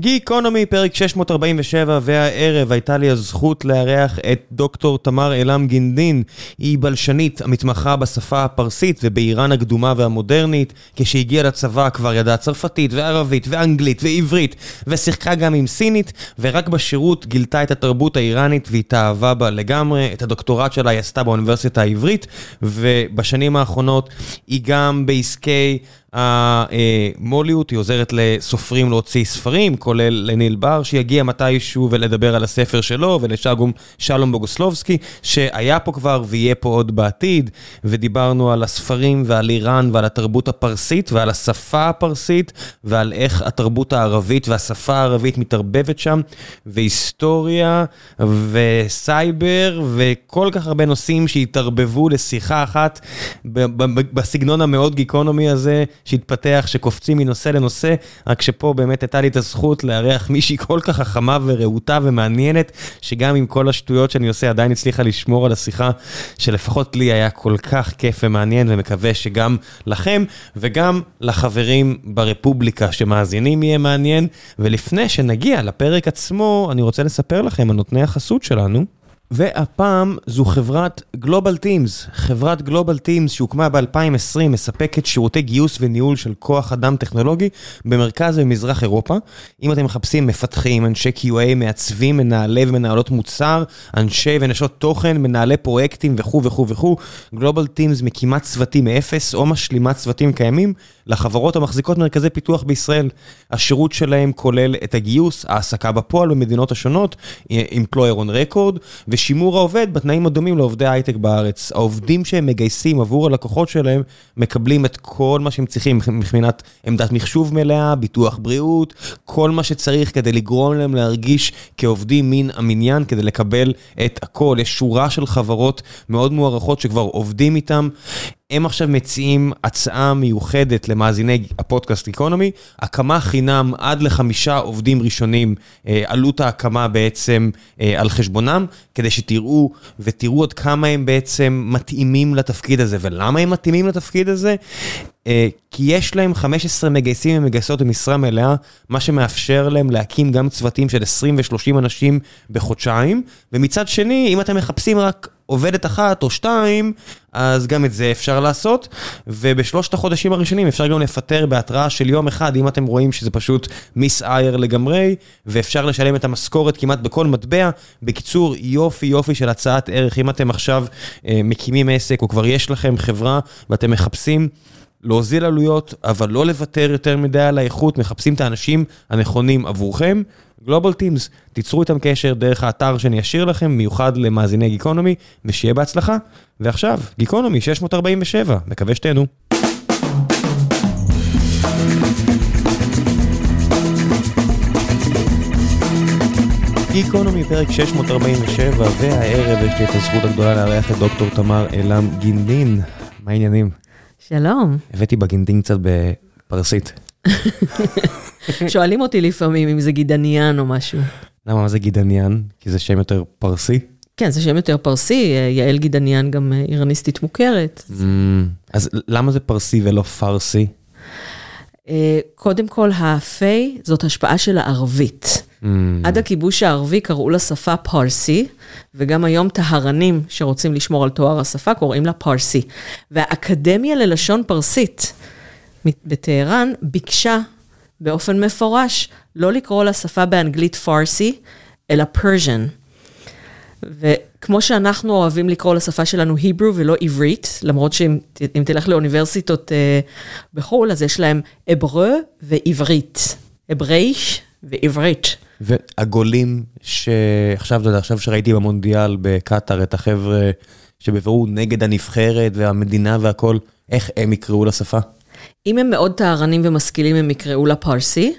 גיקונומי, פרק 647, והערב הייתה לי הזכות לארח את דוקטור תמר אלעם גינדין. היא בלשנית המתמחה בשפה הפרסית ובאיראן הקדומה והמודרנית. כשהגיעה לצבא כבר ידעה צרפתית וערבית ואנגלית ועברית, ושיחקה גם עם סינית, ורק בשירות גילתה את התרבות האיראנית והתאהבה בה לגמרי. את הדוקטורט שלה היא עשתה באוניברסיטה העברית, ובשנים האחרונות היא גם בעסקי... המוליות, היא עוזרת לסופרים להוציא ספרים, כולל לניל בר, שיגיע מתישהו ולדבר על הספר שלו, ולשגום שלום בוגוסלובסקי, שהיה פה כבר ויהיה פה עוד בעתיד, ודיברנו על הספרים ועל איראן ועל התרבות הפרסית ועל השפה הפרסית, ועל איך התרבות הערבית והשפה הערבית מתערבבת שם, והיסטוריה וסייבר, וכל כך הרבה נושאים שהתערבבו לשיחה אחת בסגנון המאוד גיקונומי הזה. שהתפתח, שקופצים מנושא לנושא, רק שפה באמת הייתה לי את הזכות לארח מישהי כל כך חכמה ורהוטה ומעניינת, שגם עם כל השטויות שאני עושה עדיין הצליחה לשמור על השיחה, שלפחות לי היה כל כך כיף ומעניין, ומקווה שגם לכם וגם לחברים ברפובליקה שמאזינים יהיה מעניין. ולפני שנגיע לפרק עצמו, אני רוצה לספר לכם על נותני החסות שלנו. והפעם זו חברת Global Teams. חברת Global Teams שהוקמה ב-2020 מספקת שירותי גיוס וניהול של כוח אדם טכנולוגי במרכז ומזרח אירופה. אם אתם מחפשים מפתחים, אנשי QA, מעצבים, מנהלי ומנהלות מוצר, אנשי ונשות תוכן, מנהלי פרויקטים וכו' וכו' וכו', Global Teams מקימה צוותים מאפס או משלימה צוותים קיימים לחברות המחזיקות מרכזי פיתוח בישראל. השירות שלהם כולל את הגיוס, העסקה בפועל במדינות השונות, Employer on Record, ושימור העובד בתנאים הדומים לעובדי הייטק בארץ. העובדים שהם מגייסים עבור הלקוחות שלהם מקבלים את כל מה שהם צריכים מבחינת עמדת מחשוב מלאה, ביטוח בריאות, כל מה שצריך כדי לגרום להם להרגיש כעובדים מן המניין, כדי לקבל את הכל. יש שורה של חברות מאוד מוערכות שכבר עובדים איתם. הם עכשיו מציעים הצעה מיוחדת למאזיני הפודקאסט גיקונומי, הקמה חינם עד לחמישה עובדים ראשונים, אה, עלות ההקמה בעצם אה, על חשבונם, כדי שתראו ותראו עד כמה הם בעצם מתאימים לתפקיד הזה, ולמה הם מתאימים לתפקיד הזה? אה, כי יש להם 15 מגייסים ומגייסות במשרה מלאה, מה שמאפשר להם להקים גם צוותים של 20 ו-30 אנשים בחודשיים, ומצד שני, אם אתם מחפשים רק עובדת אחת או שתיים, אז גם את זה אפשר לעשות, ובשלושת החודשים הראשונים אפשר גם לפטר בהתראה של יום אחד, אם אתם רואים שזה פשוט מיס אייר לגמרי, ואפשר לשלם את המשכורת כמעט בכל מטבע. בקיצור, יופי יופי של הצעת ערך, אם אתם עכשיו אה, מקימים עסק, או כבר יש לכם חברה ואתם מחפשים להוזיל עלויות, אבל לא לוותר יותר מדי על האיכות, מחפשים את האנשים הנכונים עבורכם. גלובל טימס, תיצרו איתם קשר דרך האתר שאני אשאיר לכם, מיוחד למאזיני גיקונומי, ושיהיה בהצלחה. ועכשיו, גיקונומי 647, מקווה שתהנו. גיקונומי פרק 647, והערב יש לי את הזכות הגדולה לארח את דוקטור תמר אלעם גינדין. מה העניינים? שלום. הבאתי בגינדין קצת בפרסית. שואלים אותי לפעמים אם זה גידניאן או משהו. למה, מה זה גידניאן? כי זה שם יותר פרסי? כן, זה שם יותר פרסי, יעל גידניאן גם איראניסטית מוכרת. Mm, אז למה זה פרסי ולא פרסי? אה, קודם כל, האפי זאת השפעה של הערבית. Mm. עד הכיבוש הערבי קראו לשפה פרסי, וגם היום טהרנים שרוצים לשמור על תואר השפה קוראים לה פרסי. והאקדמיה ללשון פרסית בטהרן ביקשה באופן מפורש לא לקרוא לשפה באנגלית פרסי, אלא פרז'ן. וכמו שאנחנו אוהבים לקרוא לשפה שלנו היברו ולא עברית, למרות שאם תלך לאוניברסיטות uh, בחו"ל, אז יש להם אברו ועברית. אברייש ועברית. והגולים שעכשיו, אתה יודע, עכשיו שראיתי במונדיאל בקטאר את החבר'ה שבבירור נגד הנבחרת והמדינה והכל, איך הם יקראו לשפה? אם הם מאוד טהרנים ומשכילים, הם יקראו לה פרסי,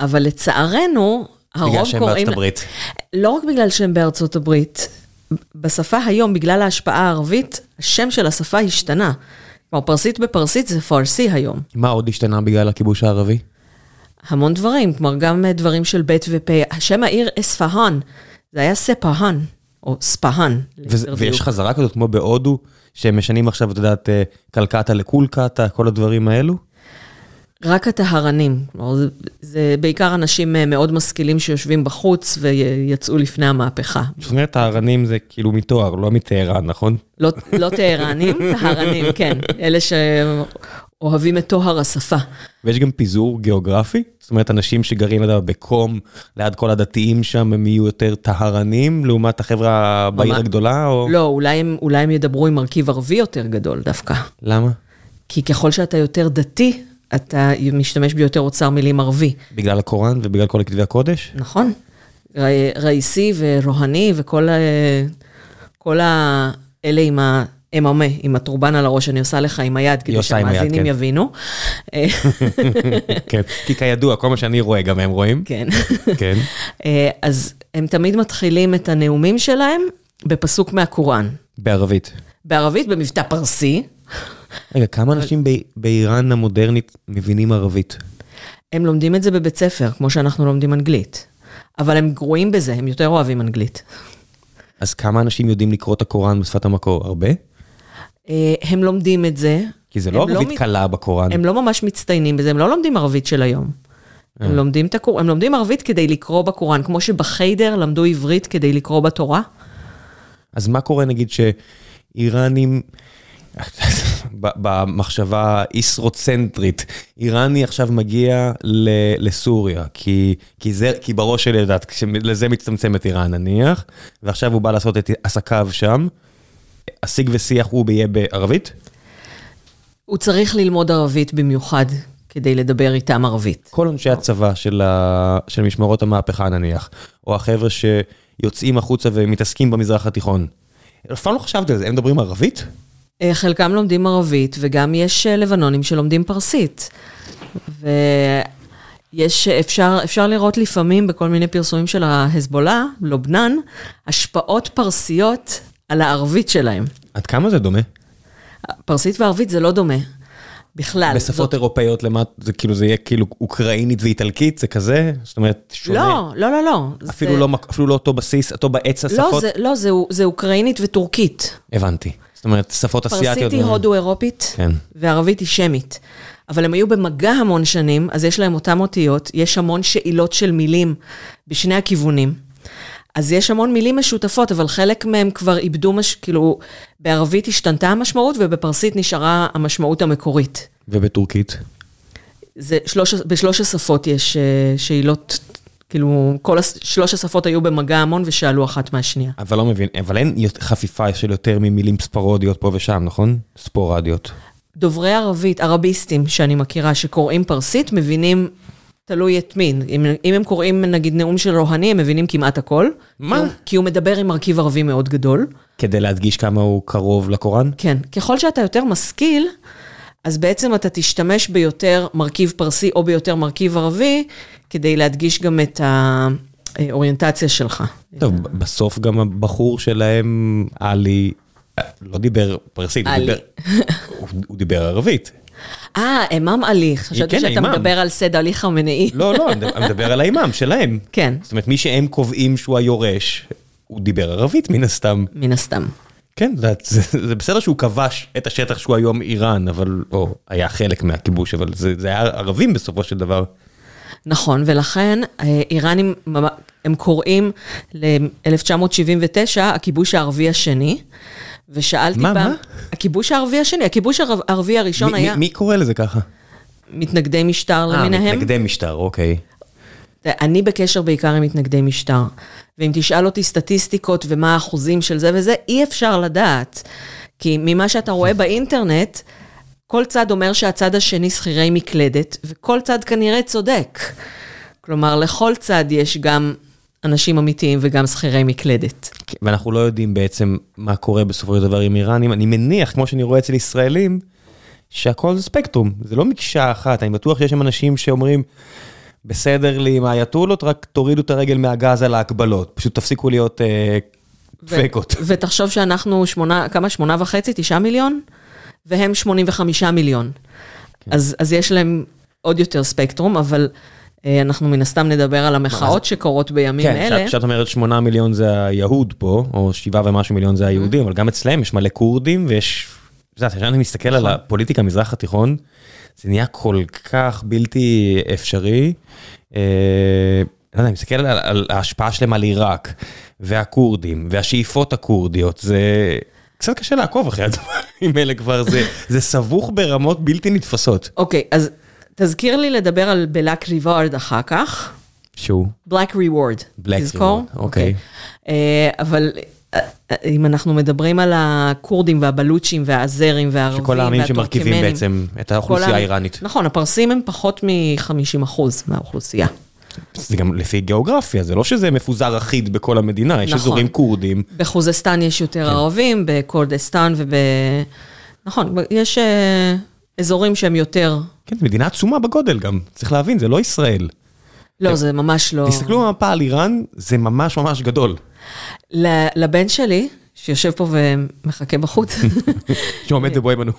אבל לצערנו, הרוב קוראים... בגלל שהם בארצות הברית. לא רק בגלל שהם בארצות הברית. בשפה היום, בגלל ההשפעה הערבית, השם של השפה השתנה. כלומר, פרסית בפרסית זה פרסי היום. מה עוד השתנה בגלל הכיבוש הערבי? המון דברים, כלומר, גם דברים של ב' ופ'. השם העיר אספהאן, זה היה ספהאן, או ספהאן. ויש חזרה כזאת כמו בהודו, שהם משנים עכשיו, את יודעת, קלקטה לקולקטה, כל הדברים האלו? רק הטהרנים. זה, זה בעיקר אנשים אה, מאוד משכילים שיושבים בחוץ ויצאו לפני המהפכה. זאת אומרת, טהרנים זה כאילו מתואר, לא מטהרן, נכון? לא, לא טהרנים, טהרנים, כן. אלה שאוהבים את טוהר השפה. ויש גם פיזור גיאוגרפי? זאת אומרת, אנשים שגרים ליד בקום, ליד כל הדתיים שם, הם יהיו יותר טהרנים, לעומת החברה בעיר הגדולה, או... לא, אולי הם, אולי הם ידברו עם מרכיב ערבי יותר גדול דווקא. למה? כי ככל שאתה יותר דתי, אתה משתמש ביותר אוצר מילים ערבי. בגלל הקוראן ובגלל כל כתבי הקודש? נכון. ראיסי ורוהני וכל כל האלה עם האממה, עם הטורבן על הראש שאני עושה לך עם היד, כדי שהמאזינים כן. יבינו. כן, כי כידוע, כל מה שאני רואה, גם הם רואים. כן. כן. אז הם תמיד מתחילים את הנאומים שלהם בפסוק מהקוראן. בערבית. בערבית, במבטא פרסי. רגע, כמה אנשים באיראן המודרנית מבינים ערבית? הם לומדים את זה בבית ספר, כמו שאנחנו לומדים אנגלית. אבל הם גרועים בזה, הם יותר אוהבים אנגלית. אז כמה אנשים יודעים לקרוא את הקוראן בשפת המקור? הרבה? אה, הם לומדים את זה. כי זה לא ערבית לא קלה בקוראן. הם לא ממש מצטיינים בזה, הם לא לומדים ערבית של היום. הם אה. לומדים, הקור... הם לומדים ערבית כדי לקרוא בקוראן, כמו שבחיידר למדו עברית כדי לקרוא בתורה. אז מה קורה נגיד שאיראנים... במחשבה איסרוצנטרית, איראני עכשיו מגיע לסוריה, כי, כי, זה, כי בראש שלי יודעת, לזה מצטמצמת איראן נניח, ועכשיו הוא בא לעשות את עסקיו שם, השיג ושיח הוא יהיה בערבית? הוא צריך ללמוד ערבית במיוחד כדי לדבר איתם ערבית. כל אנשי הצבא של, ה... של משמרות המהפכה נניח, או החבר'ה שיוצאים החוצה ומתעסקים במזרח התיכון. אף פעם לא חשבתי על זה, הם מדברים ערבית? אה, חלקם לומדים ערבית, וגם יש אה, לבנונים שלומדים פרסית. ויש, אפשר, אפשר לראות לפעמים בכל מיני פרסומים של ההזבולה, לובנן, השפעות פרסיות על הערבית שלהם. עד כמה זה דומה? פרסית וערבית זה לא דומה. בכלל. בשפות זאת... אירופאיות למט, זה כאילו, זה יהיה כאילו אוקראינית ואיטלקית, זה כזה? זאת אומרת, שונה? לא, לא, לא, לא. אפילו, זה... לא, אפילו לא אותו בסיס, אותו בעץ לא, השפות? לא, זה, לא, זה, זה אוקראינית וטורקית. הבנתי. זאת אומרת, שפות אסיאתיות. פרסית היא הודו-אירופית, כן. וערבית היא שמית. אבל הם היו במגע המון שנים, אז יש להם אותם אותיות, יש המון שאילות של מילים בשני הכיוונים. אז יש המון מילים משותפות, אבל חלק מהם כבר איבדו, מש... כאילו, בערבית השתנתה המשמעות, ובפרסית נשארה המשמעות המקורית. ובטורקית? זה שלוש, בשלוש השפות יש uh, שאילות כאילו, כל שלוש השפות היו במגע המון ושאלו אחת מהשנייה. אבל לא מבין, אבל אין חפיפה של יותר ממילים ספרודיות פה ושם, נכון? ספורדיות. דוברי ערבית, ערביסטים שאני מכירה, שקוראים פרסית, מבינים, תלוי את מין. אם, אם הם קוראים נגיד נאום של רוהני, הם מבינים כמעט הכל. מה? כי הוא, כי הוא מדבר עם מרכיב ערבי מאוד גדול. כדי להדגיש כמה הוא קרוב לקוראן? כן. ככל שאתה יותר משכיל, אז בעצם אתה תשתמש ביותר מרכיב פרסי או ביותר מרכיב ערבי, כדי להדגיש גם את האוריינטציה שלך. טוב, בסוף גם הבחור שלהם, עלי, לא דיבר פרסית, הוא דיבר, הוא דיבר ערבית. אה, אימאם עלי, חשבתי כן, שאתה מדבר על סד עלי חמנאי. לא, לא, אני מדבר על האימאם שלהם. כן. זאת אומרת, מי שהם קובעים שהוא היורש, הוא דיבר ערבית מן הסתם. מן הסתם. כן, זה, זה, זה בסדר שהוא כבש את השטח שהוא היום איראן, אבל, או היה חלק מהכיבוש, אבל זה, זה היה ערבים בסופו של דבר. נכון, ולכן אה, איראנים, הם קוראים ל-1979 הכיבוש הערבי השני, ושאלתי מה, פעם... מה? הכיבוש הערבי השני, הכיבוש הערבי הראשון מי, היה... מי, מי קורא לזה ככה? מתנגדי משטר 아, למיניהם. אה, מתנגדי משטר, אוקיי. אני בקשר בעיקר עם מתנגדי משטר. ואם תשאל אותי סטטיסטיקות ומה האחוזים של זה וזה, אי אפשר לדעת. כי ממה שאתה רואה באינטרנט, כל צד אומר שהצד השני שכירי מקלדת, וכל צד כנראה צודק. כלומר, לכל צד יש גם אנשים אמיתיים וגם שכירי מקלדת. כן, ואנחנו לא יודעים בעצם מה קורה בסופו של דבר עם איראנים. אני מניח, כמו שאני רואה אצל ישראלים, שהכל זה ספקטרום, זה לא מקשה אחת. אני בטוח שיש שם אנשים שאומרים, בסדר לי עם האייתולות, רק תורידו את הרגל מהגז על ההקבלות. פשוט תפסיקו להיות אה, פקות. ותחשוב שאנחנו שמונה, כמה? שמונה וחצי? תשעה מיליון? והם 85 מיליון. כן. אז, אז יש להם עוד יותר ספקטרום, אבל אה, אנחנו מן הסתם נדבר על המחאות אז... שקורות בימים כן, אלה. כן, כשאת אומרת 8 מיליון זה היהוד פה, או 7 ומשהו מיליון זה היהודים, mm-hmm. אבל גם אצלם יש מלא כורדים ויש... את יודעת, כשאני מסתכל נכון. על הפוליטיקה במזרח התיכון, זה נהיה כל כך בלתי אפשרי. אה, לא יודע, אני מסתכל על, על ההשפעה שלהם על עיראק, והכורדים, והשאיפות הכורדיות, זה קצת קשה לעקוב אחרי הדברים האלה כבר, זה, זה סבוך ברמות בלתי נתפסות. אוקיי, אז תזכיר לי לדבר על בלק ריבארד אחר כך. שהוא? Black Reward. Black תזכור? Reward, אוקיי. אה, אבל אה, אה, אם אנחנו מדברים על הכורדים והבלוצ'ים והאזרים והערבים שכל העמים שמרכיבים בעצם את כל האוכלוסייה האיראנית. נכון, הפרסים הם פחות מ-50% מהאוכלוסייה. זה גם לפי גיאוגרפיה, זה לא שזה מפוזר אחיד בכל המדינה, יש נכון. אזורים כורדים. בחוזסטן יש יותר ערבים, בכורדסטן וב... נכון, יש אה, אזורים שהם יותר... כן, מדינה עצומה בגודל גם, צריך להבין, זה לא ישראל. לא, זה ממש לא... תסתכלו במפה על איראן, זה ממש ממש גדול. לבן שלי, שיושב פה ומחכה בחוץ, שעומד ובוהה בנו.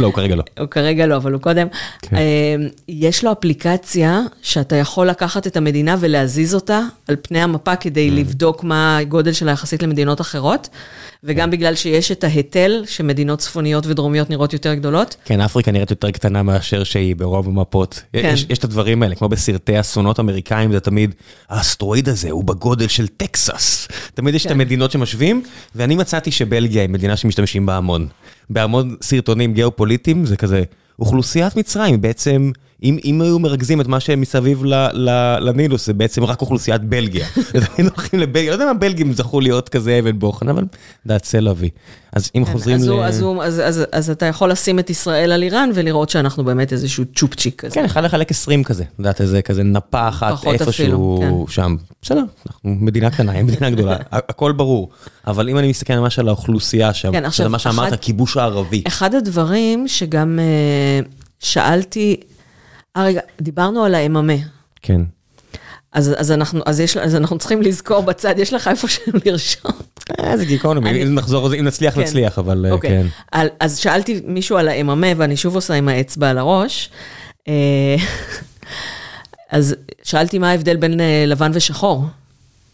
לא, הוא כרגע לא. הוא כרגע לא, אבל הוא קודם, כן. אה, יש לו אפליקציה שאתה יכול לקחת את המדינה ולהזיז אותה על פני המפה כדי Mm. לבדוק מה הגודל שלה יחסית למדינות אחרות, וגם בגלל שיש את ההיטל, שמדינות צפוניות ודרומיות נראות יותר גדולות. כן, אפריקה נראית יותר קטנה מאשר שהיא ברוב המפות. כן. יש, יש את הדברים האלה, כמו בסרטי אסונות אמריקאים, זה תמיד, האסטרואיד הזה הוא בגודל של טקסס. תמיד יש את כן. המדינות שמשווים, ואני מצאתי שבלגיה היא מדינה שמשתמשים בה המון. בהמון סרטונים גיאופוליטיים זה כזה, אוכלוסיית מצרים בעצם, אם, אם היו מרכזים את מה שהם מסביב ל, ל, לנילוס, זה בעצם רק אוכלוסיית בלגיה. תמיד הולכים לבלגיה, לא יודע מה בלגים זכו להיות כזה אבן בוחן, אבל דעת סלע אז אם חוזרים אז, ל... אז, אז, אז, אז אתה יכול לשים את ישראל על איראן ולראות שאנחנו באמת איזשהו צ'ופצ'יק כזה. כן, אחד לחלק 20 כזה, את יודעת, איזה כזה נפה אחת איפשהו אפילו, שם. בסדר, אנחנו מדינה קטנה, היא מדינה גדולה, הכל ברור. אבל אם אני מסתכל ממש על האוכלוסייה שם, כן, זה מה שאמרת, הכיבוש הערבי. אחד הדברים שגם אה, שאלתי, רגע, דיברנו על האממה. כן. אז, אז, אנחנו, אז, יש, אז אנחנו צריכים לזכור בצד, יש לך איפה שם לרשום. אה, זה גיקונומי, אני- אם נחזור, אם נצליח, כן. נצליח, אבל אה, אוקיי. כן. על, אז שאלתי מישהו על האממה, ואני שוב עושה עם האצבע על הראש. אה, אז שאלתי מה ההבדל בין אה, לבן ושחור.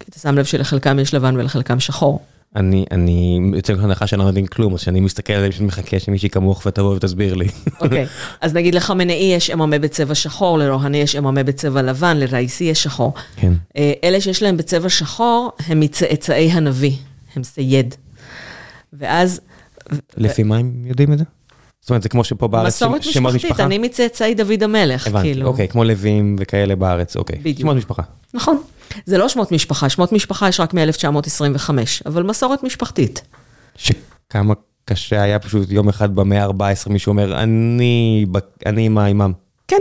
כי אתה שם לב שלחלקם יש לבן ולחלקם שחור. אני, אני יוצא לך הנחה שאני לא מבין כלום, אז כשאני מסתכל על זה, פשוט מחכה שמישהי כמוך ותבוא ותסביר לי. אוקיי, אז נגיד לחמנאי יש אממה בצבע שחור, לרוהני יש אממה בצבע לבן, לראיסי יש שחור. כן. אה, אלה שיש להם בצבע שחור, הם מצאצאי הנביא, הם סייד. ואז לפי מה הם יודעים את זה? זאת אומרת, זה כמו שפה בארץ, מסורת שם- שמות משפחתית, משפחה? אני מצאצאי דוד המלך, הבנתי, כאילו. אוקיי, כמו לווים וכאלה בארץ, אוקיי. בדיוק. שמות משפחה. נכון. זה לא שמות משפחה, שמות משפחה יש רק מ-1925, אבל מסורת משפחתית. שכמה קשה היה פשוט יום אחד במאה ה-14 מישהו אומר, אני, אני עם האימאם. כן.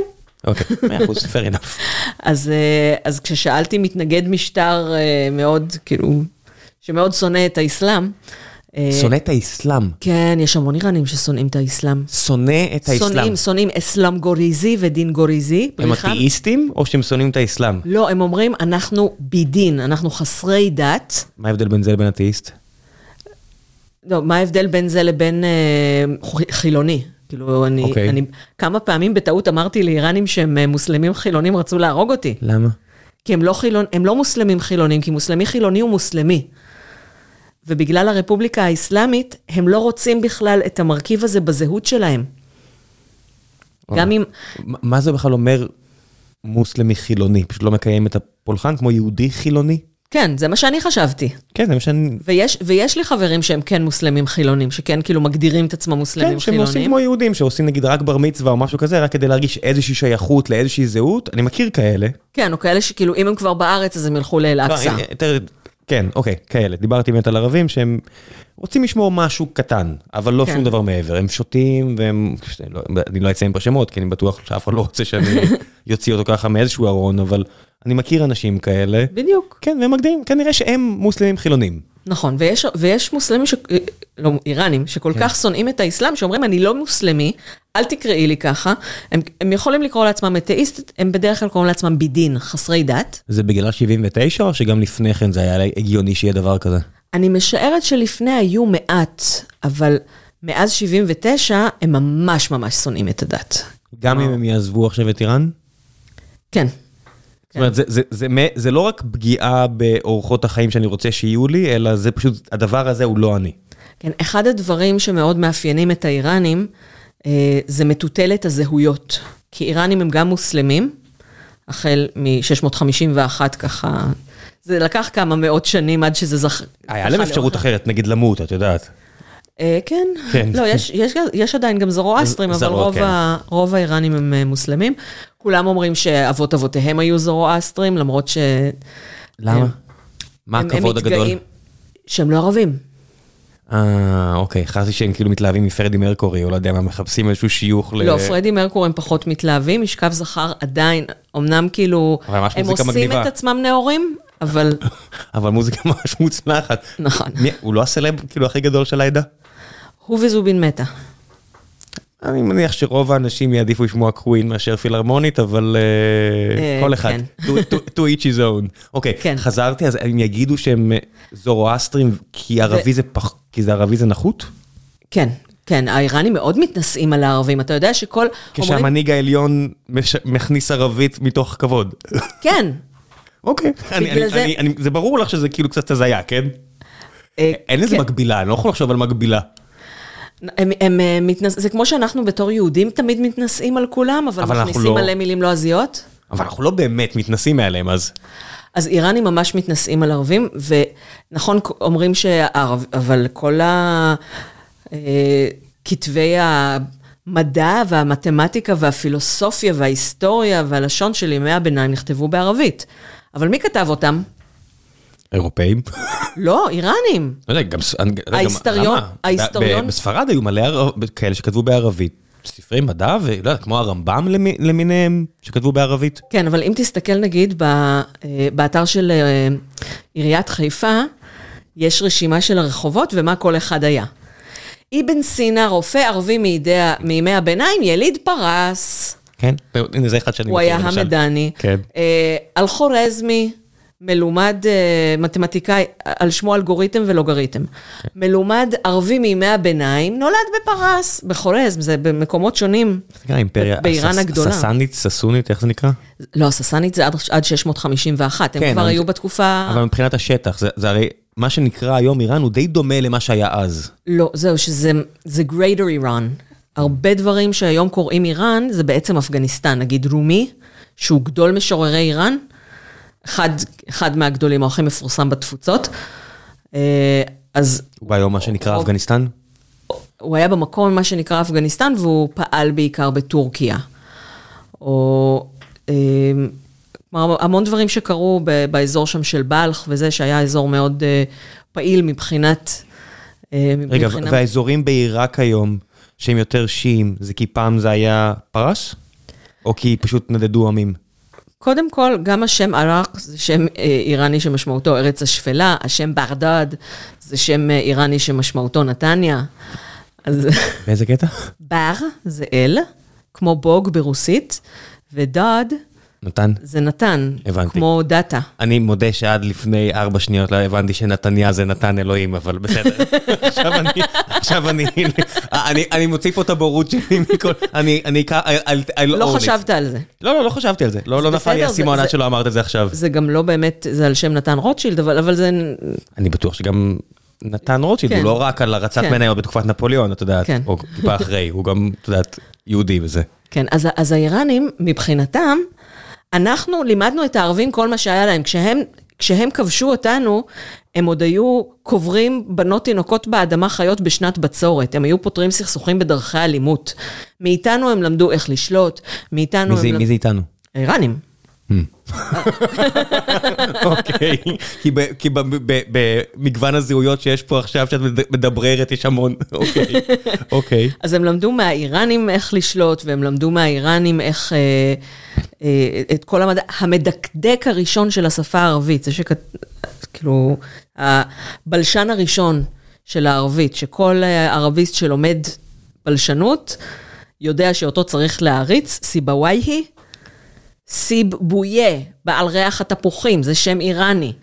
אוקיי, מאה אחוז, fair enough. אז, אה, אז כששאלתי מתנגד משטר אה, מאוד, כאילו, שמאוד שונא את האסלאם, שונא את האסלאם. כן, יש המון איראנים ששונאים את האסלאם. שונא את האסלאם. שונאים, שונאים אסלאם גוריזי ודין גוריזי. הם אתאיסטים או שהם שונאים את האסלאם? לא, הם אומרים, אנחנו בידין, אנחנו חסרי דת. מה ההבדל בין זה לבין אתאיסט? לא, מה ההבדל בין זה לבין אה, חילוני? כאילו, אני, אוקיי. אני כמה פעמים בטעות אמרתי לאיראנים שהם אה, מוסלמים חילונים, רצו להרוג אותי. למה? כי הם לא, חילון, הם לא מוסלמים חילונים, כי מוסלמי חילוני הוא מוסלמי. ובגלל הרפובליקה האסלאמית, הם לא רוצים בכלל את המרכיב הזה בזהות שלהם. גם אם, מה- זה בכלל אומר מוסלמי חילוני? פשוט לא מקיים את הפולחן כמו יהודי חילוני? כן, זה מה שאני חשבתי. כן, זה מה שאני... ויש, ויש לי חברים שהם כן מוסלמים חילונים, שכן כאילו מגדירים את עצמם מוסלמים כן, שהם חילונים. עושים כמו יהודים, שעושים נגיד רק בר מצווה או משהו כזה, רק כדי להרגיש איזושהי שייכות לאיזושהי זהות. אני מכיר כאלה. כן, או כאלה שכאילו, אם הם כבר בארץ, אז הם ילכו לאל-אקצא. כן, אוקיי, כאלה. דיברתי באמת על ערבים שהם רוצים לשמור משהו קטן, אבל לא כן. שום דבר מעבר. הם שותים והם, לא, אני לא אציין פה שמות, כי אני בטוח שאף אחד לא רוצה שאני יוציא אותו ככה מאיזשהו ארון, אבל אני מכיר אנשים כאלה. בדיוק. כן, והם מגדירים, כנראה שהם מוסלמים חילונים. נכון, ויש, ויש מוסלמים, ש... לא, איראנים, שכל כן. כך שונאים את האסלאם, שאומרים, אני לא מוסלמי, אל תקראי לי ככה. הם, הם יכולים לקרוא לעצמם אתאיסט, הם בדרך כלל קוראים לעצמם בידין, חסרי דת. זה בגלל 79 או שגם לפני כן זה היה הגיוני שיהיה דבר כזה? אני משערת שלפני היו מעט, אבל מאז 79 הם ממש ממש שונאים את הדת. גם אם הם יעזבו עכשיו את איראן? כן. זאת אומרת, זה, זה, זה, זה, זה לא רק פגיעה באורחות החיים שאני רוצה שיהיו לי, אלא זה פשוט, הדבר הזה הוא לא אני. כן, אחד הדברים שמאוד מאפיינים את האיראנים, אה, זה מטוטלת הזהויות. כי איראנים הם גם מוסלמים, החל מ-651 ככה, זה לקח כמה מאות שנים עד שזה זכ... היה להם אפשרות אחרת, נגיד למות, את יודעת. אה, כן, כן. לא, יש, יש, יש עדיין גם זרואסטרים, אבל רוב, כן. רוב האיראנים הם אה, מוסלמים. כולם אומרים שאבות אבותיהם היו זרואסטרים, למרות ש... למה? מה הכבוד הגדול? שהם לא ערבים. אה, אוקיי, חשבתי שהם כאילו מתלהבים מפרדי מרקורי, או לא יודע מה, מחפשים איזשהו שיוך ל... לא, פרדי מרקור הם פחות מתלהבים, משכב זכר עדיין, אמנם כאילו, הם עושים מגניבה. את עצמם נאורים, אבל אבל מוזיקה ממש מוצלחת. נכון. מי- הוא לא הסלב כאילו הכי גדול של העדה? הוא וזובין מתה. אני מניח שרוב האנשים יעדיפו לשמוע קווין מאשר פילהרמונית, אבל אה, כל אחד. כן. To to- to each his own. אוקיי, כן. חזרתי, אז הם יגידו שהם אה, זורואסטרים כי ערבי זה פח... כי זה ערבי זה נחות? כן, כן, האיראנים מאוד מתנשאים על הערבים, אתה יודע שכל... אומרים, כשהמנהיג העליון מש- מכניס ערבית מתוך כבוד. כן. אוקיי. זה- זה ברור לך שזה כאילו קצת הזיה, כן? אין לזה כן. מקבילה, אני לא יכול לחשוב על מקבילה. הם, הם אה, מתנס... זה כמו שאנחנו בתור יהודים תמיד מתנשאים על כולם, אבל, אבל מכניסים לא- מלא מילים לועזיות. אבל אנחנו לא באמת מתנסים מעליהם, אז... אז איראנים ממש מתנשאים על ערבים, ונכון, אומרים שהערב... אבל כל הכתבי המדע והמתמטיקה והפילוסופיה וההיסטוריה והלשון של ימי הביניים נכתבו בערבית. אבל מי כתב אותם? אירופאים? לא, איראנים. לא יודע, גם... ההיסטוריון-? ההיסטוריון- בספרד היו מלא כאלה שכתבו בערבית. ספרי מדע, ולא יודע, כמו הרמב"ם למי- למיניהם, שכתבו בערבית. כן, אבל אם תסתכל נגיד אה, באתר של אה, עיריית חיפה, יש רשימה של הרחובות ומה כל אחד היה. אבן סינא, רופא ערבי מידי, ה- מימי הביניים, יליד פרס, כן? הנה, זה אחד שאני הוא מכיר, היה למשל. המדני. כן. אה, אלחורזמי, מלומד אה, מתמטיקאי, על שמו אלגוריתם ולוגריתם. כן. מלומד ערבי מימי הביניים, נולד בפרס, בחורזם, זה במקומות שונים. איך נקרא? באיראן הסס- הגדולה. ססנית, ססונית, איך זה נקרא? לא, הססנית זה עד, עד 651, הם כן, כבר אבל היו זה- בתקופה... אבל מבחינת השטח, זה- זה הרי, מה שנקרא היום איראן הוא די דומה למה שהיה אז. לא, זהו, שזה זה Greater Iran. הרבה דברים שהיום קוראים איראן, זה בעצם אפגניסטן. נגיד רומי, שהוא גדול משוררי איראן, אחד, אחד מהגדולים, או הכי מפורסם בתפוצות. אה, אז הוא היום מה שנקרא רוב- אפגניסטן? הוא היה במקום, מה שנקרא אפגניסטן, והוא פעל בעיקר בטורקיה. או... אה, כלומר, המון דברים שקרו באזור שם של בלח וזה, שהיה אזור מאוד אה, פעיל מבחינת... רגע, מבחינה- והאזורים בעיראק היום, שהם יותר שיעים, זה כי פעם זה היה פרס? או כי פשוט נדדו עמים? קודם כל, גם השם עראק זה שם אה, איראני שמשמעותו ארץ השפלה, השם ברדד זה שם אה, איראני שמשמעותו נתניה. אז באיזה קטע? בר זה אל, כמו בוג ברוסית, ודד נתן. זה נתן, הבנתי. כמו דאטה. אני מודה שעד לפני ארבע שניות לא הבנתי שנתניה זה נתן אלוהים, אבל בסדר. עכשיו אני, עכשיו אני, אני, אני מוציא פה את הבורות שלי מכל, אני, אני, I'll- I'll לא. חשבת על זה. לא, לא, לא חשבתי על זה. לא, לא נפל לי האסימון עד שלא אמרת את זה עכשיו. זה גם לא באמת, זה על שם נתן רוטשילד, אבל, אבל זה... אני בטוח שגם נתן רוטשילד, הוא כן. לא רק על הרצת כן. מניות בתקופת נפוליאון, את יודעת, כן. או טיפה אחרי, הוא גם, את יודעת, יהודי וזה. כן, אז, אז האיראנים, מבחינתם, אנחנו לימדנו את הערבים כל מה שהיה להם. כשהם, כשהם כבשו אותנו, הם עוד היו קוברים בנות תינוקות באדמה חיות בשנת בצורת. הם היו פותרים סכסוכים בדרכי אלימות. מאיתנו הם למדו איך לשלוט, מאיתנו מי הם... זה- למ- מי זה איתנו? האיראנים. אוקיי, כי במגוון הזהויות שיש פה עכשיו, שאת מד- מדבררת, יש המון, אוקיי, אוקיי. אז הם למדו מהאיראנים איך לשלוט, והם למדו מהאיראנים איך... אה, אה, את כל המדע, המדקדק הראשון של השפה הערבית, זה שכת... כאילו, הבלשן הראשון של הערבית, שכל אה, ערביסט שלומד בלשנות, יודע שאותו צריך להריץ, סיבוואיהי, סיב בויה, בעל ריח התפוחים, זה שם איראני.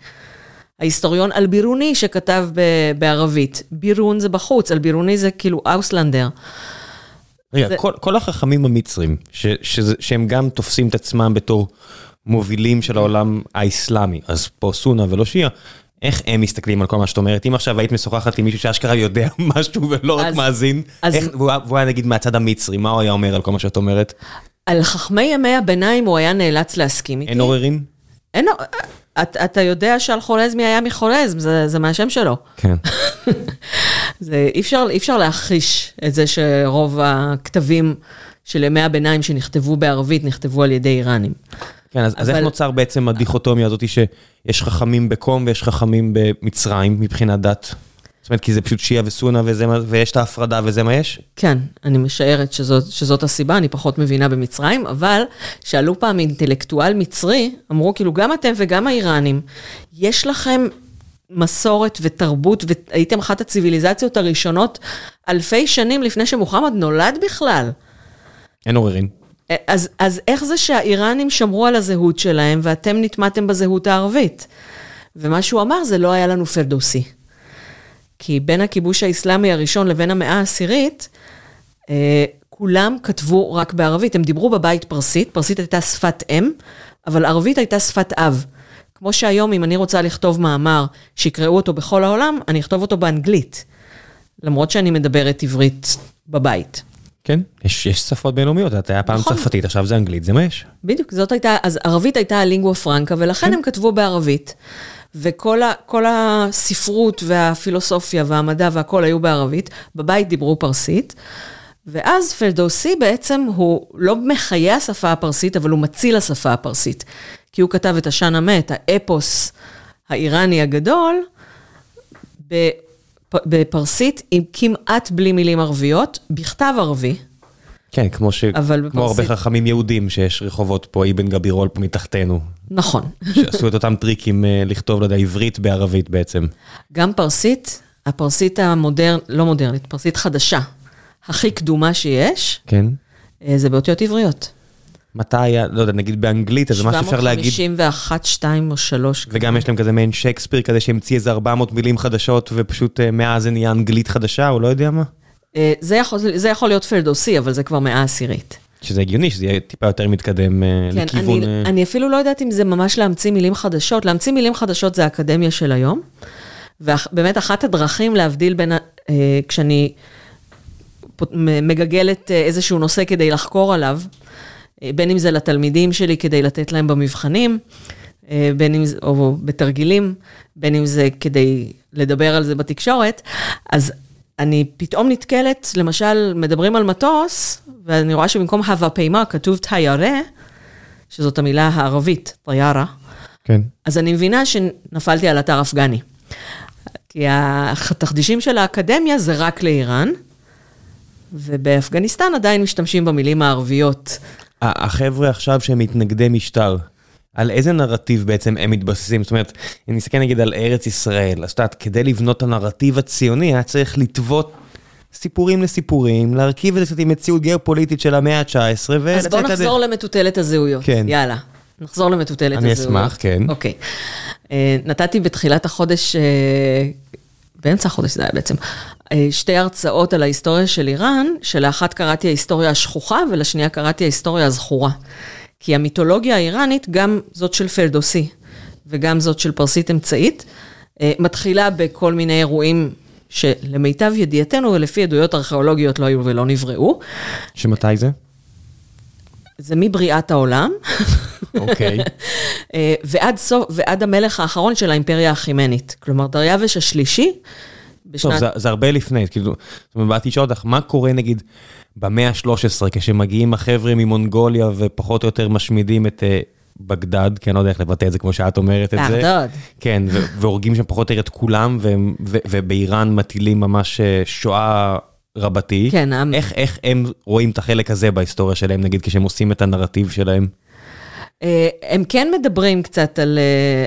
ההיסטוריון אלבירוני שכתב ב- בערבית, בירון זה בחוץ, אלבירוני זה כאילו אוסלנדר. רגע, זה- כל, כל החכמים המצרים, ש, שזה, שהם גם תופסים את עצמם בתור מובילים של העולם האסלאמי, אז פה סונה ולא שיעה, איך הם מסתכלים על כל מה שאת אומרת? אם עכשיו היית משוחחת עם מישהו שאשכרה יודע משהו ולא רק אז- מאזין, אז- איך- והוא והוא היה נגיד מהצד המצרי, מה הוא היה אומר על כל מה שאת אומרת? על חכמי ימי הביניים הוא היה נאלץ להסכים איתי. אין עוררין? אין, אתה, אתה יודע שעל חורזמי היה מחורזם, זה, זה מהשם שלו. כן. זה, אי, אפשר, אי אפשר להכחיש את זה שרוב הכתבים של ימי הביניים שנכתבו בערבית נכתבו על ידי איראנים. כן, אז, אז איך אבל- נוצר בעצם הדיכוטומיה הזאת שיש חכמים בקום ויש חכמים במצרים מבחינת דת? זאת אומרת, כי זה פשוט שיעה וסונה וזה מה- ויש את ההפרדה וזה מה יש? כן, אני משערת שזאת, שזאת הסיבה, אני פחות מבינה במצרים, אבל שאלו פעם אינטלקטואל מצרי, אמרו כאילו, גם אתם וגם האיראנים, יש לכם מסורת ותרבות, והייתם אחת הציוויליזציות הראשונות אלפי שנים לפני שמוחמד נולד בכלל. אין עוררין. אז, אז איך זה שהאיראנים שמרו על הזהות שלהם ואתם נטמעתם בזהות הערבית? ומה שהוא אמר זה לא היה לנו פרדוסי. כי בין הכיבוש האסלאמי הראשון לבין המאה העשירית, אה, כולם כתבו רק בערבית. הם דיברו בבית פרסית, פרסית הייתה שפת אם, אבל ערבית הייתה שפת אב. כמו שהיום, אם אני רוצה לכתוב מאמר שיקראו אותו בכל העולם, אני אכתוב אותו באנגלית. למרות שאני מדברת עברית בבית. כן, יש, יש שפות בינלאומיות, את היה פעם נכון. צרפתית, עכשיו זה אנגלית, זה מה יש. בדיוק, זאת הייתה, אז ערבית הייתה הלינגואה פרנקה, ולכן הם כתבו בערבית. וכל ה, הספרות והפילוסופיה והמדע והכל היו בערבית, בבית דיברו פרסית. ואז פרדוסי בעצם הוא לא מחיה השפה הפרסית, אבל הוא מציל השפה הפרסית. כי הוא כתב את השאן המה, את האפוס האיראני הגדול, בפ- בפרסית, עם כמעט בלי מילים ערביות, בכתב ערבי. כן, כמו, ש... כמו הרבה. חכמים יהודים שיש רחובות פה, אבן גבירול פה מתחתנו, נכון. שעשו את אותם טריקים אה, לכתוב, לא יודע, עברית בערבית בעצם. גם פרסית, הפרסית המודרנית, לא מודרנית, פרסית חדשה, הכי קדומה שיש, כן. אה, זה באותיות עבריות. מתי היה, לא יודע, נגיד באנגלית, אז מה שאפשר להגיד, 751, 2 או 3. וגם יש להם כזה מעין שייקספיר כזה שהמציא איזה 400 מילים חדשות, ופשוט אה, מאז זה נהיה אנגלית חדשה, או לא יודע מה. זה יכול, זה יכול להיות פרדוסי, אבל זה כבר מאה עשירית. שזה הגיוני, שזה יהיה טיפה יותר מתקדם אה, כן, לכיוון... אני, אה, אני אפילו לא יודעת אם זה ממש להמציא מילים חדשות. להמציא מילים חדשות זה האקדמיה של היום. ובאמת אחת הדרכים להבדיל בין, אה, כשאני מגגלת אה, איזשהו נושא כדי לחקור עליו, אה, בין אם זה לתלמידים שלי כדי לתת להם במבחנים, אה, בין אם זה, או בתרגילים, בין אם זה כדי לדבר על זה בתקשורת, אז אני פתאום נתקלת, למשל, מדברים על מטוס, ואני רואה שבמקום הווה פעימה כתוב טיירה, שזאת המילה הערבית, טיירה, כן. אז אני מבינה שנפלתי על אתר אפגני. כי התחדישים של האקדמיה זה רק לאיראן, ובאפגניסטן עדיין משתמשים במילים הערביות. החבר'ה עכשיו שהם מתנגדי משטר, על איזה נרטיב בעצם הם מתבססים? זאת אומרת, אם נסתכל נגיד על ארץ ישראל, אז את יודעת, כדי לבנות את הנרטיב הציוני, היה צריך לטוות סיפורים לסיפורים, להרכיב את זה קצת עם מציאות גיאופוליטית של המאה ה-19, ולצאת אז בואו נחזור למטוטלת הזהויות. כן. יאללה, נחזור למטוטלת אני הזהויות. אשמח, כן. אוקיי. אה, נתתי בתחילת החודש, אה, באמצע החודש זה היה בעצם, אה, שתי הרצאות על ההיסטוריה של איראן, שלאחת קראתי ההיסטוריה השכוחה ולשנייה קראתי ההיסטוריה הזכורה. כי המיתולוגיה האיראנית, גם זאת של פרדוסי וגם זאת של פרסית אמצעית, אה, מתחילה בכל מיני אירועים שלמיטב ידיעתנו ולפי עדויות ארכיאולוגיות לא היו ולא נבראו. שמתי זה? זה מבריאת העולם, אוקיי. אה, ועד, סוף, ועד המלך האחרון של האימפריה האחימנית. כלומר, דריווש השלישי, טוב, בשנת... זה, זה הרבה לפני, כאילו, זאת אומרת, באתי לשאול אותך, מה קורה נגיד במאה ה-13, כשמגיעים החבר'ה ממונגוליה ופחות או יותר משמידים את אה, בגדד, כי אני לא יודע איך לבטא את זה כמו שאת אומרת את זה. בגדד. כן, והורגים שם פחות או יותר את כולם, ובאיראן מטילים ממש אה, שואה רבתי. כן, העם- איך, איך הם רואים את החלק הזה בהיסטוריה שלהם, נגיד, כשהם עושים את הנרטיב שלהם? אה, הם כן מדברים קצת על,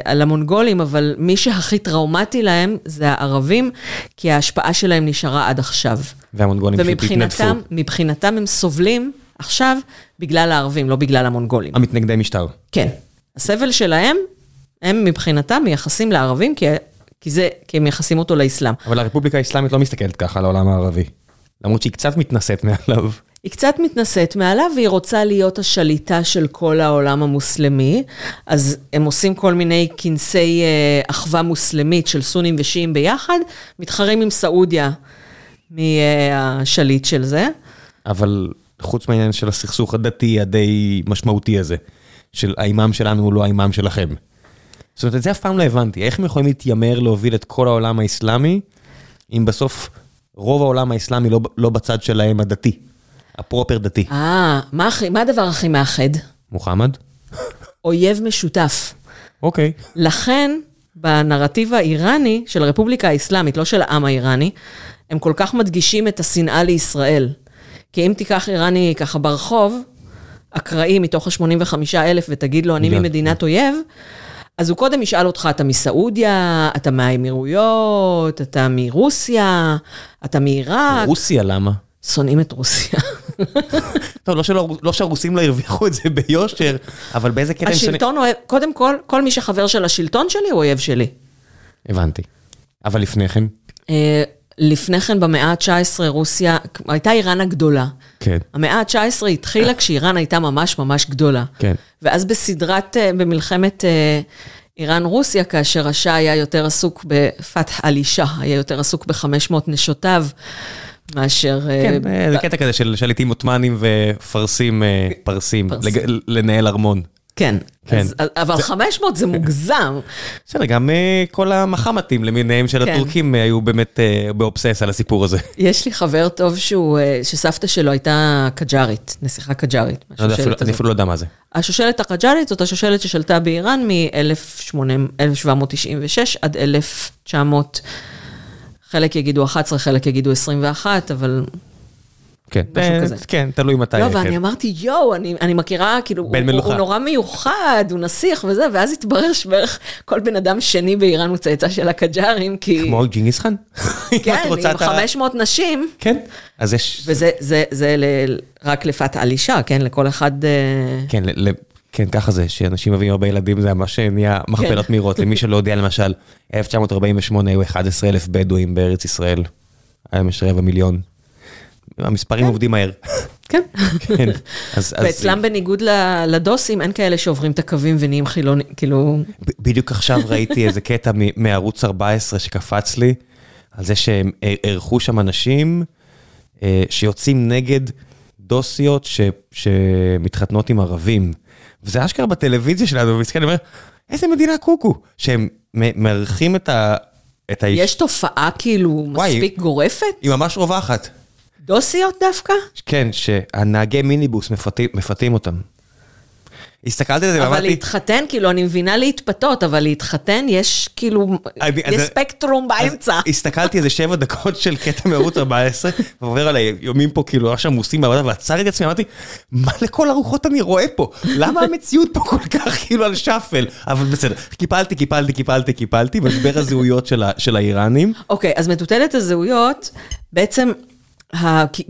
על המונגולים, אבל מי שהכי טראומטי להם זה הערבים, כי ההשפעה שלהם נשארה עד עכשיו. והמונגולים פשוט התנדפו. ומבחינתם, מבחינתם הם סובלים עכשיו בגלל הערבים, לא בגלל המונגולים. המתנגדי משטר. כן. הסבל שלהם, הם מבחינתם מייחסים לערבים, כי, כי, זה, כי הם מייחסים אותו לאסלאם. אבל הרפובליקה האסלאמית לא מסתכלת ככה על העולם הערבי. למרות שהיא קצת מתנשאת מעליו. היא קצת מתנשאת מעליו, והיא רוצה להיות השליטה של כל העולם המוסלמי. אז הם עושים כל מיני כנסי אה, אחווה מוסלמית של סונים ושיעים ביחד, מתחרים עם סעודיה מהשליט של זה. אבל חוץ מהעניין של הסכסוך הדתי הדי משמעותי הזה, של האימאם שלנו הוא לא האימאם שלכם. זאת אומרת, את זה אף פעם לא הבנתי, איך הם יכולים להתיימר להוביל את כל העולם האסלאמי, אם בסוף רוב העולם האסלאמי לא, לא בצד שלהם הדתי, הפרופר דתי. אה, מה, מה הדבר הכי מאחד? מוחמד? אויב משותף. אוקיי. לכן, בנרטיב האיראני של הרפובליקה האסלאמית, לא של העם האיראני, הם כל כך מדגישים את השנאה לישראל. כי אם תיקח איראני ככה ברחוב, אקראי מתוך ה-85 אלף ותגיד לו, אני מיליון. ממדינת אויב, אז הוא קודם ישאל אותך, אתה מסעודיה, אתה מהאמירויות, אתה מרוסיה, אתה מעיראק, רוסיה למה? שונאים את רוסיה. טוב, לא, שלא, לא שהרוסים לא הרוויחו את זה ביושר, אבל באיזה קטע הם שונאים- השלטון אוהב, קודם כל, כל מי שחבר של השלטון שלי הוא אויב שלי. הבנתי. אבל לפני כן? לפני כן, במאה ה-19, רוסיה, הייתה איראן הגדולה. כן. המאה ה-19 התחילה כשאיראן הייתה ממש ממש גדולה. כן. ואז בסדרת, אה, במלחמת אה, איראן-רוסיה, כאשר השאה היה יותר עסוק בפתח אל-אישה, היה יותר עסוק ב-500 נשותיו, מאשר... אה, כן, זה קטע כזה של שליטים עות'מאנים ופרסים, פרסים, לנהל ארמון. כן. כן. אז, אבל 500 זה מוגזם. בסדר, גם אה, כל המחמתים למיניהם של כן. הטורקים אה, היו באמת אה, באובסס על הסיפור הזה. יש לי חבר טוב שהוא, אה, שסבתא שלו הייתה קג'ארית, נסיכה קג'ארית. לא יודע, אפילו- מהשושלת אני הזאת. אפילו לא יודע מה זה. השושלת הקג'ארית זאת השושלת ששלטה באיראן מ-1796 עד 1900, חלק יגידו 11, חלק יגידו 21, אבל... כן, משהו אה, כזה. כן, תלוי מתי. לא, כן. ואני אמרתי, יואו, אני, אני מכירה, כאילו, הוא. הוא נורא מיוחד, הוא נסיך וזה, ואז התברר שבערך כל בן אדם שני באיראן הוא צאצא של הקג'ארים, כי... כמו ג'ינגיס חאן? כן, עם את ה- 500 נשים, כן, אז יש... וזה זה, זה ל, רק לפת על אישה, כן? לכל אחד... אה, כן, ל- כן, ככה זה, שאנשים מביאים הרבה ילדים, זה ממש נהיה מכפלות כן. מהירות. למי שלא יודע, למשל, 1948 היו 11 אלף בדואים בארץ ישראל. היום יש רבע מיליון. המספרים עובדים מהר. כן. כן, ואצלם בניגוד לדוסים, אין כאלה שעוברים את הקווים ונהיים חילונים, כאילו... בדיוק עכשיו ראיתי איזה קטע מערוץ 14 שקפץ לי, על זה שהם אירחו שם אנשים אה, שיוצאים נגד דוסיות ש- שמתחתנות עם ערבים. וזה אשכרה בטלוויזיה שלנו, ומסכן, אני אומר, איזה מדינה קוקו, שהם מארחים את ה... את האיש... יש תופעה כאילו וואי. מספיק גורפת? היא ממש רווחת. דוסיות דווקא? כן, שהנהגי מיניבוס מפתים, מפתים אותם. הסתכלתי על זה אבל ואמרתי, להתחתן, כאילו, אני מבינה להתפתות, אבל להתחתן יש כאילו, אני- אז- יש ספקטרום באמצע. אז הסתכלתי איזה שבע דקות של קטע מערוץ 14, ועובר עליי יומים פה כאילו ממש עמוסים בעבודה, ועצרתי את עצמי, אמרתי, מה לכל הרוחות אני רואה פה? למה המציאות פה כל כך כאילו על שאפל? אבל בסדר, קיפלתי, קיפלתי, קיפלתי, קיפלתי, משבר הזהויות של ה- של האיראנים. אוקיי, אז מטוטלת הזהויות, בעצם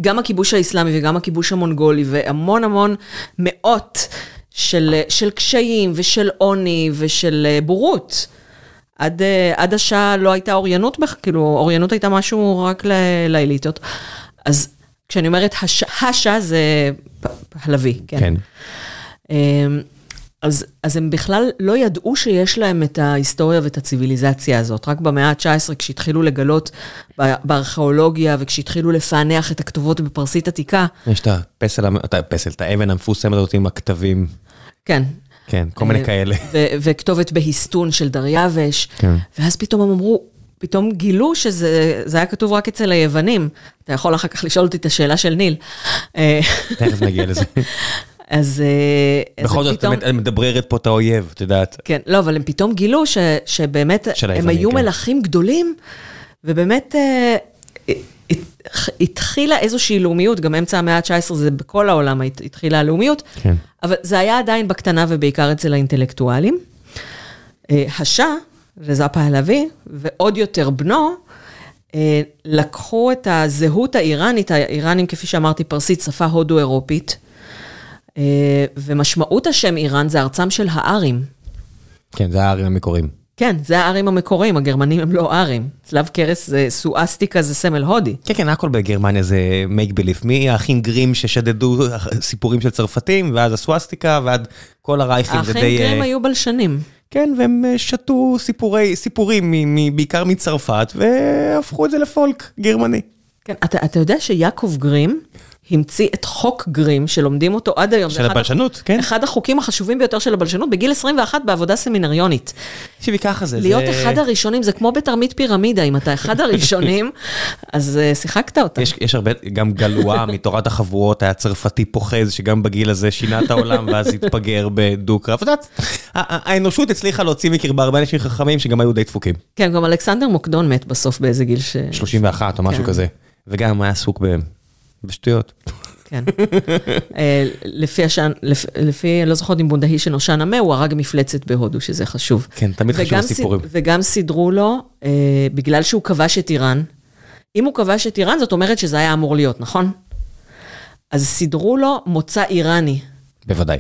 גם הכיבוש האסלאמי וגם הכיבוש המונגולי, והמון המון מאות של, של קשיים ושל עוני ושל אה, בורות. עד, אה, עד השעה לא הייתה אוריינות, כאילו, אוריינות הייתה משהו רק לאליטות. אז כשאני אומרת הש, השעה זה פהלוי, כן? כן. אז, אז הם בכלל לא ידעו שיש להם את ההיסטוריה ואת הציוויליזציה הזאת. רק במאה ה-19, כשהתחילו לגלות בארכיאולוגיה וכשהתחילו לפענח את הכתובות בפרסית עתיקה, יש את הפסל, את הפסל, את האבן המפורסמת הזאת עם הכתבים, כן. כן, כל מיני אה, כאלה. וכתובת בהיסטון של דריווש. כן. ואז פתאום הם אמרו, פתאום גילו שזה זה היה כתוב רק אצל היוונים. אתה יכול אחר כך לשאול אותי את השאלה של ניל. אה, תכף נגיע לזה. אז... אה, אז בכל זאת, פתאום- את מדבררת פה את האויב, את יודעת. כן, לא, אבל הם פתאום גילו ש, שבאמת הם היו כן. מלכים גדולים, ובאמת אה, הת- התחילה איזושהי לאומיות, גם אמצע המאה ה-19 זה בכל העולם הת- התחילה הלאומיות, כן. אבל זה היה עדיין בקטנה ובעיקר אצל האינטלקטואלים. אה, השאה, רזה פהלוי, ועוד יותר בנו, אה, לקחו את הזהות האיראנית, האיראנים, כפי שאמרתי, פרסית, שפה הודו-אירופית, ומשמעות השם איראן זה ארצם של הארים. כן, זה הארים המקוריים. כן, זה הארים המקוריים, הגרמנים הם לא ארים. צלב קרס זה סואסטיקה, זה סמל הודי. כן, כן, הכל בגרמניה זה make believe. מי האחים גרים ששדדו סיפורים של צרפתים, ואז הסוואסטיקה, ועד כל הרייכים, זה די... האחים גרים היו בלשנים. כן, והם אה, שתו סיפורי, סיפורים מ, מ, בעיקר מצרפת, והפכו את זה לפולק גרמני. כן, אתה, אתה יודע שיעקב גרים המציא את חוק גרים, שלומדים אותו עד היום. של הבלשנות, אחד, כן. אחד החוקים החשובים ביותר של הבלשנות, בגיל 21 בעבודה סמינריונית. תקשיבי, ככה זה. להיות זה... אחד הראשונים, זה כמו בתרמית פירמידה, אם אתה אחד הראשונים, אז uh, שיחקת אותה. יש, יש הרבה, גם גלואה מתורת החבורות, היה צרפתי פוחז, שגם בגיל הזה שינה את העולם, ואז התפגר בדו-קרב. את יודעת, האנושות הצליחה להוציא מקרבה הרבה אנשים חכמים שגם היו די דפוקים. כן, גם אלכסנדר מוקדון מת בסוף באיזה גיל ש... 31 או משהו כן. כזה. וגם היה עסוק בהם. בשטויות. כן. אה, לפי השן, לפי, לפי, לא זוכרת אם בונדהישן או שאנה מה, הוא הרג מפלצת בהודו, שזה חשוב. כן, תמיד חשוב הסיפורים. וגם סידרו לו, אה, בגלל שהוא כבש את איראן, אם הוא כבש את איראן, זאת אומרת שזה היה אמור להיות, נכון? אז סידרו לו מוצא איראני. בוודאי.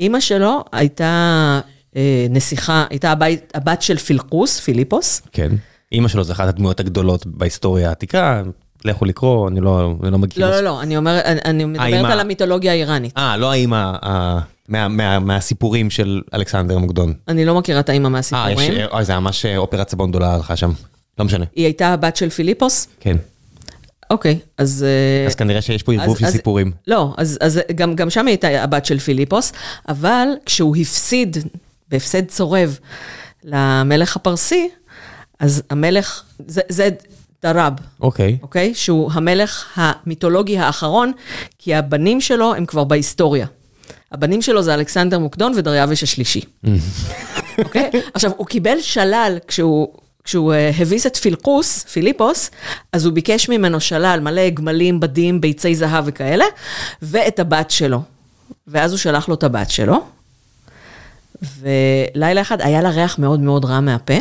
אימא שלו הייתה אה, נסיכה, הייתה הבית, הבת של פילקוס, פיליפוס. כן. אימא שלו זה אחת הדמויות הגדולות בהיסטוריה העתיקה, לכו לקרוא, אני לא, אני לא מכיר. לא, לא, לא, אני אומרת, אני, אני מדברת האמא- על המיתולוגיה האיראנית. אה, לא האמא ה- מה- מה- מהסיפורים של אלכסנדר מוקדון. אני לא מכירה את האימא אה, מהסיפורים. יש- אוי, זה ממש אופרת סבון גדולה הלכה שם. לא משנה. היא הייתה הבת של פיליפוס? כן. אוקיי, אז... אה, אז כנראה שיש פה ערבוב של אז- סיפורים. לא, אז, אז גם, גם שם היא הייתה הבת של פיליפוס, אבל כשהוא הפסיד, בהפסד צורב, למלך הפרסי, אז המלך, זה, זה דרב, אוקיי. אוקיי? שהוא המלך המיתולוגי האחרון, כי הבנים שלו הם כבר בהיסטוריה. הבנים שלו זה אלכסנדר מוקדון ודריווש השלישי. אוקיי? עכשיו, הוא קיבל שלל כשהוא... כשהוא אה, הביס את פילקוס, פיליפוס, אז הוא ביקש ממנו שלל מלא גמלים, בדים, ביצי זהב וכאלה, ואת הבת שלו. ואז הוא שלח לו את הבת שלו, ולילה אחד היה לה ריח מאוד מאוד רע מהפה,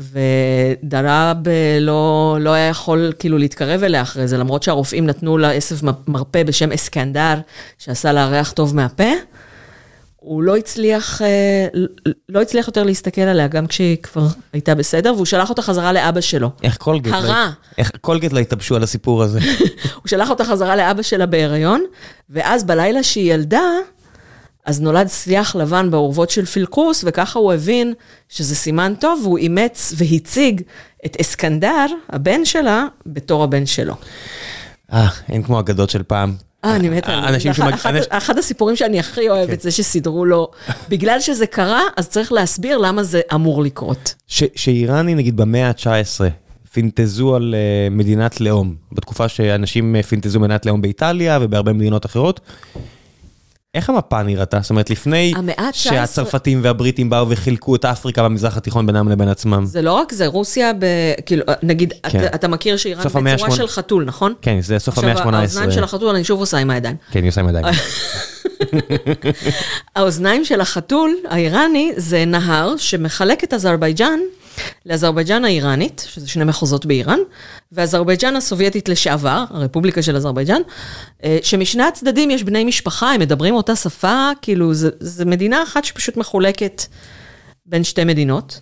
ודרב אה, לא, לא היה יכול כאילו להתקרב אליה אחרי זה, למרות שהרופאים נתנו לה עשב מרפא בשם אסקנדר, שעשה לה ריח טוב מהפה. הוא לא הצליח, אה, לא הצליח יותר להסתכל עליה, גם כשהיא כבר הייתה בסדר, והוא שלח אותה חזרה לאבא שלו. איך קולגייט לא- הרע. איך קולגייט לא התלבשו על הסיפור הזה? הוא שלח אותה חזרה לאבא שלה בהיריון, ואז בלילה שהיא ילדה, אז נולד סייח לבן באורוות של פילקוס, וככה הוא הבין שזה סימן טוב, והוא אימץ והציג את אסקנדר, הבן שלה, בתור הבן שלו. אה, אין כמו אגדות של פעם. אה, אני מתה על זה. אנשים שמג- אחד- אנש- אחד הסיפורים שאני הכי אוהבת, זה שסידרו לו, בגלל שזה קרה, אז צריך להסביר למה זה אמור לקרות. ש- שאיראני, נגיד במאה ה-19, פינטזו על uh, מדינת לאום, בתקופה שאנשים uh, פינטזו מדינת לאום באיטליה ובהרבה מדינות אחרות. איך המפה נראתה? זאת אומרת, לפני המאה ה-19 שהצרפתים והבריטים באו וחילקו את אפריקה במזרח התיכון בינם לבין עצמם. זה לא רק זה, רוסיה, ב... כאילו, נגיד, כן. אתה, אתה מכיר שאיראן בצורה השמונה- של חתול, נכון? כן, זה סוף המאה עכשיו, האוזניים של ה-18. החתול, אני שוב עושה עם הידיים. כן, היא עושה עם ידיים. האוזניים של החתול האיראני זה נהר שמחלק את אזרבייג'אן לאזרבייג'אן האיראנית, שזה שני מחוזות באיראן, ואזרבייג'אן הסובייטית לשעבר, הרפובליקה של אזרבייג'אן, אה, שמשני הצדדים יש בני משפחה, הם מדברים אותה שפה, כאילו, זה מדינה אחת שפשוט מחולקת בין שתי מדינות.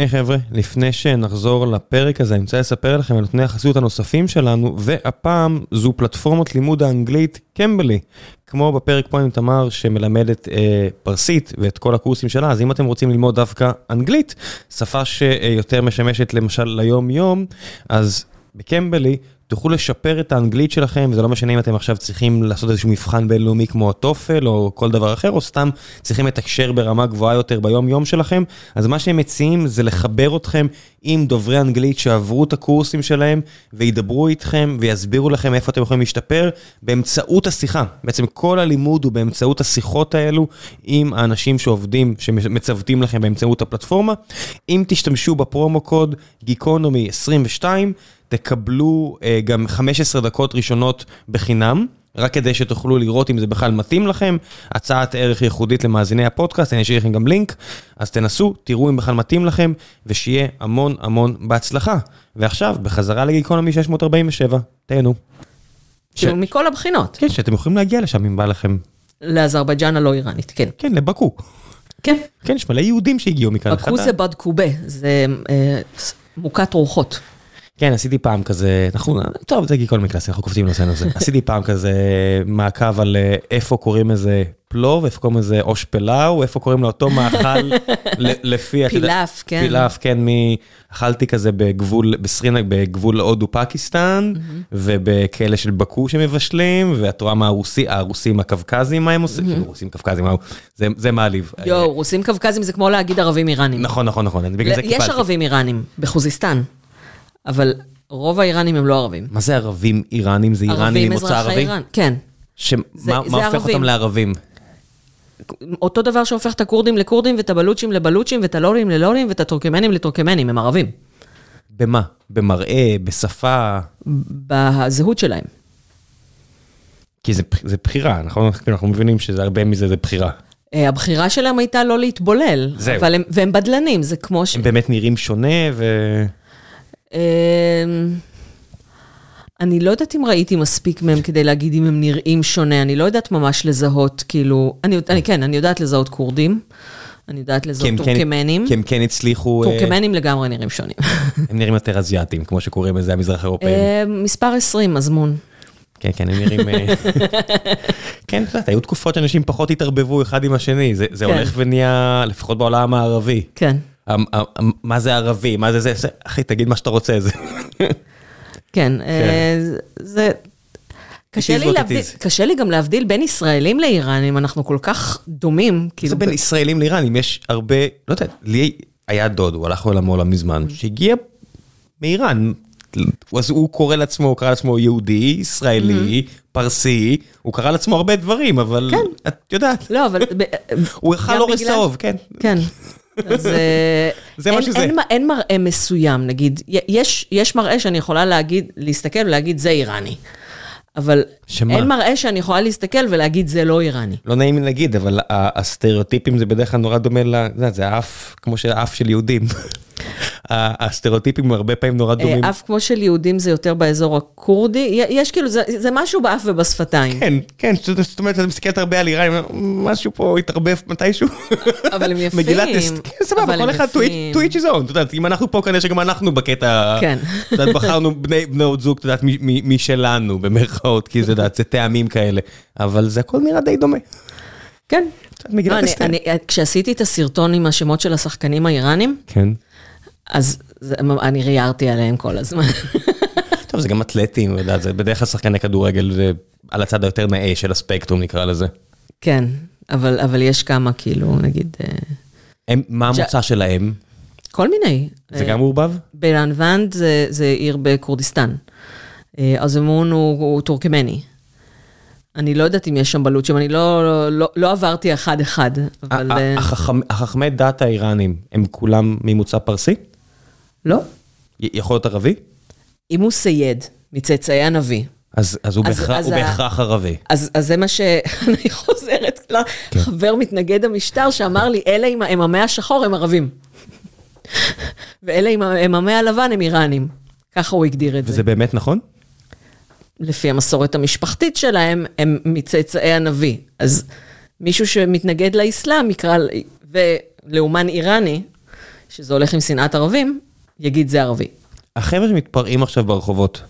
היי חבר'ה, לפני שנחזור לפרק הזה, אני רוצה לספר לכם על נותני החסות הנוספים שלנו, והפעם זו פלטפורמת לימוד האנגלית קמבלי. כמו בפרק פה עם תמר שמלמדת אה, פרסית ואת כל הקורסים שלה, אז אם אתם רוצים ללמוד דווקא אנגלית, שפה שיותר משמשת למשל ליום יום, אז בקמבלי תוכלו לשפר את האנגלית שלכם, וזה לא משנה אם אתם עכשיו צריכים לעשות איזשהו מבחן בינלאומי כמו הטופל או כל דבר אחר, או סתם צריכים לתקשר ברמה גבוהה יותר ביום יום שלכם, אז מה שהם מציעים זה לחבר אתכם עם דוברי אנגלית שעברו את הקורסים שלהם, וידברו איתכם ויסבירו לכם איפה אתם יכולים להשתפר באמצעות השיחה. בעצם כל הלימוד הוא באמצעות השיחות האלו עם האנשים שעובדים, שמצוותים לכם באמצעות הפלטפורמה. אם תשתמשו בפרומו קוד גיקונומי 22, תקבלו uh, גם 15 דקות ראשונות בחינם, רק כדי שתוכלו לראות אם זה בכלל מתאים לכם. הצעת ערך ייחודית למאזיני הפודקאסט, אני אשאיר לכם גם לינק, אז תנסו, תראו אם בכלל מתאים לכם, ושיהיה המון המון בהצלחה. ועכשיו, בחזרה לגיקונומי 647, תהנו. כאילו, מכל הבחינות. כן, שאתם יכולים להגיע לשם אם בא לכם. לאזרבייג'אן הלא איראנית, כן. כן, לבקו. כן, כן, יש מלא יהודים שהגיעו מכאן. בקו זה בד קובה, זה אה, מוכת רוחות. כן, עשיתי פעם כזה, אנחנו, טוב, זה גיקונומי קלאסי, אנחנו קופצים לנושא הזה. עשיתי פעם כזה מעקב על אה, איפה קוראים לזה פלוב, איפה קוראים לזה אוש פלאו, איפה קוראים לאותו מאכל, לפי... פילאף, כן. פילאף, כן, מ... אכלתי כזה בגבול, בסרינה, בגבול הודו-פקיסטן, ובכלא של בקו שמבשלים, ואת רואה מה הרוסי, הרוסים הקווקזים, מה הם עושים, כאילו רוסים קווקזים, זה- מעליב. יואו, רוסים קווקזים זה כמו להגיד ערבים איראנים. נכון, נכון, נכון, בגלל זה יש קיפלתי. ערבים איראנים בחוזיסטן, אבל רוב האיראנים הם לא ערבים. מה זה ערבים איראנים? זה איראנים ערבים ממוצא אזרחי ערבי? איראן, כן. שמה זה- מה זה הופך ערבים. אותם לערבים? אותו דבר שהופך את הכורדים לכורדים ואת הבלוצ'ים לבלוצ'ים ואת הלורים ללורים ואת הטורקמנים לטורקמנים, הם ערבים. במה? במראה, בשפה? בזהות שלהם. כי זה, זה בחירה, נכון? אנחנו מבינים שזה הרבה מזה זה בחירה. אה, הבחירה שלהם הייתה לא להתבולל, זהו. אבל הם, והם בדלנים, זה כמו ש... הם באמת נראים שונה ו... אה, אני לא יודעת אם ראיתי מספיק מהם כדי להגיד אם הם נראים שונה, אני לא יודעת ממש לזהות, כאילו, אני, אני כן, אני יודעת לזהות כורדים, אני יודעת לזהות כן- טורקמנים, כי הם כן הצליחו... אה, טורקמנים לגמרי נראים שונים. הם נראים יותר אזיאתים, כמו שקוראים לזה המזרח אירופאים. אה, מספר 20, מזמון. כן, כן, הם נראים... אה, כן, את יודעת, היו תקופות שאנשים פחות התערבבו אחד עם השני, זה זה כן. הולך ונהיה, לפחות בעולם הערבי. כן, מה זה ערבי? מה זה זה? זה- אחי, תגיד מה שאתה רוצה. זה- כן, אה, זה... קשה לי, להבדיל. קשה לי גם להבדיל בין ישראלים לאיראנים, אנחנו כל כך דומים, כאילו... זה בין ישראלים לאיראנים, יש הרבה, לא יודע, לי היה דוד, הוא הלך לעולמו לא מזמן, שהגיע מאיראן. אז הוא קורא לעצמו, הוא קרא לעצמו יהודי, ישראלי, פרסי, הוא קרא לעצמו הרבה דברים, אבל את יודעת, לא, אבל... הוא אכל אורז בגלל- צהוב, כן. כן. אז אה, זה מה אין- שזה. אין מ- אין מראה מסוים, נגיד, יש, יש מראה שאני יכולה להגיד, להסתכל ולהגיד, זה איראני. אבל שמה? אין מראה שאני יכולה להסתכל ולהגיד, זה לא איראני. לא נעים לי להגיד, אבל הסטריאוטיפים זה בדרך כלל נורא דומה ל... זה האף, כמו שהאף של יהודים. הסטריאוטיפים הרבה פעמים נורא דומים. אה, אף כמו של יהודים זה יותר באזור הכורדי, יש כאילו, זה, משהו באף ובשפתיים. כן, כן, זאת אומרת, אני מסתכלת הרבה על איראן, משהו פה התערבב מתישהו. אבל הם יפים. מגילת אסתר, כן, סבבה, כל אחד to each his own, את יודעת, אם אנחנו פה כנראה שגם אנחנו בקטע, כן. את יודעת, בחרנו בני בנות זוג, את יודעת, משלנו, במרכאות, כי זה, יודעת, זה טעמים כאלה, אבל זה הכל נראה די דומה. כן. לא, כשעשיתי את הסרטון עם השמות של השחקנים האיראנים, כן. אז זה, אני ריארתי עליהם כל הזמן. טוב, זה גם אתלטים, את יודעת, זה בדרך כלל שחקני כדורגל, זה על הצד היותר נאה של הספקטרום, נקרא לזה. כן, אבל, אבל יש כמה, כאילו, נגיד, אה, הם, מה המוצא שלהם? כל מיני. זה אה, גם מעורבב? בלנוונד זה, זה עיר בכורדיסטן. אה, עזמון הוא, הוא טורקמני. אני לא יודעת אם יש שם בלוצ'ים, אני לא, לא, לא, לא עברתי אחד-אחד, אבל... החכמי דת האיראנים, הם כולם ממוצא פרסי? לא. יכול להיות ערבי? אם הוא סייד, מצאצאי הנביא, אז, אז הוא, אז- בהכרח, אז הוא ה- בהכרח ערבי. אז, אז זה מה שאני חוזרת לחבר מתנגד המשטר שאמר לי, אלה עם האממי השחור הם ערבים. ואלה עם האממי הלבן הם איראנים. ככה הוא הגדיר את זה. וזה באמת נכון? לפי המסורת המשפחתית שלהם, הם מצאצאי הנביא. אז מישהו שמתנגד לאסלאם יקרא, ולאומן איראני, שזה הולך עם שנאת ערבים, יגיד זה ערבי. החבר'ה שמתפרעים עכשיו ברחובות,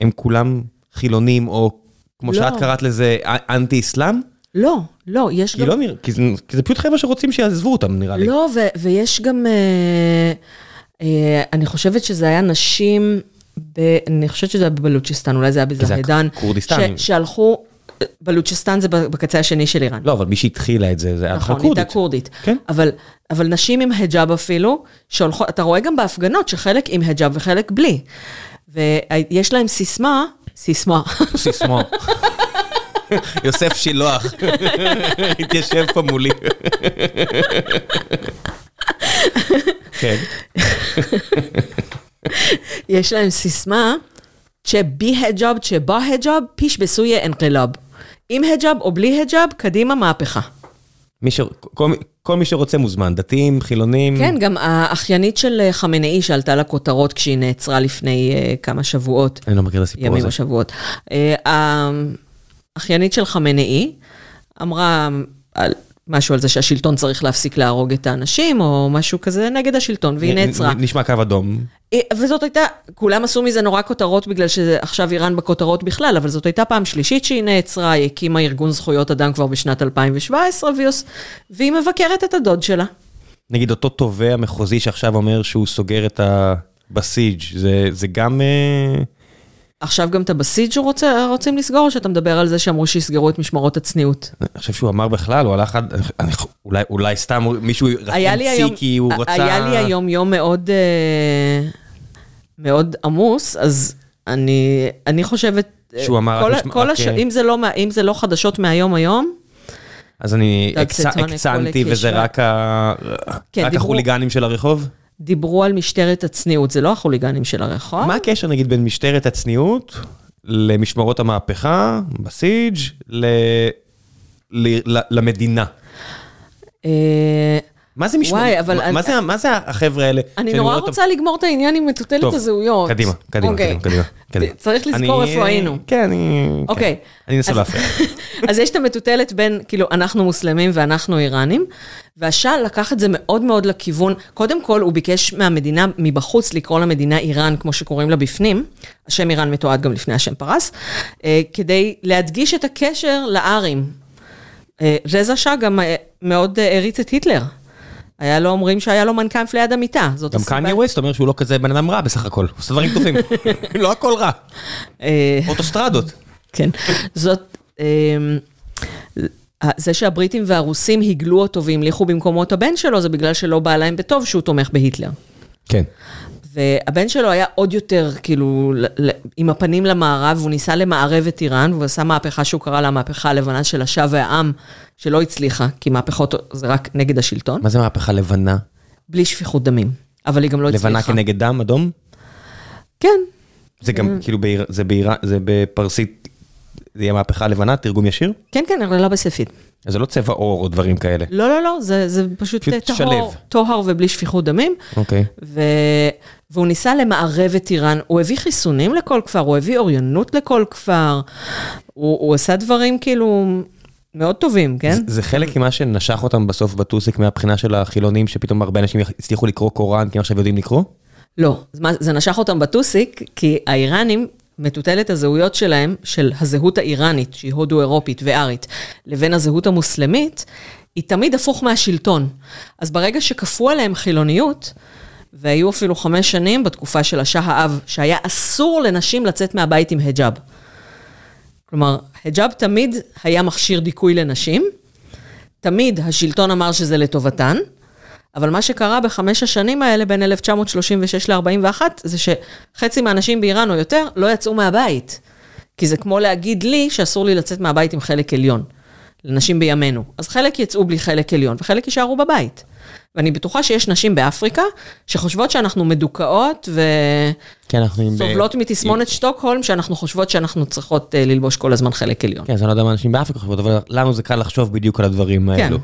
הם כולם חילונים, או כמו לא. שאת קראת לזה, אנטי-אסלאם? לא, לא, יש כי, גם... לא נראה, כי, זה, כי זה פשוט חבר'ה שרוצים שיעזבו אותם, נראה לי. לא, ו- ויש גם, אה, אה, אני חושבת שזה היה נשים, ב- אני חושבת שזה היה בבלוצ'יסטן, אולי זה היה זה בזהדן. כורדיסטן. ש- שהלכו, בלוצ'יסטן זה בקצה השני של איראן. לא, אבל מי שהתחילה את זה, זה נכון, כורדית. הייתה כורדית. כן. אבל, אבל נשים עם היג'אב אפילו, שהולכות, אתה רואה גם בהפגנות שחלק עם היג'אב וחלק בלי. ויש להם סיסמה, סיסמה, סיסמו. יוסף שילוח, התיישב פה מולי. כן. יש להם סיסמה, שבי היג'אב, שבא היג'אב, פיש בסויה אנקלב. עם היג'אב או בלי היג'אב, קדימה מהפכה. מי ש... כל, מי- כל מי שרוצה מוזמן, דתיים, חילונים. כן, גם האחיינית של אה, חמינאי שעלתה לכותרות כשהיא נעצרה לפני אה, כמה שבועות, אני לא מכיר את הסיפור ימים הזה. או שבועות. אה, האחיינית של חמינאי אמרה, על- משהו על זה שהשלטון צריך להפסיק להרוג את האנשים, או משהו כזה נגד השלטון, והיא נעצרה. נשמע קו אדום. אה, וזאת הייתה, כולם עשו מזה נורא כותרות בגלל שעכשיו איראן בכותרות בכלל, אבל זאת הייתה פעם שלישית שהיא נעצרה, היא הקימה ארגון זכויות אדם כבר בשנת 2017, והיא, מבקרת את הדוד שלה. נגיד אותו תובע מחוזי שעכשיו אומר שהוא סוגר את הבסיג', זה, זה גם... עכשיו גם את הבסיג' רוצים לסגור, או שאתה מדבר על זה שאמרו שיסגרו את משמרות הצניעות? אני חושב שהוא אמר בכלל, הוא הלך עד... אולי, אולי סתם מישהו המציא כי הוא רצה... היה לי היום יום מאוד, אה, מאוד עמוס, אז אני, אני חושבת... שהוא אמר... כל, כל הש... אם, זה לא, אם זה לא חדשות מהיום היום, אז אני הקצנתי וזה רק, ה... כן, רק דיברו... החוליגנים של הרחוב? דיברו על משטרת הצניעות, זה לא החוליגנים של הרחוב. מה הקשר נגיד בין משטרת הצניעות למשמרות המהפכה, בסיג', ל... ל... למדינה? מה זה משמעות? וואי, אבל... מה, אני... זה, מה זה החבר'ה האלה? אני נורא רוצה אותם... לגמור את העניין עם מטוטלת הזהויות. קדימה, קדימה, אוקיי. קדימה, קדימה. צריך לזכור איפה היינו. כן, אני... אוקיי. כן. אני אנסה להפריע. אז יש את המטוטלת בין, כאילו, אנחנו מוסלמים ואנחנו איראנים, והשאה לקח את זה מאוד מאוד לכיוון, קודם כל הוא ביקש מהמדינה מבחוץ לקרוא למדינה איראן, כמו שקוראים לה בפנים, השם איראן מתועד גם לפני השם פרס, אה, כדי להדגיש את הקשר לארים. אה, רזה שאה גם אה, מאוד העריץ את היטלר. היה לו אומרים שהיה לו מנקמפ ליד המיטה, זאת הסיבה. גם קניה ווסט אומר שהוא לא כזה בן אדם רע בסך הכל, הוא עושה דברים טובים, לא הכל רע. אוטוסטרדות. כן, זאת... זה שהבריטים והרוסים הגלו אותו והמליכו במקומו את הבן שלו, זה בגלל שלא בא להם בטוב שהוא תומך בהיטלר. כן. והבן שלו היה עוד יותר, כאילו, עם הפנים למערב, והוא ניסה למערב את איראן, והוא עשה מהפכה שהוא קרא לה המהפכה הלבנה של השאה והעם, שלא הצליחה, כי מהפכות זה רק נגד השלטון. מה זה מהפכה לבנה? בלי שפיכות דמים, אבל היא גם לא הצליחה. לבנה כנגד דם אדום? כן. זה גם, כאילו, זה בפרסית זה יהיה מהפכה לבנה, תרגום ישיר? כן, כן, אבל לא בספית. אז זה לא צבע עור או דברים כאלה. לא, לא, לא, זה, זה פשוט, פשוט טהור, טוהר ובלי שפיכות דמים. אוקיי. ו... והוא ניסה למערב את איראן, הוא הביא חיסונים לכל כפר, הוא הביא אוריינות לכל כפר, הוא, הוא עשה דברים כאילו מאוד טובים, כן? זה, זה חלק ממה שנשך אותם בסוף בטוסיק מהבחינה של החילונים, שפתאום הרבה אנשים הצליחו לקרוא קוראן, כי עכשיו יודעים לקרוא? לא, זה נשך אותם בטוסיק, כי האיראנים מטוטלת הזהויות שלהם, של הזהות האיראנית, שהיא הודו-אירופית וארית, לבין הזהות המוסלמית, היא תמיד הפוך מהשלטון. אז ברגע שכפו עליהם חילוניות, והיו אפילו חמש שנים בתקופה של השאה האב, שהיה אסור לנשים לצאת מהבית עם היג'אב. כלומר, היג'אב תמיד היה מכשיר דיכוי לנשים, תמיד השלטון אמר שזה לטובתן, אבל מה שקרה בחמש השנים האלה, בין 1936 ל-41, זה שחצי מהאנשים באיראן או יותר לא יצאו מהבית. כי זה כמו להגיד לי שאסור לי לצאת מהבית עם חלק עליון, לנשים בימינו. אז חלק יצאו בלי חלק עליון וחלק יישארו בבית. ואני בטוחה שיש נשים באפריקה שחושבות שאנחנו מדוכאות וסובלות כן, מתסמונת שטוקהולם, שאנחנו חושבות שאנחנו צריכות uh, ללבוש כל הזמן חלק עליון. כן, אז אני לא יודע מה אנשים באפריקה חושבות, אבל לנו זה קל לחשוב בדיוק על הדברים כן. האלו.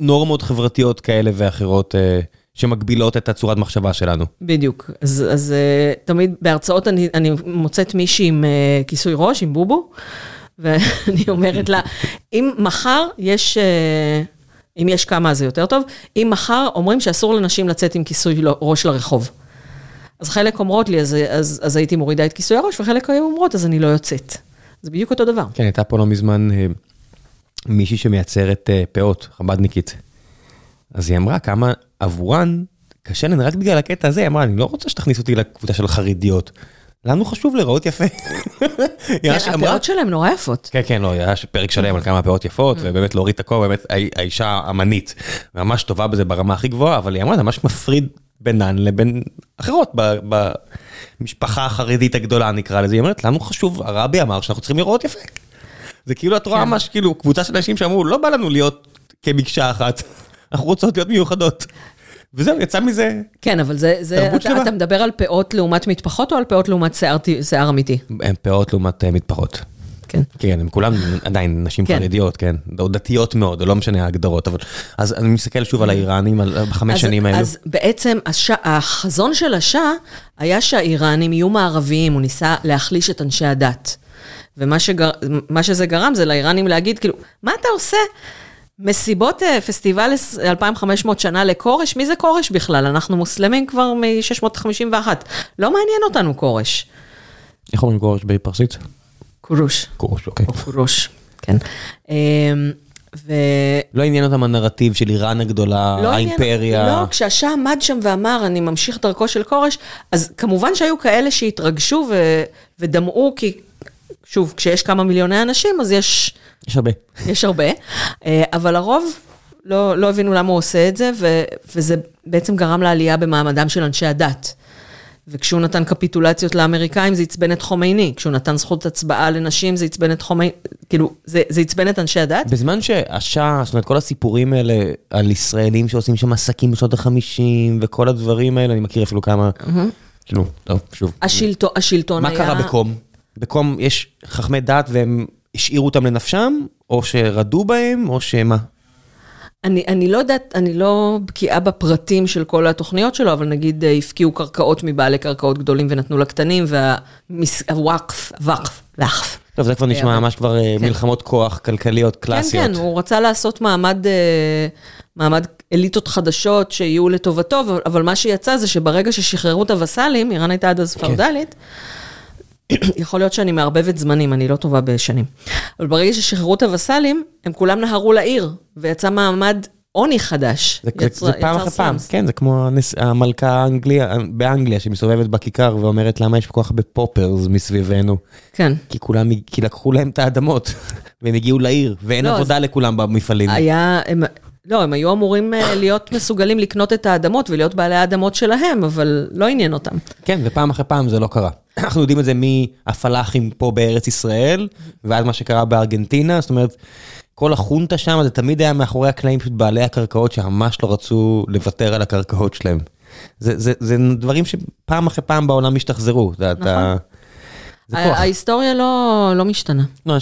נורמות חברתיות כאלה ואחרות. Uh, שמגבילות את הצורת מחשבה שלנו. בדיוק. אז, אז uh, תמיד בהרצאות אני, אני מוצאת מישהי עם כיסוי ראש, עם בובו, ואני אומרת לה, אם מחר יש... Uh, אם יש כמה זה יותר טוב. אם מחר אומרים שאסור לנשים לצאת עם כיסוי לא, ראש לרחוב. אז חלק אומרות לי, אז, אז, אז הייתי מורידה את כיסוי הראש, וחלק היו אומרות, אז אני לא יוצאת. זה בדיוק אותו דבר. כן, הייתה פה לא מזמן אה, מישהי שמייצרת אה, פאות, חבדניקית. אז היא אמרה כמה עבורן קשה להם רק בגלל הקטע הזה, היא אמרה, אני לא רוצה שתכניס אותי לקבוצה של חרדיות. לנו חשוב לראות יפה. כן, הפאות שלהם נורא יפות. כן, כן, לא, היה פרק שלם על כמה הפאות יפות, mm. ובאמת להוריד את הכובע, באמת האישה אמנית, ממש טובה בזה ברמה הכי גבוהה, אבל היא אמרה, זה ממש מפריד בינן לבין אחרות במשפחה החרדית הגדולה נקרא לזה, היא אומרת, לנו חשוב, הרבי אמר שאנחנו צריכים לראות יפה. זה כאילו, את רואה כן. ממש כאילו קבוצה של אנשים שאמרו, לא בא לנו להיות כמקשה אחת, אנחנו רוצות להיות מיוחדות. וזהו, יצא מזה כן, אבל זה, זה אתה, אתה מדבר על פאות לעומת מטפחות או על פאות לעומת שיער, שיער אמיתי? הם פאות לעומת uh, מטפחות. כן. כן, הם כולם עדיין נשים כן. חרדיות, כן, או דתיות מאוד, או לא משנה ההגדרות, אבל אז אני מסתכל שוב על האיראנים, על בחמש אז, שנים האלו. אז בעצם הש... החזון של השאה היה שהאיראנים יהיו מערביים, הוא ניסה להחליש את אנשי הדת. ומה שגר... שזה גרם זה לאיראנים להגיד, כאילו, מה אתה עושה? מסיבות אה, פסטיבל 2500 שנה לכורש, מי זה כורש בכלל? אנחנו מוסלמים כבר מ-651. לא מעניין אותנו כורש. איך אומרים גורש בפרסית? כורוש. גורש, אוקיי. או כורוש, כן. אמ, ו... לא עניין אותם הנרטיב של איראן הגדולה, לא עניין- האימפריה. לא, כשהשאה עמד שם ואמר, אני ממשיך דרכו של כורש, אז כמובן שהיו כאלה שהתרגשו ו... ודמעו, כי שוב, כשיש כמה מיליוני אנשים, אז יש, יש הרבה. יש הרבה, אה, אבל הרוב לא, לא הבינו למה הוא עושה את זה, ו... וזה בעצם גרם לעלייה במעמדם של אנשי הדת. וכשהוא נתן קפיטולציות לאמריקאים, זה עצבן את חומייני. כשהוא נתן זכות הצבעה לנשים, זה עצבן את חומייני. כאילו, זה, עצבן את אנשי הדת. בזמן שהשאה, זאת אומרת, כל הסיפורים האלה על ישראלים שעושים שם עסקים בשנות ה-50 וכל הדברים האלה, אני מכיר אפילו כמה, כאילו, טוב, שוב. השלטון, השלטון מה היה... קרה בקום? בקום יש חכמי דת והם השאירו אותם לנפשם, או שרדו בהם, או שמה? אני, אני לא יודעת, אני לא בקיאה בפרטים של כל התוכניות שלו, אבל נגיד אה, הפקיעו קרקעות מבעלי קרקעות גדולים ונתנו לקטנים, והוואקף, וואקף, וואקף. טוב, זה כבר נשמע אבל- ממש כבר אה, מלחמות כוח כלכליות כן, קלאסיות. כן, הוא רצה לעשות מעמד, אה, מעמד אליטות חדשות שיהיו לטובתו, אבל- מה שיצא זה שברגע ששחררו את הווסלים, איראן הייתה עד אז כן. יכול להיות שאני מערבבת זמנים, אני לא טובה בשנים. אבל ברגע ששחררו את הווסלים, הם כולם נהרו לעיר, ויצא מעמד עוני חדש. זה, זה, יצר- זה פעם יצר אחרי פעם. כן, זה כמו הנס, המלכה האנגליה, באנגליה שמסתובבת בכיכר ואומרת למה יש כל כך הרבה פופרס מסביבנו. כן. כי כולם, כי לקחו להם את האדמות, והם הגיעו לעיר, ואין לא, עבודה לכולם במפעלים. היה, הם, לא, הם היו אמורים אה, להיות מסוגלים לקנות את האדמות ולהיות בעלי האדמות שלהם, אבל לא עניין אותם. כן, ופעם אחרי פעם זה לא קרה. אנחנו יודעים את זה מהפלאחים פה בארץ ישראל, ועד מה שקרה בארגנטינה, זאת אומרת, כל החונטה שם, זה תמיד היה מאחורי הקלעים פשוט בעלי הקרקעות שממש לא רצו לוותר על הקרקעות שלהם. זה, זה, זה דברים שפעם אחרי פעם בעולם השתחזרו, נכון. אתה... ההיסטוריה לא, לא משתנה. לא,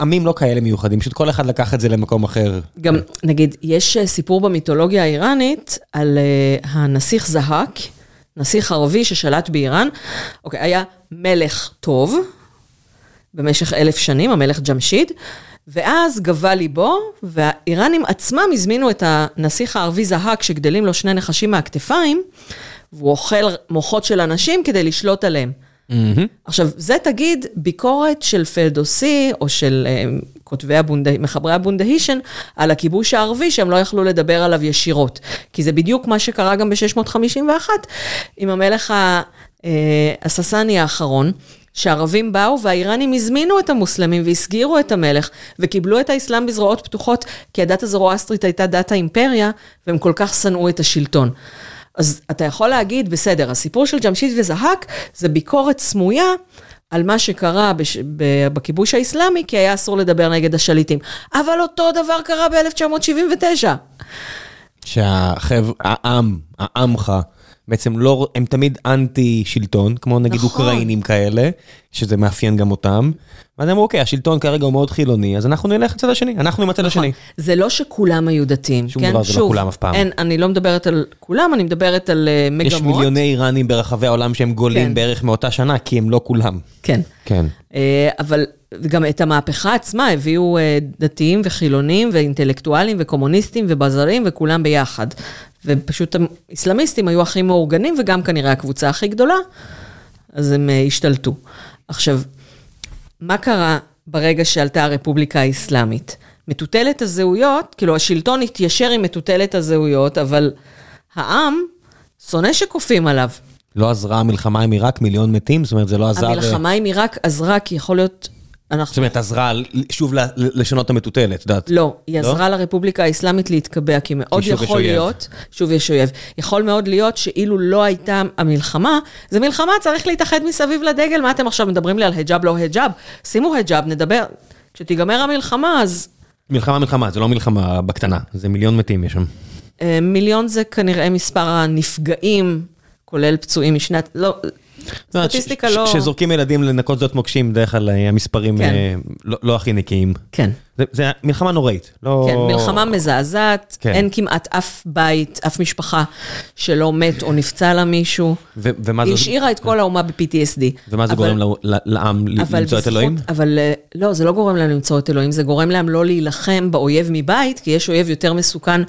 עמים לא כאלה מיוחדים, פשוט כל אחד לקח את זה למקום אחר. גם, נגיד, יש אה, סיפור במיתולוגיה האיראנית על uh, הנסיך זהק, נסיך ערבי ששלט באיראן. אוקיי, היה מלך טוב במשך אלף שנים, המלך ג'משיד, ואז גבה ליבו, והאיראנים עצמם הזמינו את הנסיך הערבי זהק, שגדלים לו שני נחשים מהכתפיים, והוא אוכל מוחות של אנשים כדי לשלוט עליהם. עכשיו, זה תגיד ביקורת של פלדוסי, או של אה, כותבי הבונדה, מחברי הבונדהישן, על הכיבוש הערבי, שהם לא יכלו לדבר עליו ישירות. כי זה בדיוק מה שקרה גם ב-651, עם המלך אה, הססני האחרון. שהערבים באו והאיראנים הזמינו את המוסלמים והסגירו את המלך וקיבלו את האסלאם בזרועות פתוחות, כי הדת הזרואסטרית הייתה דת האימפריה, והם כל כך שנאו את השלטון. אז אתה יכול להגיד, בסדר, הסיפור של ג'משיד וזהק זה ביקורת סמויה על מה שקרה בש... בכיבוש האסלאמי, כי היה אסור לדבר נגד השליטים. אבל אותו דבר קרה ב-1979. שהחבר, העם, העמך, בעצם לא, הם תמיד אנטי שלטון, כמו נגיד נכון. אוקראינים כאלה, שזה מאפיין גם אותם. ואז אמרו, אוקיי, השלטון כרגע הוא מאוד חילוני, אז אנחנו נלך לצד השני, אנחנו עם הצד השני. זה לא שכולם היו דתיים, שום כן? דבר זה לא שוב, כולם אף פעם. אין, אני לא מדברת על כולם, אני מדברת על uh, מגמות. יש מיליוני איראנים ברחבי העולם שהם גולים כן. בערך מאותה שנה, כי הם לא כולם. כן. כן. אה, אבל גם את המהפכה עצמה הביאו אה, דתיים וחילונים ואינטלקטואלים וקומוניסטים ובזרים וכולם ביחד. ופשוט האסלאמיסטים היו הכי מאורגנים וגם כנראה הקבוצה הכי גדולה, אז הם אה, השתלטו. עכשיו, מה קרה ברגע שעלתה הרפובליקה האסלאמית? מטוטלת הזהויות, כאילו השלטון התיישר עם מטוטלת הזהויות, אבל העם שונא שכופים עליו. לא עזרה המלחמה עם עיראק, מיליון מתים? זאת אומרת, זה לא עזר... המלחמה עם עיראק עזרה, כי יכול להיות... אנחנו... זאת אומרת, עזרה שוב לשנות את המטוטלת, את יודעת. לא, היא עזרה לרפובליקה האסלאמית להתקבע, כי מאוד כי יכול אויב. להיות, שוב יש אויב, יכול מאוד להיות שאילו לא הייתה המלחמה, זה מלחמה, צריך להתאחד מסביב לדגל, מה אתם עכשיו מדברים לי על היג'אב, לא היג'אב? שימו היג'אב, נדבר. כשתיגמר המלחמה, אז מלחמה מלחמה, זה לא מלחמה בקטנה, זה מיליון מתים יש שם. אה, מיליון זה כנראה מספר הנפגעים, כולל פצועים משנת, לא, סטטיסטיקה ש- לא... כשזורקים ילדים לנקות שדות מוקשים, בדרך כלל אה, המספרים כן. אה, לא- לא הכי נקיים. כן. זה- מלחמה נוראית. לא... כן, מלחמה מזעזעת, כן. אין כמעט אף בית, אף משפחה שלא מת או נפצע לה מישהו. ו- ומה היא זה... השאירה את כל האומה ב-PTSD. ומה זה אבל- גורם לעם למצוא את בזכות- אלוהים? אבל אה, לא, זה לא גורם להם למצוא את אלוהים, זה גורם להם לא להילחם באויב מבית, כי יש אויב יותר מסוכן.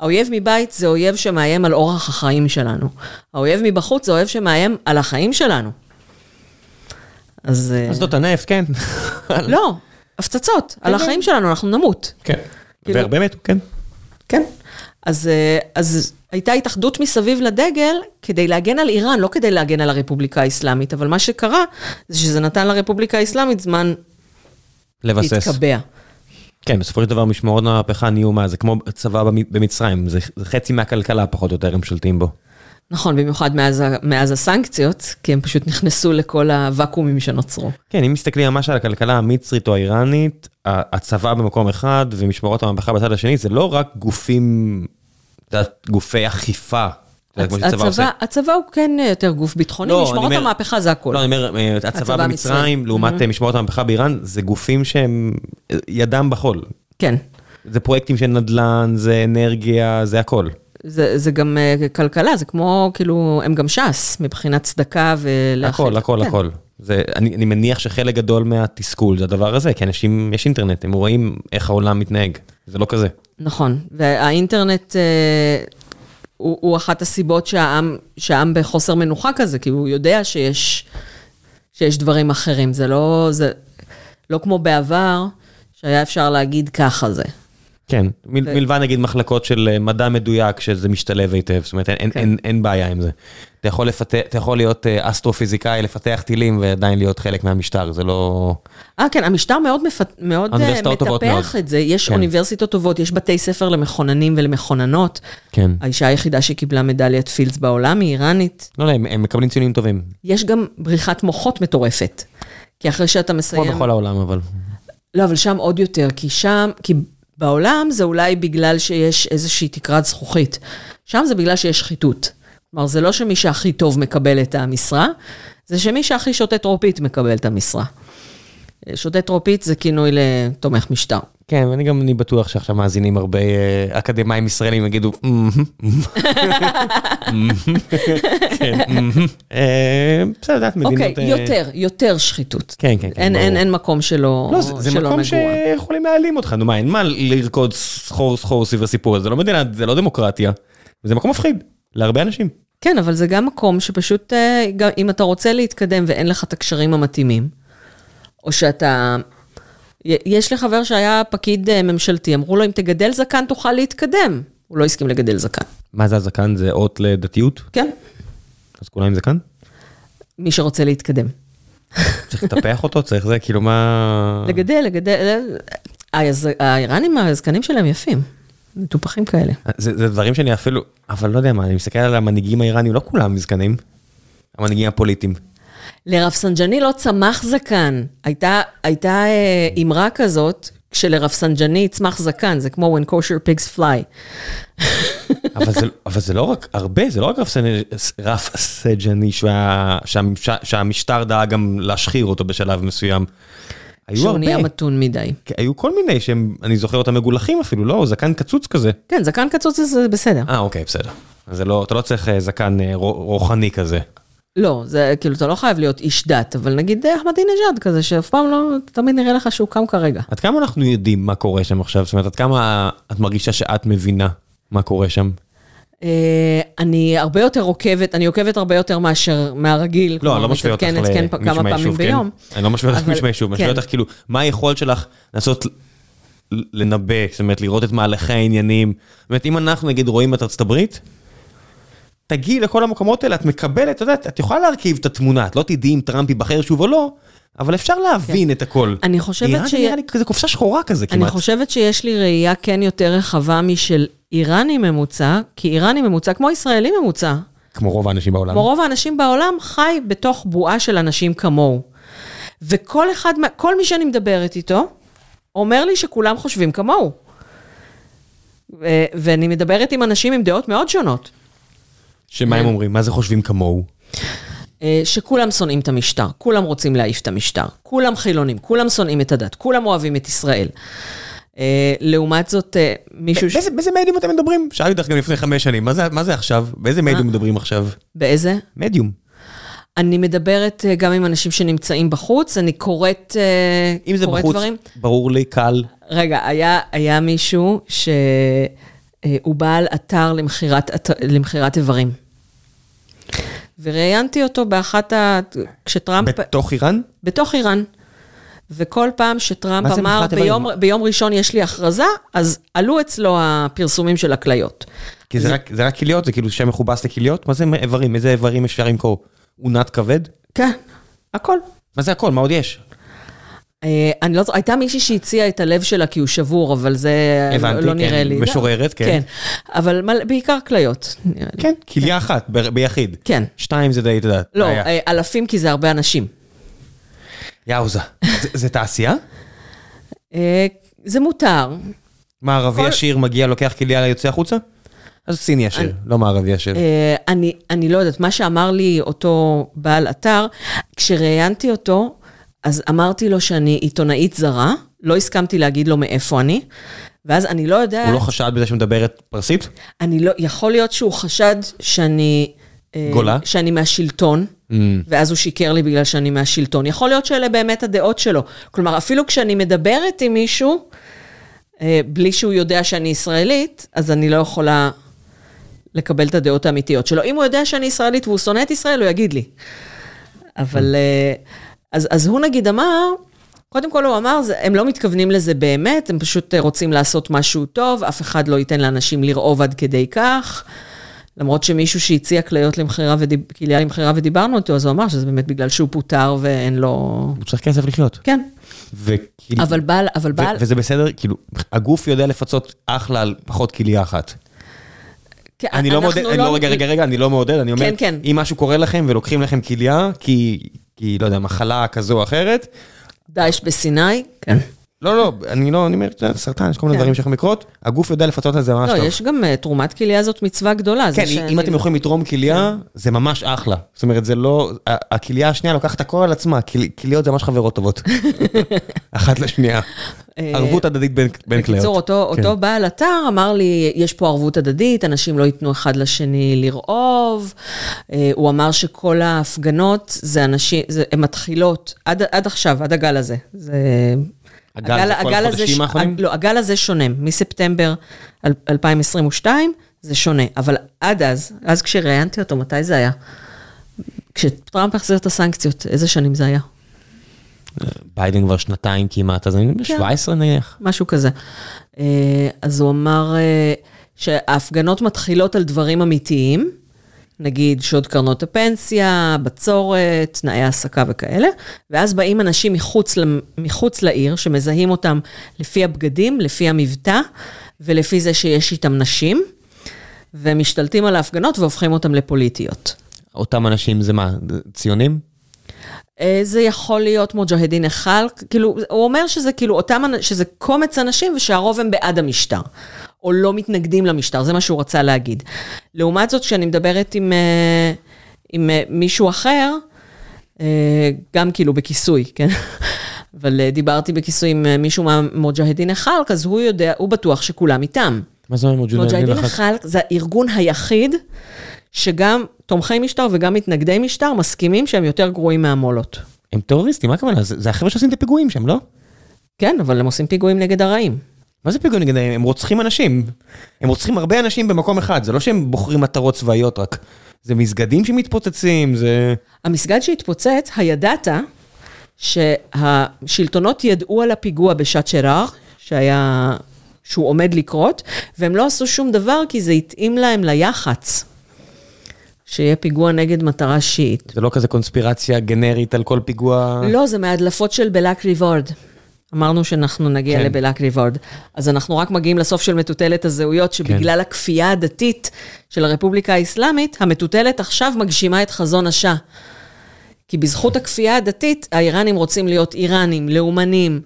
האויב מבית זה אויב שמאיים על אורח החיים שלנו. האויב מבחוץ זה אויב שמאיים על החיים שלנו. אז... אה, אסדות הנפט, כן. לא, הפצצות, על החיים שלנו, אנחנו נמות. כן. כאילו- והרבה מתו, כן. כן. אז, אה, אז הייתה התאחדות מסביב לדגל כדי להגן על איראן, לא כדי להגן על הרפובליקה האסלאמית, אבל מה שקרה זה שזה נתן לרפובליקה האסלאמית זמן לבסס. להתקבע. כן, בסופו של דבר משמרות המהפכה נהיו מה, זה כמו צבא במ- במצרים, זה זה חצי מהכלכלה פחות או יותר הם שולטים בו. נכון, במיוחד מאז, מאז הסנקציות, כי הם פשוט נכנסו לכל הוואקומים שנוצרו. כן, אם מסתכלים ממש על הכלכלה המצרית או האיראנית, הצבא במקום אחד ומשמרות המהפכה בצד השני, זה לא רק גופים, את יודעת, גופי אכיפה. עושה. הצבא, הצבא הוא כן יותר גוף ביטחוני, לא, משמרות אומר- המהפכה זה הכל. לא, אני אומר, אה, הצבא הצבא במצרים המצרי. לעומת אה, משמרות המהפכה באיראן, זה גופים שהם אה, ידם בחול. כן. זה פרויקטים של נדל"ן, זה אנרגיה, זה הכל. זה, זה גם אה, כלכלה, זה כמו, כאילו, הם גם ש"ס, מבחינת צדקה ולהכיל. הכל, הכל, כן. הכל. זה, אני, אני מניח שחלק גדול מהתסכול זה הדבר הזה, כי אנשים, יש אינטרנט, הם רואים איך העולם מתנהג. זה לא כזה. נכון, והאינטרנט אה, הוא, הוא אחת הסיבות שהעם, שהעם בחוסר מנוחה כזה, כי הוא יודע שיש, שיש דברים אחרים. זה לא, זה לא כמו בעבר, שהיה אפשר להגיד ככה זה. כן, מל, ו- מלבד נגיד מחלקות של אה, מדע מדויק, שזה משתלב היטב, זאת אומרת, אין, כן. אין, אין בעיה עם זה. אתה יכול, לפתח, אתה יכול להיות אה, אסטרופיזיקאי, לפתח טילים ועדיין להיות חלק מהמשטר, זה לא... אה, כן, המשטר מאוד, מפת... מאוד אה, טובות מטפח מאוד. את זה. יש כן. אוניברסיטות טובות, יש בתי ספר למכוננים ולמכוננות. כן. האישה היחידה שקיבלה מדליית פילדס בעולם היא איראנית. לא, לא, הם, הם מקבלים ציונים טובים. יש גם בריחת מוחות מטורפת. כי אחרי שאתה כמו מסיים... בכל העולם, אבל... לא, אבל שם עוד יותר, כי שם, כי בעולם זה אולי בגלל שיש איזושהי תקרת זכוכית. שם זה בגלל שיש שחיתות. כלומר, זה לא שמי שהכי טוב מקבל את המשרה, זה שמי שהכי שותה טרופית מקבל את המשרה. שותה טרופית זה כינוי לתומך משטר. כן, ואני גם אני בטוח שעכשיו מאזינים הרבה אה, אקדמאים ישראלים יגידו, "מהמם, מהמם." מהמם." כן. אה, בסדר, יודעת, מדינות... אוקיי, אה, יותר, יותר שחיתות. כן, כן, כן, אין, ברור. אין, אין מקום שלא, לא, זה, מקום נגוע. שיכולים להעלים אותך, נו מה, אין מה לרקוד סחור סחור סביב הסיפור הזה, זה לא מדינה, זה לא דמוקרטיה, זה מקום מפחיד, להרבה אנשים. כן, אבל זה גם מקום שפשוט, אם אתה רוצה להתקדם ואין לך את הקשרים המתאימים, או שאתה... יש לי חבר שהיה פקיד אה, ממשלתי, אמרו לו, אם תגדל זקן תוכל להתקדם. הוא לא הסכים לגדל זקן. מה זה הזקן? זה אות לדתיות? כן, אז כולם עם זקן? מי שרוצה להתקדם. צריך לטפח אותו? צריך זה? כאילו מה... לגדל, לגדל... אה, האיראנים, הזקנים שלהם יפים. מטופחים כאלה. זה, זה דברים שאני אפילו, אבל לא יודע מה, אני מסתכל על המנהיגים האיראנים, לא כולם זקנים. המנהיגים הפוליטיים. לרפסנג'ני לא צמח זקן. הייתה, הייתה אה, אמרה כזאת, כשלרפסנג'ני יצמח זקן, זה כמו when kosher pigs fly. אבל זה, אבל זה לא רק הרבה, זה לא רק רף, סנ- רף סג'ני שה, שהמש, שהמשטר דאג גם להשחיר אותו בשלב מסוים. היו שהוא הרבה, נהיה מתון מדי. כי היו כל מיני שהם, אני זוכר אותם מגולחים אפילו, לא, זקן קצוץ כזה. כן, זקן קצוץ זה בסדר. אה, אוקיי, בסדר. זה לא, אתה לא צריך אה, זקן אה, רו- רוחני כזה. לא, זה כאילו, אתה לא חייב להיות איש דת, אבל נגיד אה, אחמדינג'אד כזה, שאף פעם לא, תמיד נראה לך שהוא קם כרגע. עד כמה אנחנו יודעים מה קורה שם עכשיו? זאת אומרת, עד כמה את מרגישה שאת מבינה מה קורה שם? אה, אני הרבה יותר עוקבת, אני עוקבת הרבה יותר מאשר מהרגיל. לא, אני לא משווה אותך כן, למישהו מהיישוב, כן? אני לא משווה אותך למישהו מהיישוב, אני משווה כן. אותך כאילו, מה היכולת שלך לנסות ל- לנבא, זאת אומרת, לראות את מהלכי העניינים. זאת אומרת, אם אנחנו נגיד רואים את ארצות הברית, תגיעי לכל המקומות האלה, את מקבלת, את יודעת, את יכולה להרכיב את התמונה, את לא תדעי אם טראמפ ייבחר שוב או לא, אבל אפשר להבין את הכל. אני חושבת איראן ש- נראה לי כזה קופסה שחורה כזה אני כמעט. חושבת שיש לי ראייה כן יותר רחבה משל איראני ממוצע, כי איראני ממוצע, כמו ישראלי ממוצע, כמו רוב האנשים בעולם. כמו רוב האנשים בעולם, חי בתוך בועה של אנשים כמוהו. וכל אחד, כל מי שאני מדברת איתו, אומר לי שכולם חושבים כמוהו. ו- ואני מדברת עם אנשים עם דעות מאוד שונות. שמה הם אומרים? מה זה חושבים כמוהו? אה, שכולם שונאים את המשטר, כולם רוצים להעיף את המשטר, כולם חילונים, כולם שונאים את הדת, כולם אוהבים את ישראל. אה, לעומת זאת, אה, מישהו... ש... באיזה באיזה מדיום אתם מדברים? שאלתי אותך גם לפני חמש שנים, מה זה- מה זה עכשיו? באיזה מדיום מדברים עכשיו? באיזה? מדיום. אני מדברת גם עם אנשים שנמצאים בחוץ, אני קוראת, אה, אם זה בחוץ, דברים. ברור לי, קל. רגע, היה, היה מישהו שהוא בעל אתר למכירת, את- למכירת איברים. וראיינתי אותו באחת ה... כשטראמפ... בתוך איראן? בתוך איראן. וכל פעם שטראמפ זה אמר? ביום, ביום ראשון יש לי הכרזה, אז עלו אצלו הפרסומים של הכליות. כי זה רק- זה רק כליות, זה כאילו שם מכובס לכליות? מה זה איברים? איזה איברים אפשר למכור? אונת כבד? כן, הכל. מה זה הכל? מה עוד יש? אה, אני לא זוכרת, הייתה מישהי שהציעה את הלב שלה כי הוא שבור, אבל זה הבנתי, לא כן, נראה לי. משוררת, כן. כן, אבל בעיקר כליות. כן, כליה אחת, ביחיד. כן. שתיים זה די, אתה יודע. לא. אה, אלפים כי זה הרבה אנשים. יאוזה. זה- תעשייה? אה, זה מותר. מה, ערבי עשיר מגיע, לוקח כליה, יוצא החוצה? אז סיני עשיר, לא מערבי עשיר. אני לא יודעת, מה שאמר לי אותו בעל אתר, כשראיינתי אותו, אז אמרתי לו שאני עיתונאית זרה, לא הסכמתי להגיד לו מאיפה אני, ואז אני לא יודעת... הוא לא חשד בזה שמדברת פרסית? אני לא, יכול להיות שהוא חשד שאני... אה, גולה? שאני מהשלטון, Mm. ואז הוא שיקר לי בגלל שאני מהשלטון. יכול להיות שאלה באמת הדעות שלו. כלומר, אפילו כשאני מדברת עם מישהו, אה, בלי שהוא יודע שאני ישראלית, אז אני לא יכולה לקבל את הדעות האמיתיות שלו. אם הוא יודע שאני ישראלית והוא שונא את ישראל, הוא יגיד לי. אבל... אה, אז, אז הוא נגיד אמר, קודם כל הוא אמר, זה, הם לא מתכוונים לזה באמת, הם פשוט אה, רוצים לעשות משהו טוב, אף אחד לא ייתן לאנשים לרעוב עד כדי כך. למרות שמישהו שהציע כליות למכירה ודיב... כליה למכירה ודיברנו איתו, אז הוא אמר שזה באמת בגלל שהוא פוטר ואין לו... הוא צריך כסף לחיות. כן. וכאילו- אבל בעל, אבל ו- בעל... וזה בסדר, כאילו, הגוף יודע לפצות אחלה על פחות כליה אחת. כן, אני לא מעודד, אני לא, רגע, רגע, רגע, אני לא מעודד, אני אומר, כן, כן. אם משהו קורה לכם ולוקחים לכם כליה, כי, כי, לא יודע, מחלה כזו או אחרת, דאעש בסיני, כן. לא, לא, אני לא, אני אומר, סרטן, יש כל מיני כן. דברים שיכולים לקרות, הגוף יודע לפצות על זה ממש לא, טוב. יש גם אה, תרומת כליה זאת מצווה גדולה. כן, אם אתם יכולים לתרום כליה, זה ממש אחלה. זאת אומרת, זה לא, הכליה השנייה לוקחת הכל על עצמה, כל- כליות זה ממש חברות טובות. אחת לשנייה. אה, ערבות הדדית בין כליות. בקיצור, אותו, כן. אותו בעל אתר אמר לי, יש פה ערבות הדדית, אנשים לא ייתנו אחד לשני לרעוב. אה, הוא אמר שכל ההפגנות, זה אנשים, הן מתחילות, עד עכשיו, עד הגל הזה. זה... הגל זה כל החודשים ש-? לא, הגל הזה שונה, מספטמבר אל- 2022 זה שונה, אבל עד אז, אז כשראיינתי אותו, מתי זה היה? כשטראמפ החזיר את הסנקציות, איזה שנים זה היה? ביידן כבר שנתיים כמעט, אז אני כן. ב-17 נניח. משהו כזה. אה, אז הוא אמר אה, שההפגנות מתחילות על דברים אמיתיים, נגיד שוד קרנות הפנסיה, בצורת, תנאי העסקה וכאלה, ואז באים אנשים מחוץ, מחוץ לעיר, שמזהים אותם לפי הבגדים, לפי המבטא, ולפי זה שיש איתם נשים, ומשתלטים על ההפגנות והופכים אותם לפוליטיות. אותם אנשים זה מה, ציונים? אה, זה יכול להיות מוג'הדין אחד, כאילו, הוא אומר שזה כאילו אותם, שזה קומץ אנשים ושהרוב הם בעד המשטר, או לא מתנגדים למשטר, זה מה שהוא רצה להגיד. לעומת זאת, כשאני מדברת עם, אה, עם אה, מישהו אחר, אה, גם כאילו בכיסוי, כן? אבל דיברתי בכיסוי עם מישהו מהמוג'הדין החלק, אז הוא יודע, הוא בטוח שכולם איתם. מה זה אומר מוג'הדין? החלק זה הארגון היחיד שגם תומכי משטר וגם מתנגדי משטר מסכימים שהם יותר גרועים מהמולות. הם טרוריסטים, מה הכוונה? זה זה החבר'ה שעושים את הפיגועים שם, לא? כן, אבל הם עושים פיגועים נגד הרעים. מה זה פיגועים נגד הם רוצחים אנשים. הם רוצחים הרבה אנשים במקום אחד, זה לא שהם בוחרים מטרות צבאיות רק. זה מסגדים שמתפוצצים, זה... המסגד שהתפוצץ, הידעת שהשלטונות ידעו על הפיגוע בשעת שרר, שהיה, שהוא עומד לקרות, והם לא עשו שום דבר כי זה התאים להם ליח"צ. שיהיה פיגוע נגד מטרה שיעית. זה לא כזה קונספירציה גנרית על כל פיגוע... לא, זה מההדלפות של בלק ריבורד. אמרנו שאנחנו נגיע כן. לבלק ריבורד. אז אנחנו רק מגיעים לסוף של מטוטלת הזהויות, שבגלל הכפייה הדתית של הרפובליקה האסלאמית, המטוטלת עכשיו מגשימה את חזון השאה. כי בזכות הכפייה הדתית, האיראנים רוצים להיות איראנים, לאומנים,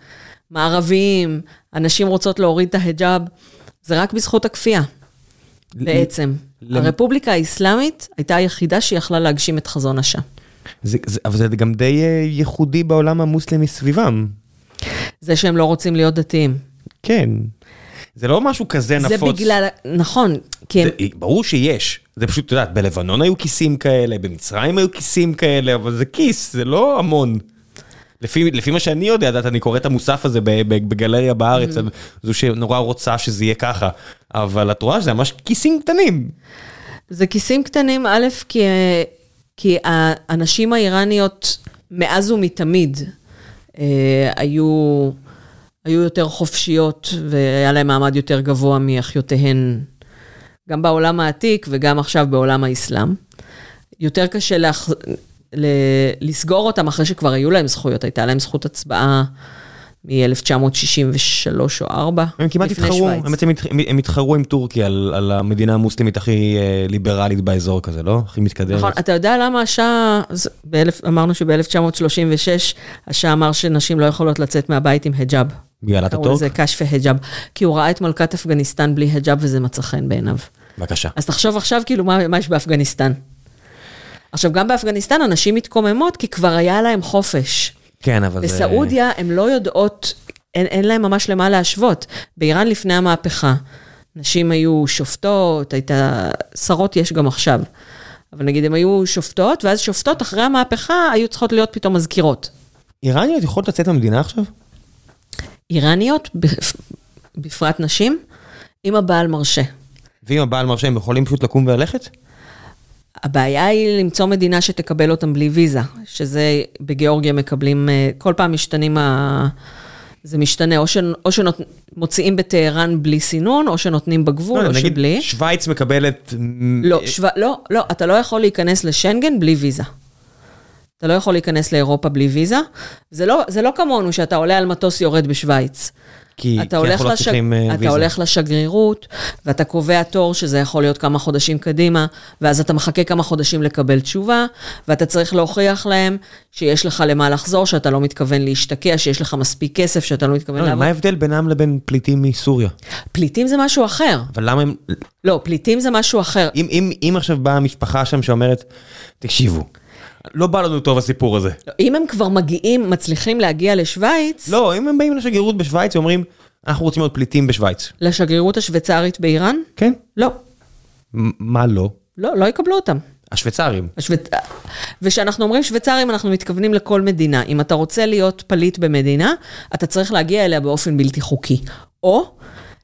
מערביים, הנשים רוצות להוריד את ההיג'אב. זה רק בזכות הכפייה, בעצם. למ- הרפובליקה האסלאמית הייתה היחידה שיכלה להגשים את חזון השאה. זה, זה, אבל זה גם די אה, ייחודי בעולם המוסלמי סביבם. זה שהם לא רוצים להיות דתיים. כן. זה לא משהו כזה זה נפוץ. בגלל, נכון, כי הם, זה, ברור שיש. זה פשוט, את יודעת, בלבנון היו כיסים כאלה, במצרים היו כיסים כאלה, אבל זה כיס, זה לא המון. לפי, לפי מה שאני יודע, יודעת, אני קורא את המוסף הזה בגלריה בארץ, Mm-hmm. זו שנורא רוצה שזה יהיה ככה, אבל את רואה שזה ממש כיסים קטנים. זה כיסים קטנים, א', כי, כי הנשים האיראניות מאז ומתמיד אה, היו, היו יותר חופשיות והיה להן מעמד יותר גבוה מאחיותיהן, גם בעולם העתיק וגם עכשיו בעולם האסלאם. יותר קשה להח... ל... לסגור אותם אחרי שכבר היו להם זכויות, הייתה להם זכות הצבעה מ-1963 או 4. הם כמעט התחרו. הם בעצם הם התחרו עם טורקיה על, על המדינה המוסלמית הכי אה, ליברלית באזור כזה, לא? הכי מתקדמת. נכון, אתה יודע למה השאה, זה- באלף- אמרנו שב-1936, השאה אמר שנשים לא יכולות לצאת מהבית עם היג'אב. בגלל קראו אטאטורק? לזה קש והיג'אב, כי הוא ראה את מלכת אפגניסטן בלי היג'אב וזה מצא חן בעיניו. בבקשה. אז תחשוב עכשיו כאילו מה, מה יש באפגניסטן. עכשיו, גם באפגניסטן אנשים מתקוממות כי כבר היה להם חופש. כן, אבל זה... בסעודיה הן לא יודעות, אין, אין להם ממש למה להשוות. באיראן לפני המהפכה, נשים היו שופטות, הייתה, שרות יש גם עכשיו. אבל נגיד הן היו שופטות, ואז שופטות אחרי המהפכה היו צריכות להיות פתאום מזכירות. איראניות יכולות לצאת מהמדינה עכשיו? איראניות, בפ- בפרט נשים, אם הבעל מרשה. ואם הבעל מרשה, הם יכולים פשוט לקום וללכת? הבעיה היא למצוא מדינה שתקבל אותם בלי ויזה, שזה בגיאורגיה מקבלים, אה, כל פעם משתנים ה... זה משתנה, או, ש... או שמוציאים בטהרן בלי סינון, או שנותנים בגבול, או נגיד, שבלי. שווייץ מקבלת... לא, שו... לא, לא, אתה לא יכול להיכנס לשנגן בלי ויזה. אתה לא יכול להיכנס לאירופה בלי ויזה. זה לא, זה לא כמונו שאתה עולה על מטוס יורד בשוויץ. כי, אתה כי הולך, אנחנו לא לשג... צריכים אה, אתה ויזה. הולך לשגרירות, ואתה קובע תור, שזה יכול להיות כמה חודשים קדימה, ואז אתה מחכה כמה חודשים לקבל תשובה, ואתה צריך להוכיח להם שיש לך למה לחזור, שאתה לא מתכוון להשתקע, שיש לך מספיק כסף, שאתה לא מתכוון לא, לעבוד. מה ההבדל בינם לבין פליטים מסוריה? פליטים זה משהו אחר. אבל למה הם... לא, פליטים זה משהו אחר. אם, אם, אם עכשיו באה משפחה שם שאומרת, תקשיבו, לא בא לנו טוב הסיפור הזה. אם הם כבר מגיעים, מצליחים להגיע לשוויץ, לא, אם הם באים לשגרירות בשוויץ ואומרים, אנחנו רוצים להיות פליטים בשוויץ. לשגרירות השוויצרית באיראן, כן? לא. מה לא? לא, לא יקבלו אותם. השוויצרים. השוויצ... וכשאנחנו אומרים שוויצרים, אנחנו מתכוונים לכל מדינה. אם אתה רוצה להיות פליט במדינה, אתה צריך להגיע אליה באופן בלתי חוקי. או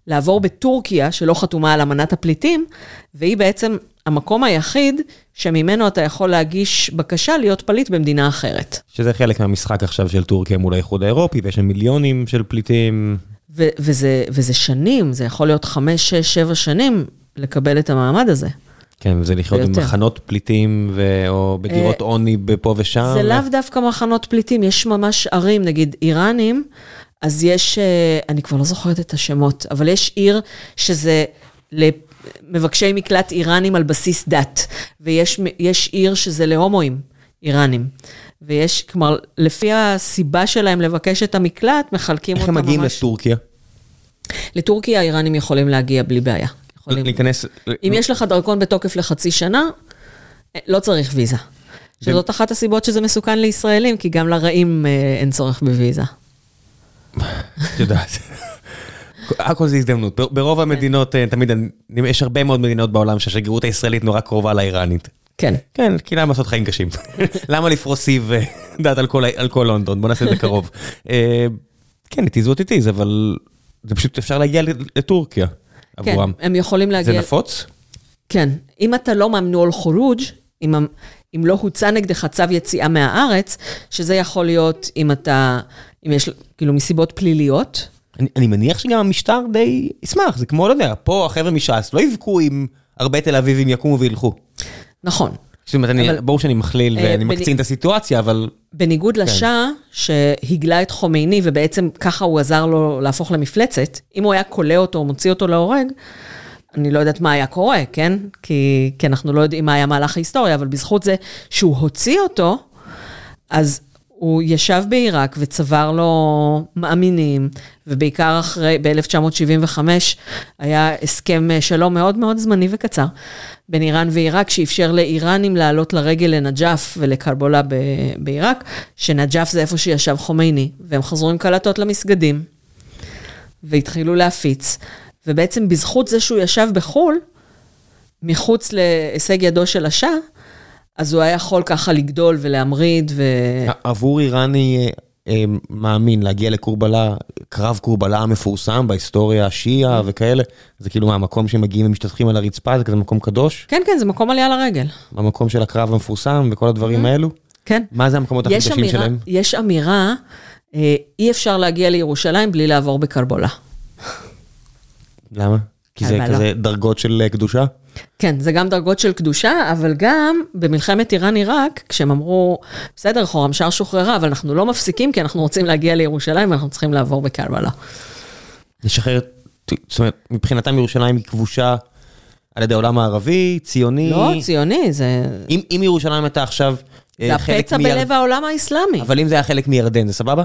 לעבור בטורקיה, שלא חתומה על אמנת הפליטים, והיא בעצם המקום היחיד שממנו אתה יכול להגיש בקשה להיות פליט במדינה אחרת. שזה חלק מהמשחק עכשיו של טורקיה מול האיחוד האירופי, ויש שם מיליונים של פליטים. ו- וזה, וזה שנים, זה יכול להיות חמש, שש, שבע שנים לקבל את המעמד הזה. כן, וזה לחיות ויותר. במחנות פליטים, ו... או בדירות אה, עוני פה ושם. זה לאו דווקא מחנות פליטים, יש ממש ערים, נגיד איראנים, אז יש, אה, אני כבר לא זוכרת את השמות, אבל יש עיר שזה למבקשי מקלט איראנים על בסיס דת, ויש יש עיר שזה להומואים איראנים. ויש, כלומר, לפי הסיבה שלהם לבקש את המקלט, מחלקים איך אותם הם ממש. מגיעים לטורקיה? לטורקיה האיראנים יכולים להגיע בלי בעיה. יכולים... להיכנס... אם יש לך דרכון בתוקף לחצי שנה, אה, לא צריך ויזה. שזאת אחת הסיבות שזה מסוכן לישראלים, כי גם לרעים אה, אין צורך בוויזה. את יודעת. הכל זה הזדמנות. ברוב המדינות, אה, תמיד, אני- יש הרבה מאוד מדינות בעולם שהשגרירות הישראלית נורא קרובה לאיראנית. כן. כן, כי למה לעשות חיים קשים? למה לפרוס סיב, אה, יודעת, על כל ה- על כל לונדון? בוא נעשה את זה קרוב. אה, כן, it is what it is, אבל זה פשוט אפשר להגיע לטורקיה כן, עבורם. הם יכולים זה להגיע... נפוץ? כן. אם אתה לא ממנוע חורוג', אם לא הוצא נגדך צו יציאה מהארץ, שזה יכול להיות אם אתה, אם יש, כאילו, מסיבות פליליות. אני, אני מניח שגם המשטר די ישמח, זה כמו, לא יודע, פה החבר'ה מש"ס לא יבכו אם הרבה תל אביבים יקומו וילכו. נכון. זאת אומרת, אבל- ברור שאני מכליל אה, ואני בני- מקצין את הסיטואציה, אבל בניגוד לשאה, שהגלה את חומייני, ובעצם ככה הוא עזר לו להפוך למפלצת, אם הוא היה כולא אותו או מוציא אותו להורג, אני לא יודעת מה היה קורה, כן? כי, כי אנחנו לא יודעים מה היה מהלך ההיסטוריה, אבל בזכות זה שהוא הוציא אותו, אז הוא ישב בעיראק וצבר לו מאמינים, ובעיקר אחרי, ב-1975, היה הסכם אה, שלום מאוד מאוד זמני וקצר בין איראן ועיראק, שאפשר לאיראנים לעלות לרגל לנג'אף ולקרבולה ב- בעיראק, שנג'אף זה איפה שישב חומייני, והם חזרו עם קלטות למסגדים. והתחילו להפיץ. ובעצם בזכות זה שהוא ישב בחו"ל, מחוץ להישג ידו של השאה, אז הוא היה יכול ככה לגדול ולהמריד ו... עבור איראני אה, מאמין להגיע לקורבלה, קרב קורבלה המפורסם בהיסטוריה השיעה וכאלה, זה כאילו מה, המקום שמגיעים ומשתטחים על הרצפה, זה כזה מקום קדוש? כן, כן, זה מקום עלייה לרגל. המקום של הקרב המפורסם וכל הדברים האלו? כן. מה זה המקומות הקדושים שלהם? יש אמירה, אה, אי אפשר להגיע לירושלים בלי לעבור בקרבולה. למה? כי זה קרבלה. כזה דרגות של אה, קדושה? כן, זה גם דרגות של קדושה, אבל גם במלחמת איראן-עיראק, כשהם אמרו, בסדר, חורמשר שוחררה, אבל אנחנו לא מפסיקים כי אנחנו רוצים להגיע לירושלים ואנחנו צריכים לעבור בקרבלה. לשחרר, זאת אומרת, מבחינתם ירושלים היא כבושה על ידי העולם הערבי, ציוני. לא, ציוני, זה, אם, אם ירושלים הייתה עכשיו זה אה, חלק הפצע מירד- בלב העולם האסלאמי. אבל אם זה היה חלק מירדן, זה סבבה?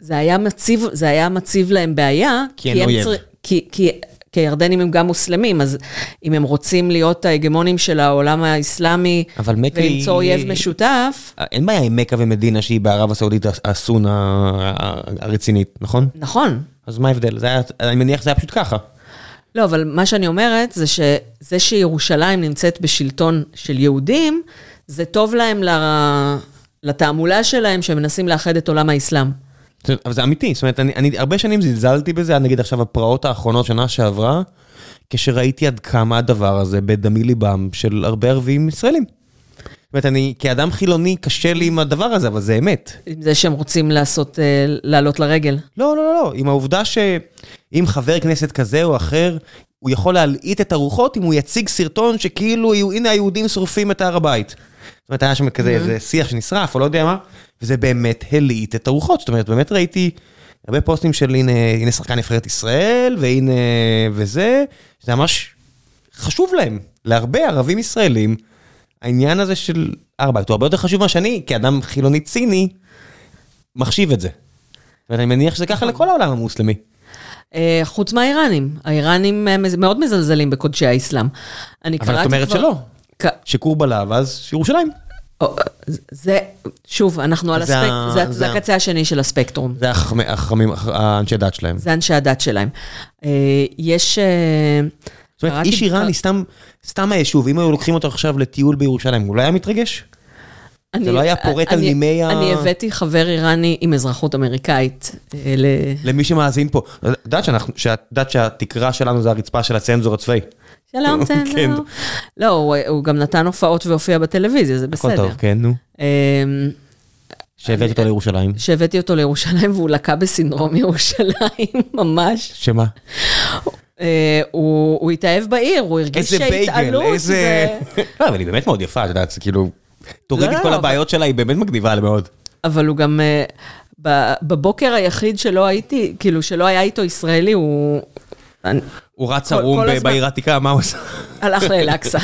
זה היה מציב, זה היה מציב להם בעיה. כי אין הם אויב. כי, כי, כי הירדנים הם גם מוסלמים, אז אם הם רוצים להיות ההגמונים של העולם האסלאמי, ולמצוא אויב משותף, אה, אין בעיה עם מכה ומדינה שהיא בערב הסעודית הסון ה- ה- הרצינית, נכון? נכון. אז מה ההבדל? היה, אני מניח שזה היה פשוט ככה. לא, אבל מה שאני אומרת זה שזה שירושלים נמצאת בשלטון של יהודים, זה טוב להם ל... לתעמולה שלהם שמנסים לאחד את עולם האסלאם. אבל זה אמיתי, זאת אומרת, אני, אני הרבה שנים זלזלתי בזה, עד נגיד עכשיו הפרעות האחרונות, שנה שעברה, כשראיתי עד כמה הדבר הזה בדמי ליבם של הרבה ערבים ישראלים. זאת אומרת, אני כאדם חילוני קשה לי עם הדבר הזה, אבל זה אמת. עם זה שהם רוצים לעשות, אה, לעלות לרגל. לא, לא, לא, לא, עם העובדה שאם חבר כנסת כזה או אחר, הוא יכול להלהיט את הרוחות אם הוא יציג סרטון שכאילו, הנה היהודים שורפים את הר הבית. זאת אומרת, היה שם כזה איזה שיח שנשרף, או לא יודע מה, וזה באמת הלהיט את הרוחות. זאת אומרת, באמת ראיתי הרבה פוסטים של הנה, הנה שחקן נבחרת ישראל, והנה וזה, זה ממש חשוב להם, להרבה ערבים ישראלים, העניין הזה של הבית הוא הרבה יותר חשוב מה שאני, כאדם חילוני ציני, מחשיב את זה. זאת אומרת, אני מניח שזה ככה לכל העולם המוסלמי. אה, חוץ מהאיראנים. האיראנים אה, מאוד מזלזלים בקודשי האסלאם. אבל את אומרת כבר- שלא. שקורבלה, ואז ירושלים. או, זה, שוב, אנחנו על זה הספק, ה- זה, זה זה הקצה השני של הספקטרום. זה החכמי- החכמים, הח- האנשי דת שלהם. זה אנשי הדת שלהם. אה, יש... אה, זאת אומרת, איש איראני, סתם, סתם היישוב, אם היו לוקחים אותו עכשיו לטיול בירושלים, הוא לא היה מתרגש? אני- לא היה פורט על נימי ה- אני הבאתי חבר איראני עם אזרחות אמריקאית. אה, ל... למי שמאזין פה, את יודעת שהתקרה שלנו זה הרצפה של הצנזור הצבאי. שלום, כן. צנזור. לא, הוא, גם נתן הופעות והופיע בטלוויזיה, זה הכל בסדר. טוב, כן, נו. אמ, שהבאת אותו לירושלים. שהבאתי אותו לירושלים והוא לקה בסינדרום ירושלים, ממש. שמה? אה, הוא התאהב בעיר, הוא הרגיש איזה בייגל, שהתעלות. איזה... לא, אבל היא באמת מאוד יפה, את יודעת, זה כאילו... תוריד לא, את כל אבל- הבעיות שלה, היא באמת מגניבה מאוד. אבל הוא גם, אה, בבוקר היחיד שלא הייתי, כאילו שלא היה איתו ישראלי, הוא הוא רץ ערום. בעיר העתיקה, מה הוא עושה? הלך לאל-אקצא.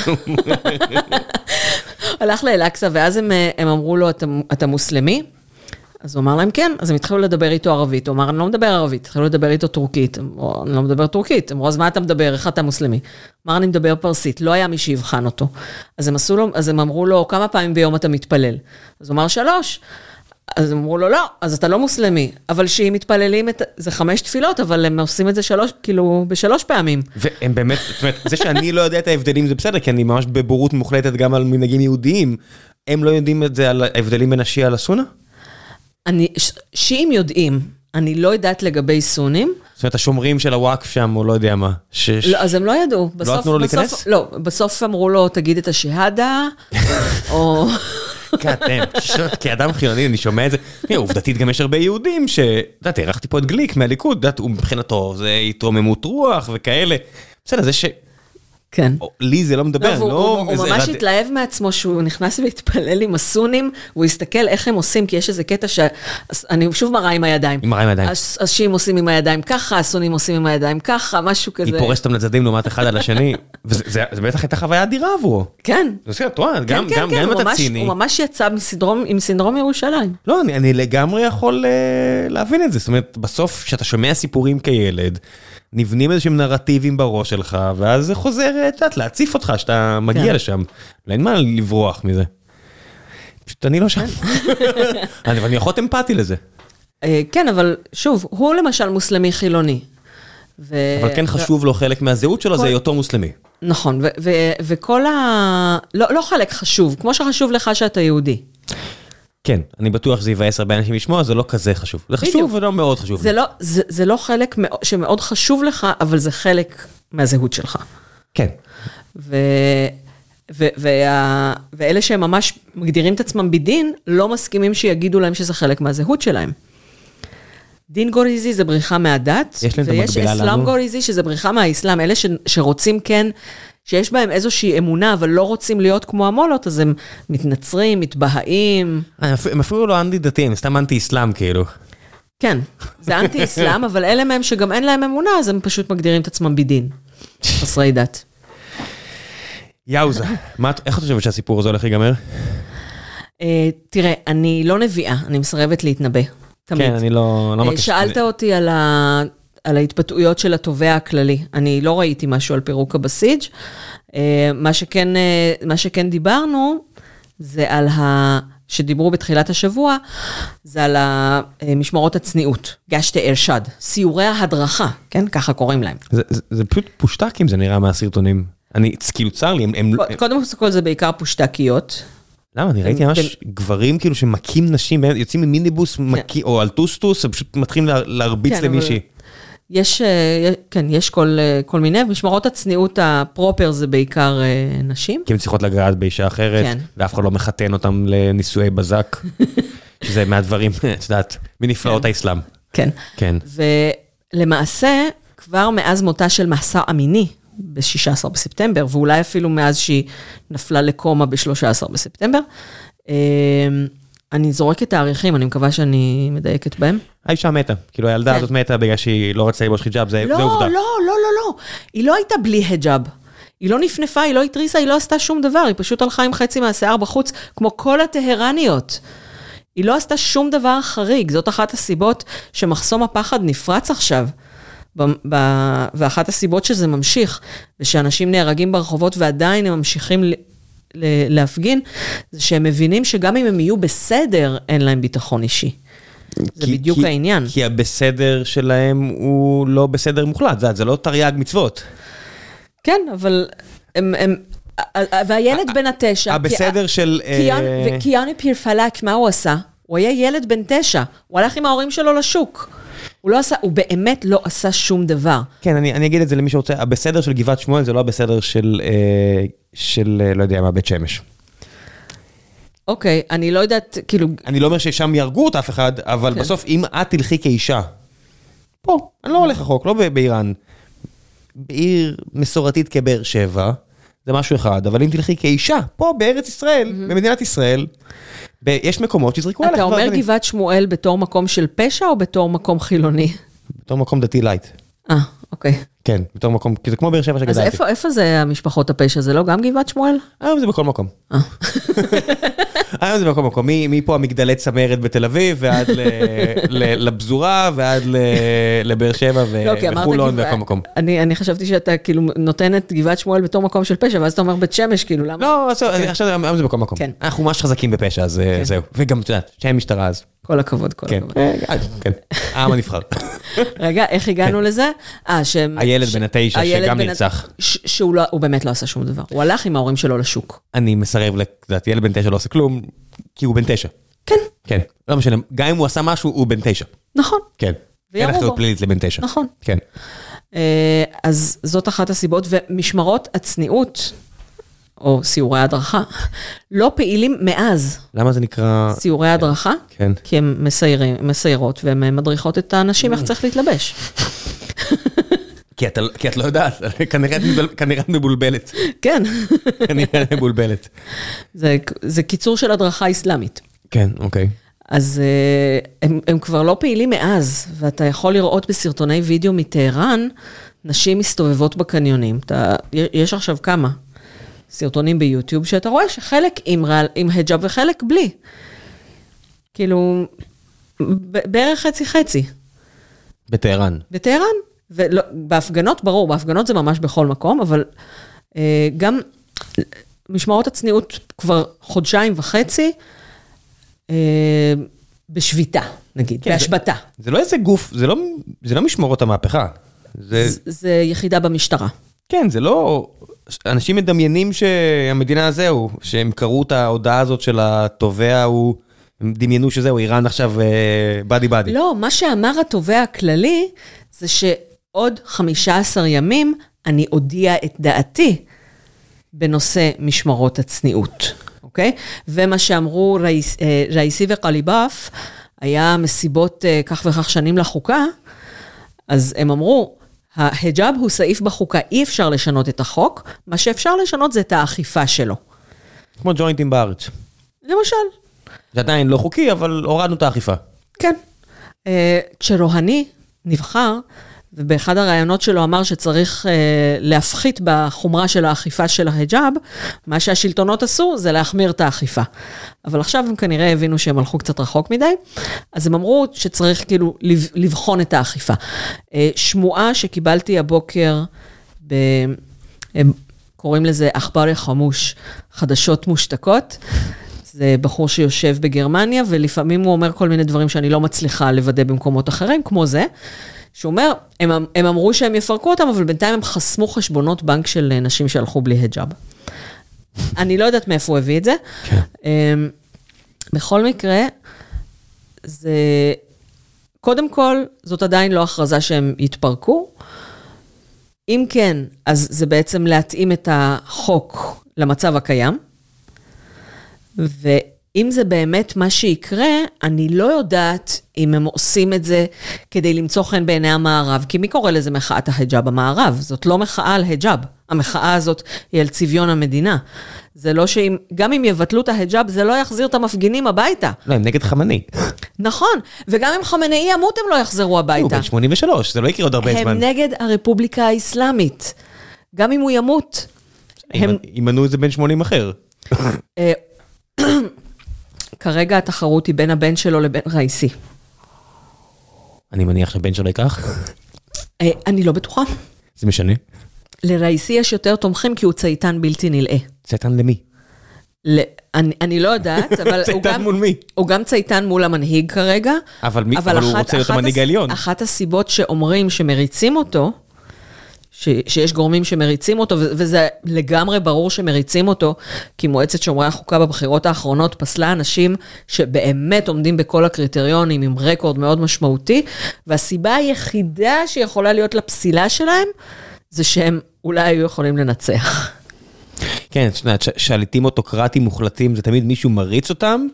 הלך לאל-אקצא, ואז הם, אה, אמרו לו, אתה, מוסלמי? אז הוא אמר להם, כן. אז הם התחילו לדבר איתו ערבית. הוא אמר, אני לא מדבר ערבית. התחילו לדבר איתו טורקית. אמרו, אני לא מדבר טורקית. אמרו, אז מה אתה מדבר? איך אתה מוסלמי? אמר, אני מדבר פרסית. לא היה מי שיבחן אותו. אז הם, לו, אז הם אמרו לו, כמה פעמים ביום אתה מתפלל? אז הוא אמר, שלוש. אז אמרו לו, לא, אז אתה לא מוסלמי. אבל שאם מתפללים, את, זה חמש תפילות, אבל הם עושים את זה שלוש, כאילו, בשלוש פעמים. והם באמת, זאת אומרת, זה שאני לא יודע את ההבדלים זה בסדר, כי אני ממש בבורות מוחלטת גם על מנהגים יהודיים. הם לא יודעים את זה על ההבדלים בין השיעה לסונה? אני, שיעים יודעים, אני לא יודעת לגבי סונים, זאת אומרת, השומרים של הוואקף שם, או לא יודע מה. ש- ש- לא, אז הם לא ידעו. בסוף, נתנו לו להיכנס? לא, בסוף אמרו לו, תגיד את השהדה, או... כאדם חילוני אני שומע את זה, עובדתית גם יש הרבה יהודים ש... את יודעת, הערכתי פה את גליק מהליכוד, את יודעת, הוא מבחינתו זה התרוממות רוח וכאלה. בסדר, זה ש... כן. או, לי זה לא לא, מדבר, והוא, לא... הוא, הוא ממש רד- התלהב מעצמו שהוא נכנס והתפלל עם הסונים, הוא הסתכל איך הם עושים, כי יש איזה קטע שאני שוב מראה עם הידיים. עם מראה עם הידיים. הש- השיעים עושים עם הידיים ככה, הסונים עושים עם הידיים ככה, משהו כזה. היא פורסת אותם לצדדים לעומת אחד על השני, וזה זה- זה בטח הייתה חוויה אדירה עבורו. כן. זה בסדר, את רואה, גם כן, כן, כן, גם אם אתה ציני. הוא ממש יצא עם סינדרום ירושלים. לא, אני, אני לגמרי יכול uh, להבין את זה. זאת אומרת, בסוף, כשאתה שומע סיפורים כילד, נבנים איזשהם נרטיבים בראש שלך, ואז זה חוזר, את יודעת, להציף אותך, שאתה מגיע כן. לשם. אין מה לברוח מזה. פשוט אני לא שם. אני, אבל אני יכול להיות אמפתי לזה. אה, כן, אבל שוב, הוא למשל מוסלמי חילוני. ו... אבל כן חשוב לו חלק מהזהות שלו, זה כל- היותו מוסלמי. נכון, ו- ו- וכל ה... לא, לא חלק חשוב, כמו שחשוב לך שאתה יהודי. כן, אני בטוח שזה יבאס הרבה אנשים לשמוע, זה לא כזה חשוב. זה חשוב. ולא מאוד חשוב. זה לא, זה, זה לא חלק מאו- שמאוד חשוב לך, אבל זה חלק מהזהות שלך. כן. ו... ו- וה... ואלה שהם ממש מגדירים את עצמם בדין, לא מסכימים שיגידו להם שזה חלק מהזהות שלהם. דין גוריזי זה בריחה מהדת, ויש אסלאם לנו? גוריזי שזה בריחה מהאסלאם, אלה ש... שרוצים כן, שיש בהם איזושהי אמונה, אבל לא רוצים להיות כמו המולות, אז הם מתנצרים, מתבהעים. הם אפילו- הם אפילו לא אנטי דתיים, סתם אנטי אסלאם כאילו. כן, זה אנטי אסלאם, אבל אלה מהם שגם אין להם אמונה, אז הם פשוט מגדירים את עצמם בדין. חסרי דת. יאוזה. איך את חושבת שהסיפור הזה הולך להיגמר? אה, תראה, אני לא נביאה, אני מסרבת להתנבא. תמיד. כן, אני לא לא אה. שאלת אותי על, ה... על ההתבטאויות של התובע הכללי. אני לא ראיתי משהו על פירוק הבסיג'. אה, מה שכן, אה, מה שכן דיברנו, זה על ה... שדיברו בתחילת השבוע, זה על המשמרות הצניעות, גשטה ארשד, סיורי ההדרכה, כן? ככה קוראים להם. זה- זה- זה פשוט פושטקים זה נראה מהסרטונים. אני, כאילו צר לי, הם- הם... קודם כל זה בעיקר פושטקיות. למה? אני ראיתי ממש גברים כאילו שמכים נשים, יוצאים ממיניבוס מקיא- או על טוסטוס, הם פשוט מתחילים לה- להרביץ כן, למישהי. יש, אה, כן, יש כל, אה, כל מיני, משמרות הצניעות הפרופר זה בעיקר אה, נשים. כי הן צריכות לגעת באישה אחרת, כן. ואף אחד לא מחתן אותם לנישואי בזק, שזה מהדברים, את יודעת, מנפלאות האסלאם. כן. כן. ולמעשה, כבר מאז מותה של מאסר אמיני, ב-16 בספטמבר, ואולי אפילו מאז שהיא נפלה לקומה ב-13 בספטמבר, אה, אני זורקת תאריכים, אני מקווה שאני מדייקת בהם. האישה מתה, כאילו הילדה כן. הזאת מתה בגלל שהיא לא רצתה ללבוש חיג'אב, זה לא, עובדה. לא, לא, לא, לא. היא לא הייתה בלי היג'אב. היא לא נפנפה, היא לא התריסה, היא לא עשתה שום דבר, היא פשוט הלכה עם חצי מהשיער בחוץ, כמו כל הטהרניות. היא לא עשתה שום דבר חריג, זאת אחת הסיבות שמחסום הפחד נפרץ עכשיו. ב- ב- ואחת הסיבות שזה ממשיך, ושאנשים נהרגים ברחובות ועדיין הם ממשיכים להפגין, זה שהם מבינים שגם אם הם יהיו בסדר, אין להם ביטחון אישי. זה כי- בדיוק כי- העניין. כי הבסדר שלהם הוא לא בסדר מוחלט, זה- זה לא תרי"ג מצוות. כן, אבל הם... הם והילד בן התשע... הבסדר של... אה, וקיאנו פירפלק, מה הוא עשה? הוא היה ילד בן תשע, הוא הלך עם ההורים שלו לשוק. הוא לא עשה, הוא באמת לא עשה שום דבר. כן, אני, אני אגיד את זה למי שרוצה, הבסדר של גבעת שמואל זה לא הבסדר של, אה, של אה, לא יודע מה, בית שמש. אוקיי, אני לא יודעת, כאילו, אני לא אומר ששם יהרגו את אף אחד, אבל כן. בסוף אם את תלכי כאישה, פה, אני לא הולך רחוק, לא באיראן, בעיר מסורתית כבאר שבע, זה משהו אחד, אבל אם תלכי כאישה, פה בארץ ישראל, במדינת ישראל, יש מקומות שיזרקו עליך אתה אומר. גבעת שמואל בתור מקום של פשע או בתור מקום חילוני? בתור מקום דתי לייט. אה, אוקיי. כן, בתור מקום, כי זה כמו באר שבע אז שגדלתי. איפה, איפה זה המשפחות הפשע? זה לא גם גבעת שמואל? היום זה בכל מקום. אה. היום זה בכל מקום, מפה המגדלי צמרת בתל אביב, ועד ל- ל- לפזורה, ועד לבאר שבע לא, וחולון ובכל מקום. אני, חשבתי שאתה כאילו נותן את גבעת שמואל בתור מקום של פשע, ואז אתה אומר בית שמש, כאילו, למה? לא, אז עכשיו היום זה בכל מקום. כן. אנחנו ממש חזקים בפשע, אז אה, זהו. וגם, את יודעת, שאין משטרה אז. כל הכבוד, כל כן. הכבוד. אה, כן. העם הנבחר. רגע, איך הגענו לזה? אה, שהם... הילד ש- בן התשע שגם נרצח. שהוא לא, באמת לא עשה שום דבר. הוא הלך עם ההורים שלו לשוק. אני מסרב, ל- את יודעת, ילד בן תשע לא עושה כלום, כי הוא בן תשע. כן, כן. לא משנה, גם אם הוא עשה משהו, הוא בן תשע. נכון, כן. אין אחריות. פלילית לבן תשע. נכון. כן. אה, אז זאת אחת הסיבות, ומשמרות הצניעות, או סיורי הדרכה, לא פעילים מאז למה זה נקרא... סיורי הדרכה, כן. כי הן מסיירים- מסיירות והן מדריכות את האנשים איך צריך להתלבש. כי אתה- כי את לא יודעת, כנראה את מבול- כנראה את מבולבלת. כן, כנראה את מבולבלת. זה, זה קיצור של הדרכה אסלאמית. כן, אוקיי. אז אה, הם, הם כבר לא פעילים מאז, ואתה יכול לראות בסרטוני וידאו מטהרן, נשים מסתובבות בקניונים. אתה, יש עכשיו כמה סרטונים ביוטיוב, שאתה רואה שחלק עם, עם היג'אב וחלק בלי. כאילו, בערך חצי-חצי. בטהרן. בטהרן, ובהפגנות, ברור, בהפגנות זה ממש בכל מקום, אבל אה, גם משמרות הצניעות כבר חודשיים וחצי, אה, בשביתה, נגיד, כן, בהשבתה. זה לא איזה גוף, זה לא, זה לא משמרות המהפכה. זה, זה- זה יחידה במשטרה. כן, זה לא... אנשים מדמיינים שהמדינה זהו, שהם קראו את ההודעה הזאת של התובע, הוא... הם דמיינו שזהו, איראן עכשיו אה, באדי באדי. לא, מה שאמר התובע הכללי, זה שעוד 15 ימים אני אודיע את דעתי בנושא משמרות הצניעות, אוקיי? ומה שאמרו ראיס- אה, ראיסי וקליבאף, היה מסיבות אה, כך וכך שנים לחוקה, אז הם אמרו, ההיג'אב הוא סעיף בחוקה, אי אפשר לשנות את החוק, מה שאפשר לשנות זה את האכיפה שלו. כמו ג'וינטים בארץ. למשל, זה עדיין לא חוקי, אבל הורדנו את האכיפה. כן. אה, כשרוהני נבחר, ובאחד הראיונות שלו אמר שצריך אה, להפחית בחומרה של האכיפה של ההיג'אב, מה שהשלטונות עשו זה להחמיר את האכיפה. אבל עכשיו הם כנראה הבינו שהם הלכו קצת רחוק מדי, אז הם אמרו שצריך כאילו לב- לבחון את האכיפה. אה, שמועה שקיבלתי הבוקר, ב... הם קוראים לזה עכברי חמוש, חדשות מושתקות. זה בחור שיושב בגרמניה, ולפעמים הוא אומר כל מיני דברים שאני לא מצליחה לוודא במקומות אחרים, כמו זה, שהוא אומר, הם, הם אמרו שהם יפרקו אותם, אבל בינתיים הם חסמו חשבונות בנק של אה, נשים שהלכו בלי היג'אב. אני לא יודעת מאיפה הוא הביא את זה. כן. אמ, בכל מקרה, זה... קודם כל, זאת עדיין לא הכרזה שהם יתפרקו. אם כן, אז זה בעצם להתאים את החוק למצב הקיים. ואם זה באמת מה שיקרה, אני לא יודעת אם הם עושים את זה כדי למצוא חן בעיני המערב, כי מי קורא לזה מחאת ההיג'אב המערב? זאת לא מחאה על היג'אב. המחאה הזאת היא על צביון המדינה. זה לא שאם, גם אם יבטלו את ההיג'אב, זה לא יחזיר את המפגינים הביתה. לא, הם נגד חמני. נכון, וגם אם חמינאי ימות, הם לא יחזרו הוא הביתה. בן 83, זה לא יקרה עוד הרבה הם זמן. נגד הרפובליקה האסלאמית. גם אם הוא ימות. הם, ימנו את זה בן 80 אחר. כרגע התחרות היא בין הבן שלו לבין ראיסי. אני מניח שהבן שלו ייקח. אה, אני לא בטוחה. זה משנה. לראיסי יש יותר תומכים כי הוא צייתן בלתי נלאה. צייתן למי? ל- אני, אני לא יודעת, אבל הוא צייתן גם, מול מי? הוא גם צייתן מול המנהיג כרגע. אבל מי- אבל הוא רוצה להיות אחת המנהיג העליון. אחת הסיבות שאומרים שמריצים אותו, ש, שיש גורמים שמריצים אותו, ו- וזה לגמרי ברור שמריצים אותו, כי מועצת שומרי החוקה בבחירות האחרונות פסלה אנשים שבאמת עומדים בכל הקריטריונים עם רקורד מאוד משמעותי, והסיבה היחידה שיכולה להיות לפסילה שלהם, זה שהם אולי היו יכולים לנצח. כן, את יודעת, שליטים אוטוקרטיים מוחלטים, זה תמיד מישהו מריץ אותם,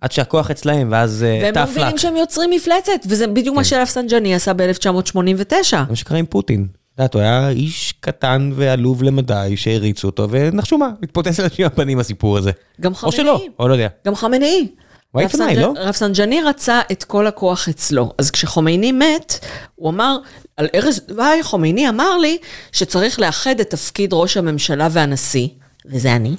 עד שהכוח אצלהם, ואז אה, והם לא מבינים. שהם יוצרים מפלצת, וזה בדיוק מה שרפסנג'ני עשה ב-1989. זה מה שקרה עם פוטין. יודעת, הוא היה איש קטן ועלוב למדי שהריצו אותו, ונחשו מה, מתפוצץ לאנשים בפנים הסיפור הזה. גם או חמינאי. שלא, או לא יודע. גם חמינאי. הוא היה רב עיתונאי, סנג'- לא? רפסנג'ני רצה את כל הכוח אצלו. אז כשחומייני מת, הוא אמר, על ערש דווי, חומייני אמר לי שצריך לאחד את תפקיד ראש הממשלה והנשיא, וזה אני,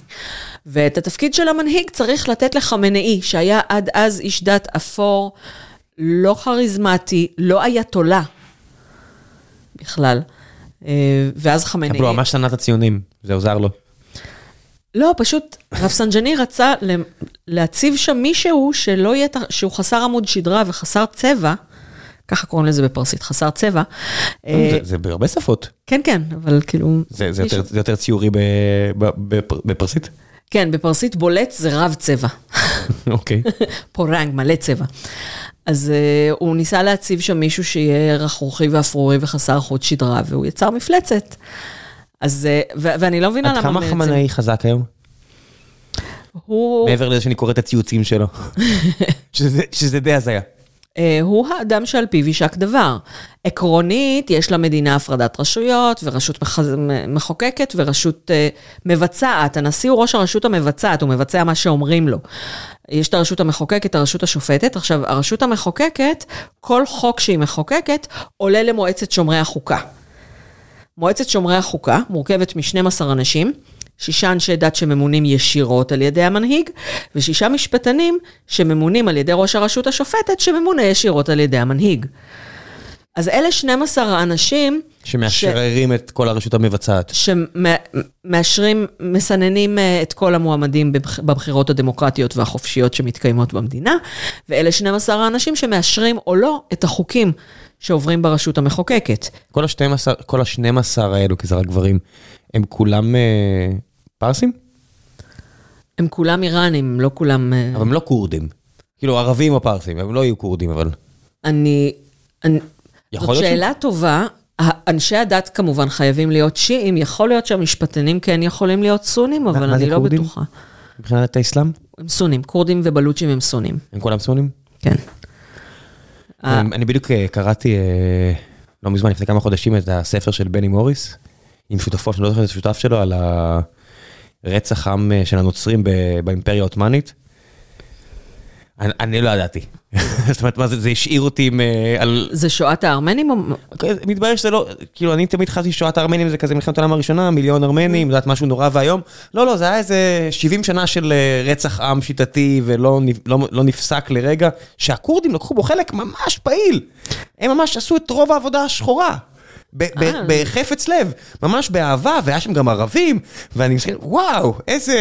ואת התפקיד של המנהיג צריך לתת לחמינאי, שהיה עד אז איש דת אפור, לא כריזמטי, לא אייתולה בכלל. אה, ואז חמינאי... אבל הוא ממש שנא את הציונים, זה עוזר לו. לא, פשוט רפסנג'ני רצה להציב שם מישהו שלא יהיה, שהוא חסר עמוד שדרה וחסר צבע, ככה קוראים לזה בפרסית, חסר צבע. אה, זה- זה בהרבה שפות. כן, כן, אבל כאילו... זה זה מישהו- יותר- זה יותר ציורי ב- ב- בפר- בפרסית? כן, בפרסית בולט זה רב צבע. אוקיי. פורנג, מלא צבע. אז uh, הוא ניסה להציב שם מישהו שיהיה רכרוכי ואפרורי וחסר חוט שדרה, והוא יצר מפלצת. אז, uh, ו- ואני לא מבינה עד למה... כמה בעצם- חמנאי חזק היום? הוא... מעבר לזה שאני קורא את הציוצים שלו. שזה- שזה די הזיה. אה, הוא האדם שעל פיו יישק דבר. עקרונית, יש למדינה הפרדת רשויות, ורשות מח... מחוקקת ורשות uh, מבצעת. הנשיא הוא ראש הרשות המבצעת, הוא מבצע מה שאומרים לו. יש את הרשות המחוקקת, הרשות השופטת. עכשיו, הרשות המחוקקת, כל חוק שהיא מחוקקת, עולה למועצת שומרי החוקה. מועצת שומרי החוקה מורכבת מ-12 אנשים, שישה אנשי דת שממונים ישירות על ידי המנהיג, ושישה משפטנים שממונים על ידי ראש הרשות השופטת, שממונה ישירות על ידי המנהיג. אז אלה 12 האנשים שמאשררים את כל הרשות המבצעת. שמאשרים, מסננים אה, את כל המועמדים בבח- בבחירות הדמוקרטיות והחופשיות שמתקיימות במדינה, ואלה 12 האנשים שמאשרים או לא את החוקים שעוברים ברשות המחוקקת. כל ה-12, כל ה-12 האלו, כי זה רק גברים, הם כולם אה, פרסים? הם כולם איראנים, לא כולם... אה, אבל הם לא כורדים. כאילו ערבים או פרסים, הם לא יהיו כורדים, אבל... אני... אני זאת שאלה טובה. אנשי הדת כמובן חייבים להיות שיעים, יכול להיות שהמשפטנים כן יכולים להיות סונים, אבל אני לא כורדים? בטוחה. מבחינת האסלאם? הם סונים, כורדים ובלוצ'ים הם סונים, הם כולם סונים? כן. אה, אני אני בדיוק אה, קראתי אה, לא מזמן, לפני כמה חודשים, את הספר של בני מוריס, עם שותפו, שאני לא זוכר את השותף שלו, על הרצח עם אה, של הנוצרים ב- באימפריה העות'מאנית. אני, אני לא ידעתי. זאת אומרת, מה זה, זה השאיר אותי עם... אה, על... זה שואת הארמנים או... מתברר שזה לא, כאילו אני תמיד חשבתי שואת הארמנים זה כזה מלחמת העולם הראשונה, מיליון ארמנים, זה יודעת משהו נורא ואיום. לא, לא, זה היה איזה 70 שנה של אה, רצח עם שיטתי ולא לא, לא נפסק לרגע, שהכורדים לקחו בו חלק ממש פעיל. הם ממש עשו את רוב העבודה השחורה. אה. בחפץ לב, ממש באהבה, והיה שם גם ערבים, ואני מסתכל, וואו, איזה...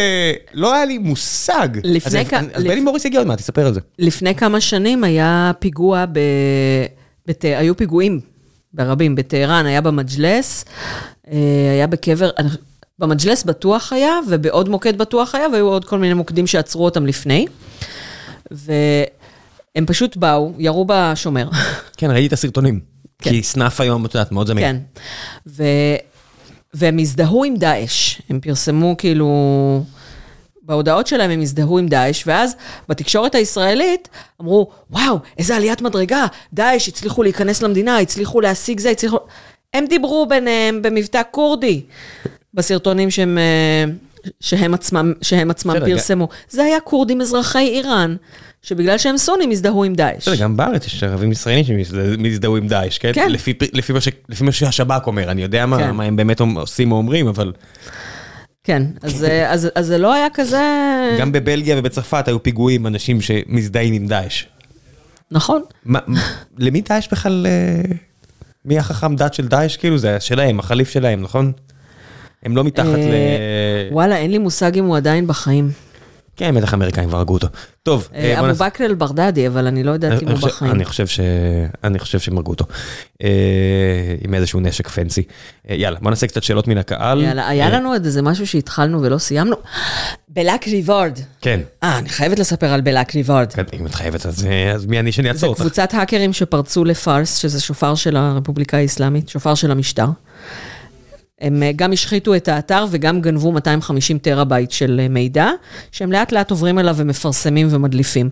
לא היה לי מושג. לפני אז, כ- אז בני מוריס יגיע עוד מעט, תספר על זה. לפני כמה שנים היה פיגוע ב... היו פיגועים ברבים, בטהרן, היה במג'לס, אה, היה בקבר, במג'לס בטוח היה, ובעוד מוקד בטוח היה, והיו עוד כל מיני מוקדים שעצרו אותם לפני. והם פשוט באו, ירו בשומר. כן, ראיתי את הסרטונים. כן. כי סנאפ היום, את יודעת, מאוד זמין. כן. ו... והם הזדהו עם דאעש. הם פרסמו כאילו... בהודעות שלהם הם הזדהו עם דאעש, ואז בתקשורת הישראלית אמרו, וואו, איזה עליית מדרגה, דאעש הצליחו להיכנס למדינה, הצליחו להשיג זה, הצליחו... הם דיברו ביניהם במבטא כורדי, בסרטונים שהם, אה, שהם עצמם, שהם עצמם בסדר, פרסמו. זה היה כורדים אזרחי איראן, שבגלל שהם סונים הזדהו עם דאעש. בסדר, גם בארץ יש ערבים ישראלים שמזדהו עם דאעש, כן? כן. לפי, לפי, מה ש, לפי מה שהשב"כ אומר, אני יודע מה, כן. מה הם באמת עושים או אומרים, אבל כן, אז, אה, אז, אז זה לא היה כזה... גם בבלגיה ובצרפת היו פיגועים, אנשים שמזדהים עם דאעש. נכון. מה, למי דאעש בכלל, אה, מי החכם דת של דאעש? כאילו זה שלהם, החליף שלהם, נכון? הם לא מתחת ל... אה, וואלה, אין לי מושג אם הוא עדיין בחיים. כן, בטח האמריקאים כבר הרגו אותו. טוב, אה, אה, בוא אבו נעשה- בכר אל-ברדדי, אבל אני לא יודעת אם הוא בחיים. אני חושב ש... אני חושב שהם הרגו אותו. עם איזשהו נשק פנסי. יאללה, בוא נעשה קצת שאלות מן הקהל. יאללה, היה לנו עוד איזה משהו שהתחלנו ולא סיימנו. בלק ריבורד. כן. אה, אני חייבת לספר על בלק ריבורד. כן, אם את חייבת, אז מי אני שאני זה אעצור אותך? קבוצת האקרים שפרצו לפארס, שזה שופר של הרפובליקה האסלאמית, שופר של המשטר. הם אה, גם השחיתו את האתר וגם גנבו 250 טרהבייט של אה, מידע, שהם לאט לאט עוברים אליו ומפרסמים ומדליפים.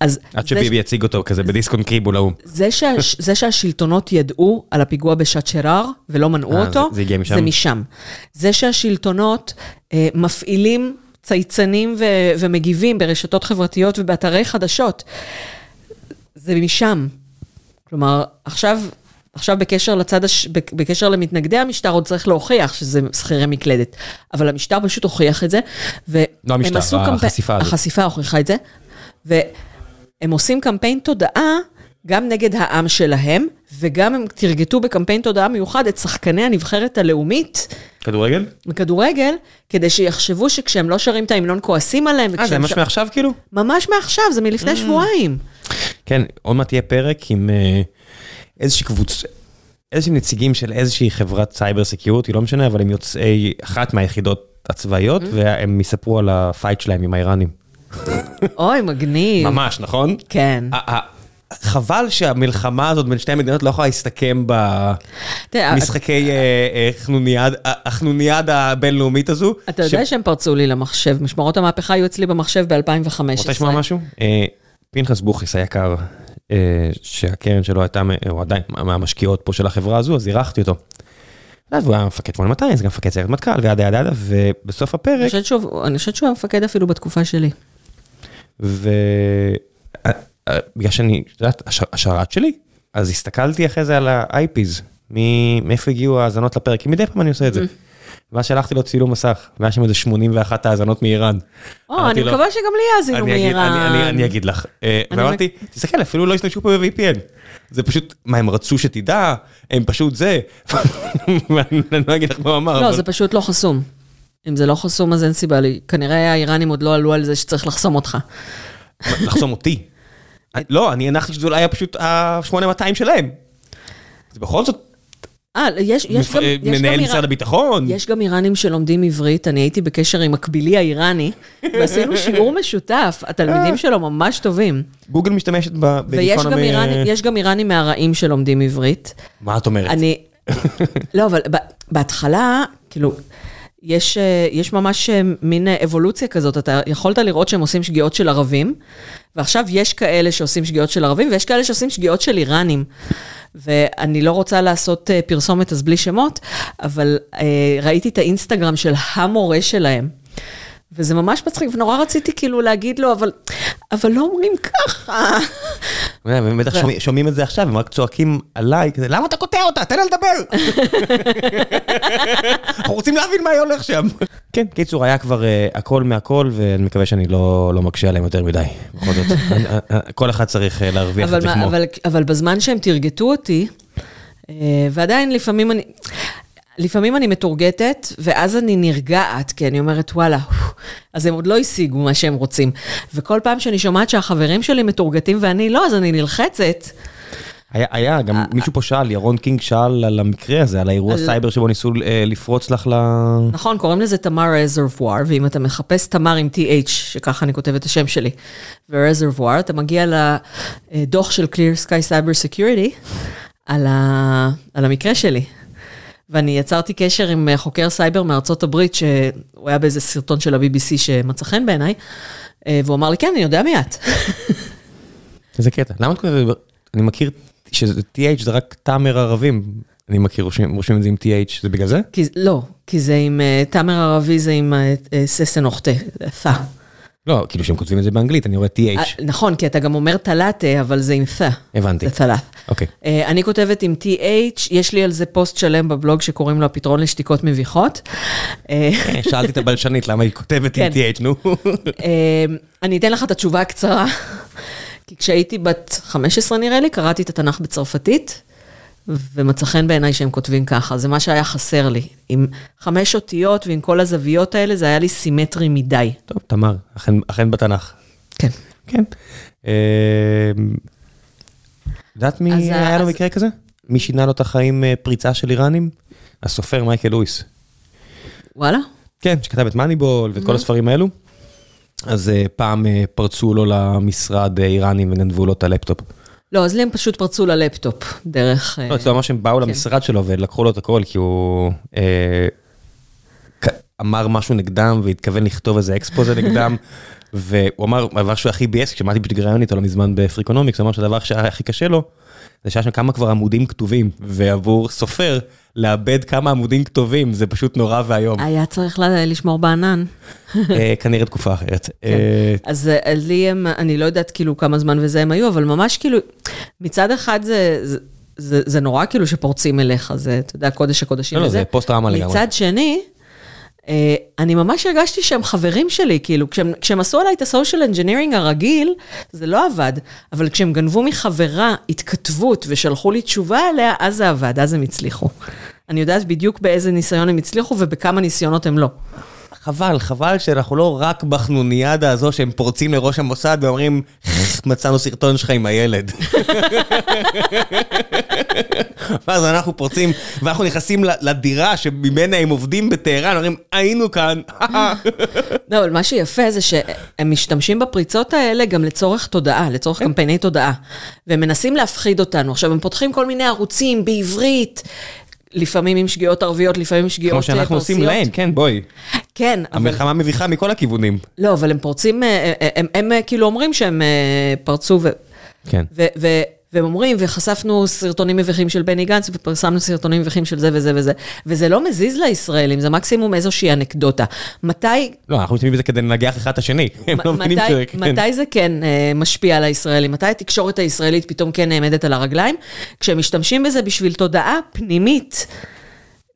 אז עד שביבי יציג אותו כזה בדיסק און קי באו"ם. זה, שה, זה שהשלטונות ידעו על הפיגוע בשאה צ'ראג ולא מנעו אה, אותו, זה- זה משם? זה משם. זה שהשלטונות אה, מפעילים צייצנים ו, ומגיבים ברשתות חברתיות ובאתרי חדשות, זה משם. כלומר, עכשיו, עכשיו בקשר לצד, הש... בק- בקשר למתנגדי המשטר, עוד צריך להוכיח שזה שכירי מקלדת. אבל המשטר פשוט הוכיח את זה. והם לא המשטר, עשו קמפ- החשיפה הזאת. החשיפה הוכיחה את זה. והם עושים קמפיין תודעה גם נגד העם שלהם, וגם הם תרגטו בקמפיין תודעה מיוחד את שחקני הנבחרת הלאומית כדורגל? בכדורגל, כדי שיחשבו שכשהם לא שרים את ההמנון כועסים עליהם. אה, זה ממש ש- מעכשיו כאילו? ממש מעכשיו, זה מלפני שבועיים. כן, עוד מעט יהיה פרק עם אה, איזושהי קבוצה, איזשהם נציגים של איזושהי חברת cyber security, לא משנה, אבל הם יוצאי אחת מהיחידות הצבאיות, והם יספרו על ה fight שלהם עם האיראנים. אוי, מגניב. ממש, נכון? כן. חבל שהמלחמה הזאת בין שתי המדינות לא יכולה להסתכם במשחקי אה, אה, חנוניאד- החנוניאדה הבינלאומית הזו. אתה יודע שהם פרצו לי למחשב, משמרות המהפכה היו אצלי במחשב ב-2015. רוצה לשמוע משהו? אה, פנחס בוכריס היקר, אה, שהקרן שלו הייתה, הוא עדיין מהמשקיעות פה של החברה הזו, אז אירחתי אותו. ואז הוא היה מפקד 8200, זה גם מפקד סיירת מטכ"ל, וידה ידה ידה, ובסוף הפרק, אני חושבת שהוא היה מפקד אפילו בתקופה שלי. ובגלל שאני, את יודעת, הש- השרת שלי, אז הסתכלתי אחרי זה על ה-IPs, מאיפה הגיעו ההאזנות לפרק, כי מדי פעם אני עושה את זה. ואז שלחתי לו צילום מסך, והיה שם איזה 81 האזנות מאיראן. או, אני מקווה שגם לי יאזינו אני מאיראן. אני- אני- אני אגיד לך. אה, אני ואמרתי, תסתכל, אפילו לא השתמשו פה ב-VPN. זה פשוט, מה, הם רצו שתדע, הם פשוט זה. ואני לא אגיד לך מה הוא אמר. לא, זה פשוט לא חסום. אם זה לא חסום, אז אין סיבה לי. כנראה האיראנים עוד לא עלו על זה שצריך לחסום אותך. לחסום אותי. לא, אני הנחתי שזה אולי היה פשוט ה-8200 שלהם. זה בכל זאת, אה, יש, יש מפ- גם... אה, יש גם מנהל משרד הביטחון. יש גם איראנים שלומדים עברית, אני הייתי בקשר עם מקבילי האיראני, ועשינו שיעור משותף, התלמידים שלו ממש טובים. גוגל משתמשת ב- ויש גם, איראנים, אה, יש גם איראנים מהרעים שלומדים עברית. מה את אומרת? אני... לא, אבל בהתחלה, כאילו, יש, אה, יש ממש אה, מין אה, אבולוציה כזאת, אתה יכולת לראות שהם עושים שגיאות של ערבים, ועכשיו יש כאלה שעושים שגיאות של ערבים, ויש כאלה שעושים שגיאות של איראנים. ואני לא רוצה לעשות פרסומת, אז בלי שמות, אבל ראיתי את האינסטגרם של המורה שלהם. וזה ממש מצחיק, ונורא רציתי כאילו להגיד לו, אבל, אבל לא אומרים ככה. הם בטח שומעים- שומעים את זה עכשיו, הם רק צועקים עליי, כזה, למה אתה קוטע אותה? תן לה לדבר! אנחנו רוצים להבין מה הולך שם. כן, קיצור, היה כבר אה, הכל מהכל, ואני מקווה שאני לא לא מקשה עליהם יותר מדי. בכל זאת, אני- אה, אה, כל אחד צריך להרוויח אבל, את לחמו. אבל, אבל בזמן שהם תרגטו אותי, ועדיין לפעמים אני, לפעמים אני מטורגטת, ואז אני נרגעת, כי אני אומרת, וואלה, אז הם עוד לא השיגו מה שהם רוצים. וכל פעם שאני שומעת שהחברים שלי מטורגטים ואני לא, אז אני נלחצת. היה, היה, גם מישהו פה שאל, ירון קינג שאל על המקרה הזה, על האירוע סייבר שבו ניסו אה, לפרוץ לך ל... נכון, קוראים לזה Thamar Reservoir, ואם אתה מחפש תמר עם TH, שככה אני כותבת את השם שלי, ו Reservoir, אתה מגיע לדוח של Clear Sky Cyber Security על, ה... על המקרה שלי. ואני יצרתי קשר עם אה, חוקר סייבר מארצות הברית, שהוא היה באיזה סרטון של ה-BBC שמצא חן בעיניי, אה, והוא אמר לי, כן, אני יודע מי את. איזה קטע. למה את כותבת? אני מכיר שזה TH זה רק תאמר ערבים. אני מכיר, רושמים רושמים את זה עם TH, זה בגלל זה? כי, לא, כי זה עם, אה, תאמר ערבי זה עם ססן אוכטה, תה. לא, כאילו שהם כותבים את זה באנגלית, אני רואה אה, TH. נכון, כי אתה גם אומר תלאטה, אבל זה עם תה. הבנתי. זה תלאט. אוקיי. אה, אני כותבת עם TH, יש לי על זה פוסט שלם בבלוג שקוראים לו הפתרון לשתיקות מביכות. אה, שאלתי את הבלשנית למה היא כותבת עם כן. TH, נו. אה, אני אתן לך את התשובה הקצרה. כי כשהייתי בת 15 נראה לי, קראתי את התנ"ך בצרפתית, ומצא חן בעיניי שהם כותבים ככה, זה מה שהיה חסר לי. עם חמש אותיות ועם כל הזוויות האלה, זה היה לי סימטרי מדי. טוב, תמר, אכן- אכן בתנ"ך. כן. כן. אה, יודעת מי אז היה לו אז- מקרה כזה? מי שינה לו את החיים אה, פריצה של איראנים? הסופר מייקל לואיס. וואלה? כן, שכתב את Moneyball ואת. כל הספרים האלו. אז אה, פעם אה, פרצו לו למשרד איראנים וגנבו לו את הלפטופ. לא, אז לי הם פשוט פרצו ללפטופ, דרך... אה, לא, אצלו ממש הם באו כן. למשרד שלו ולקחו לו את הכל כי הוא אה, אמר משהו נגדם והתכוון לכתוב איזה exposé נגדם. והוא אמר, הדבר שהוא הכי ביאס, כשמעתי בדיוק ראיון איתו לא מזמן ב Freakonomics, הוא אמר שהדבר שהיה הכי קשה לו, זה שהיה שם כמה כבר עמודים כתובים, ועבור סופר, לאבד כמה עמודים כתובים, זה פשוט נורא ואיום. היה צריך לשמור בענן. אה, כנראה תקופה אחרת. כן. אה, אז אה, לי הם, אני לא יודעת כאילו כמה זמן וזה הם היו, אבל ממש כאילו, מצד אחד זה, זה, זה, נורא כאילו שפורצים אליך, זה, אתה יודע, קודש הקודשים לא, לא, וזה. זה פוסט-טראומה לגמרי. מצד שני, אני ממש הרגשתי שהם חברים שלי, כאילו, כשהם, כשהם עשו עליי את ה social engineering הרגיל, זה לא עבד, אבל כשהם גנבו מחברה התכתבות ושלחו לי תשובה עליה, אז זה עבד, אז הם הצליחו. אני יודעת בדיוק באיזה ניסיון הם הצליחו ובכמה ניסיונות הם לא. חבל, חבל שאנחנו לא רק בחנוניאדה הזו שהם פורצים לראש המוסד ואומרים, מצאנו סרטון שלך עם הילד. ואז אנחנו פורצים, ואנחנו נכנסים לדירה שממנה הם עובדים בטהרן, אומרים, היינו כאן. לא, אבל מה שיפה זה שהם משתמשים בפריצות האלה גם לצורך תודעה, לצורך כן. קמפייני תודעה. והם מנסים להפחיד אותנו. עכשיו, הם פותחים כל מיני ערוצים בעברית, לפעמים עם שגיאות ערביות, לפעמים עם שגיאות כמו שאנחנו אה, עושים פרסיות. להם, כן, בואי. כן, אבל... המלחמה מביכה מכל הכיוונים. לא, אבל הם פורצים, אה, אה, הם, הם, כאילו אומרים שהם פרצו ו... כן. ו- ו- והם אומרים, וחשפנו סרטונים מביכים של בני גנץ, ופרסמנו סרטונים מביכים של זה וזה וזה, וזה לא מזיז לישראלים, זה מקסימום איזושהי אנקדוטה. מתי, לא, אנחנו משתמשים בזה כדי לנגח אחד את השני. הם לא מבינים שזה... כן. מתי זה כן אה, משפיע על הישראלים? מתי התקשורת הישראלית פתאום כן נעמדת על הרגליים? כשהם משתמשים בזה בשביל תודעה פנימית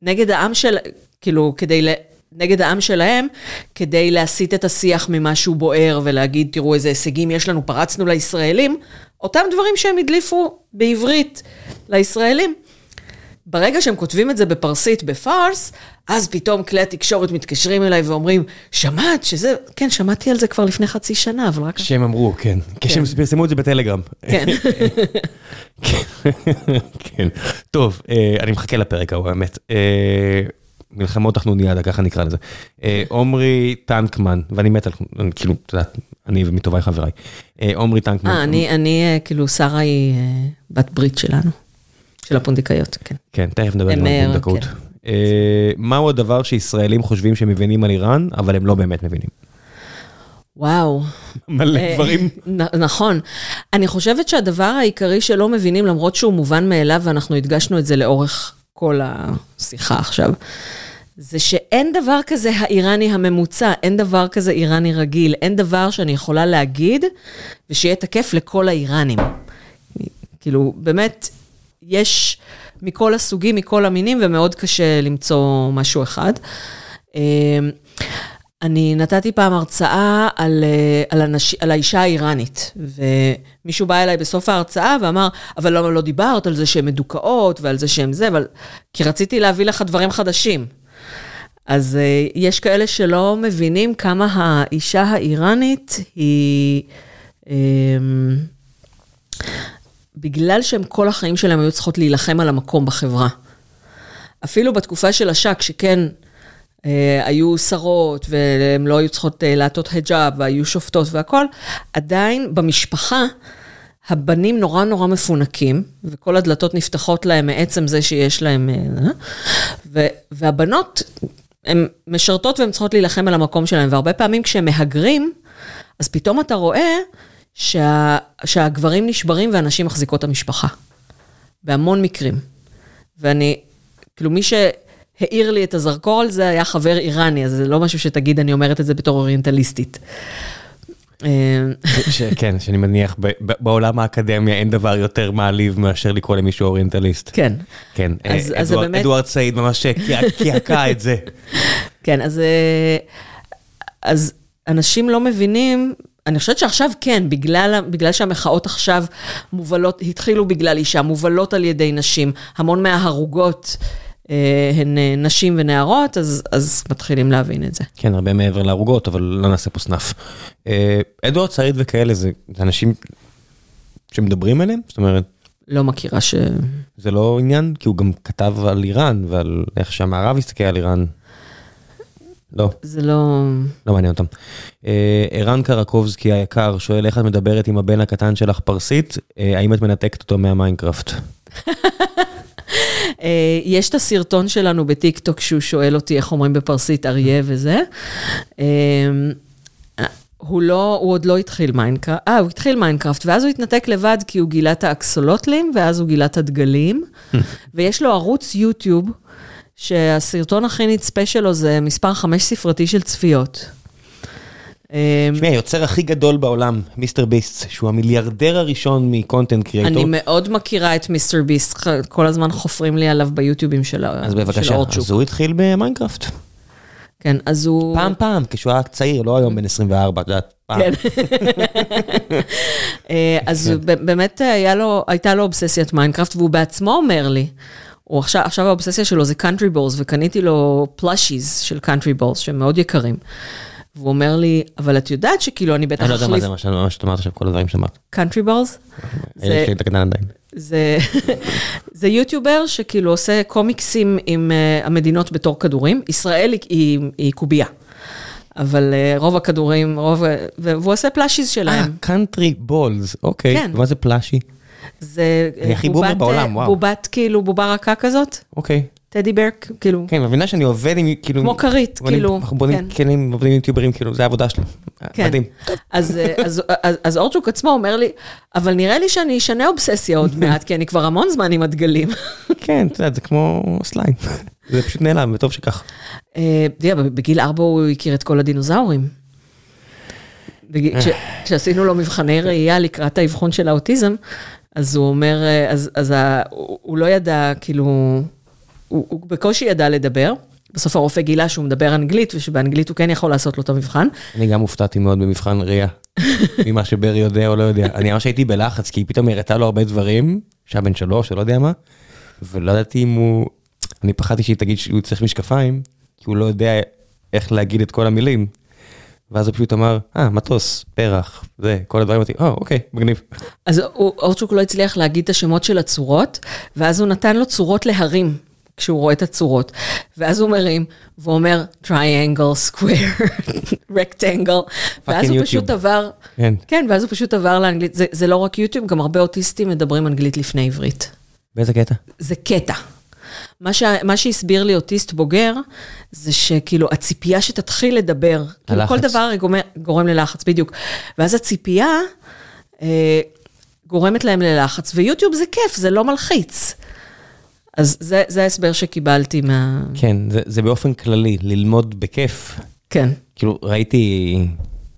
נגד העם של... כאילו, כדי. נגד העם שלהם, כדי להסיט את השיח ממשהו בוער ולהגיד, תראו איזה הישגים יש לנו, פרצנו לישראלים, אותם דברים שהם הדליפו בעברית לישראלים. ברגע שהם כותבים את זה בפרסית, בפארס, אז פתאום כלי התקשורת מתקשרים אליי ואומרים, שמעת שזה, כן, שמעתי על זה כבר לפני חצי שנה, אבל רק... שהם אמרו, כן. כשהם פרסמו את זה בטלגרם. כן. כן. טוב, אה, אני מחכה לפרק ההוא, האמת. אה, מלחמות תחנוניאדה, ככה נקרא לזה. אה, עומרי טנקמן, ואני מת על, כאילו, את יודעת, אני ומטוביי חבריי. עומרי טנקמן. אה, אני, כאילו, שרה היא בת ברית שלנו. של הפונדקאיות, כן. כן, תכף נדבר על פונדקאות. כן. מהו הדבר שישראלים חושבים שהם מבינים על איראן, אבל הם לא באמת מבינים? וואו. מלא דברים. נכון. אני חושבת שהדבר העיקרי שלא מבינים, למרות שהוא מובן מאליו, ואנחנו הדגשנו את זה לאורך כל השיחה עכשיו, זה שאין דבר כזה האיראני הממוצע, אין דבר כזה איראני רגיל, אין דבר שאני יכולה להגיד ושיהיה תקף לכל האיראנים. כאילו, באמת, יש מכל הסוגים, מכל המינים, ומאוד קשה למצוא משהו אחד. אני נתתי פעם הרצאה על, אה, על, הנש... על האישה האיראנית, ומישהו בא אליי בסוף ההרצאה ואמר, אבל למה לא דיברת על זה שהן מדוכאות ועל זה שהן זה, אבל... כי רציתי להביא לך דברים חדשים. אז uh, יש כאלה שלא מבינים כמה האישה האיראנית היא... Um, בגלל שהם כל החיים שלהם היו צריכות להילחם על המקום בחברה. אפילו בתקופה של השק, שכן, היו שרות, והן לא היו צריכות אה, לעטות היג'אב, והיו שופטות והכול, עדיין במשפחה, הבנים נורא נורא מפונקים, וכל הדלתות נפתחות להם מעצם זה שיש להם... אה, ו, והבנות, הן משרתות והן צריכות להילחם על המקום שלהן, והרבה פעמים כשהם מהגרים, אז פתאום אתה רואה שה, שהגברים נשברים והנשים מחזיקות את המשפחה. בהמון מקרים. ואני, כאילו מי שהאיר לי את הזרקור על זה היה חבר איראני, אז זה לא משהו שתגיד, אני אומרת את זה בתור אוריינטליסטית. כן, שאני מניח בעולם האקדמיה אין דבר יותר מעליב מאשר לקרוא למישהו אוריינטליסט. כן. כן, אדוארד סעיד ממש קעקע את זה. כן, אה, אז אנשים לא מבינים אני חושבת שעכשיו כן, בגלל, בגלל שהמחאות עכשיו מובלות, התחילו בגלל אישה, מובלות על ידי נשים, המון מההרוגות אה, הן אה, נשים ונערות, אז, אז מתחילים להבין את זה. כן, הרבה מעבר להרוגות, אבל לא נעשה פה סנאף. אה, אדוארד סעיד וכאלה, זה, זה אנשים שמדברים עליהם? זאת אומרת... לא מכירה ש... זה לא עניין? כי הוא גם כתב על איראן ועל איך שהמערב הסתכל על איראן. לא. זה לא... לא מעניין אותם. אה, ערן קרקובסקי היקר שואל איך את מדברת עם הבן הקטן שלך פרסית, אה, האם את מנתקת אותו מהמיינקראפט? אה, יש את הסרטון שלנו בטיקטוק שהוא שואל אותי איך אומרים בפרסית אריה וזה. הוא לא, הוא עוד לא התחיל מיינקראפט, אה, הוא התחיל מיינקראפט, ואז הוא התנתק לבד כי הוא גילה את האקסולוטלים, ואז הוא גילה את הדגלים, ויש לו ערוץ יוטיוב. שהסרטון הכי נצפה שלו זה מספר חמש ספרתי של צפיות. תשמעי, היוצר הכי גדול בעולם, מיסטר ביסט, שהוא המיליארדר הראשון מ content creator. אני מאוד מכירה את מיסטר ביסט, כל הזמן חופרים לי עליו ביוטיובים של אורצ'וק. אז בבקשה, אז הוא התחיל במיינקראפט. כן, אז הוא... פעם פעם, כשהוא היה צעיר, לא היום בן 24, את יודעת, פעם. כן. אה, אז כן. באמת הייתה לו אובססיית מיינקראפט, והוא בעצמו אומר לי, הוא עכשיו, עכשיו האובססיה שלו זה country balls, וקניתי לו plushies של country balls, שהם מאוד יקרים. והוא אומר לי, אבל את יודעת שכאילו אני בטח אחליף... אני לא יודע מה זה מה שאת אמרת עכשיו, כל הדברים שאמרת. country balls? יש לי את הקטן עדיין. זה, יוטיובר שכאילו עושה קומיקסים עם uh, המדינות בתור כדורים. ישראל היא, קובייה. אבל uh, רוב הכדורים, רוב... והוא עושה plushies שלהם. אה, country balls, אוקיי. כן. מה זה plushie? זה בובר בעולם. בובת כאילו בובה רכה כזאת. אוקיי. teddy bear, כאילו. כן, מבינה שאני עובד עם, כאילו... כמו כרית, כאילו. אנחנו בונים כלים, עובדים עם יוטיוברים, כאילו, זה העבודה שלי. כן. מדהים. אז, אז, אורצ'וק עצמו אומר לי, אבל נראה לי שאני אשנה אובססיה עוד מעט, כי אני כבר המון זמן עם הדגלים. כן, אתה יודע, זה כמו סליין. זה פשוט נעלם, וטוב שכך. אה, אתה יודע, בגיל ארבע הוא הכיר את כל הדינוזאורים. כשעשינו לו מבחני ראייה לקראת האבחון של האוטיזם, אז הוא אומר, אה, אז, הוא לא ידע, כאילו, הוא, הוא בקושי ידע לדבר, בסוף הרופא גילה שהוא מדבר אנגלית, ושבאנגלית הוא כן יכול לעשות לו את המבחן. אני גם הופתעתי מאוד במבחן ראייה, ממה שברי יודע או לא יודע. אני ממש הייתי בלחץ, כי היא פתאום הראתה לו הרבה דברים, שהיה בן שלוש או לא יודע מה, ולא ידעתי אם הוא... אני פחדתי שהיא תגיד שהוא צריך משקפיים, כי הוא לא יודע איך להגיד את כל המילים. ואז הוא פשוט אמר, אה, מטוס, פרח, זה, כל הדברים, אמרתי, אה, אוקיי, מגניב. אז אורצ'וק לא הצליח להגיד את השמות של הצורות, ואז הוא נתן לו צורות להרים, כשהוא רואה את הצורות. ואז הוא מרים, והוא אומר, triangle, square, rectangle, ואז הוא. פשוט עבר, כן. כן, ואז הוא פשוט עבר לאנגלית. זה, זה לא רק יוטיוב, גם הרבה אוטיסטים מדברים אנגלית לפני עברית. באיזה קטע? זה קטע. מה, ש... מה שהסביר לי אוטיסט בוגר, זה שכאילו הציפייה שתתחיל לדבר, כאילו הלחץ. כל דבר גורם, גורם ללחץ, בדיוק. ואז הציפייה אה, גורמת להם ללחץ, ויוטיוב זה כיף, זה לא מלחיץ. אז זה, זה ההסבר שקיבלתי מה... כן, זה, זה באופן כללי, ללמוד בכיף. כן. כאילו, ראיתי,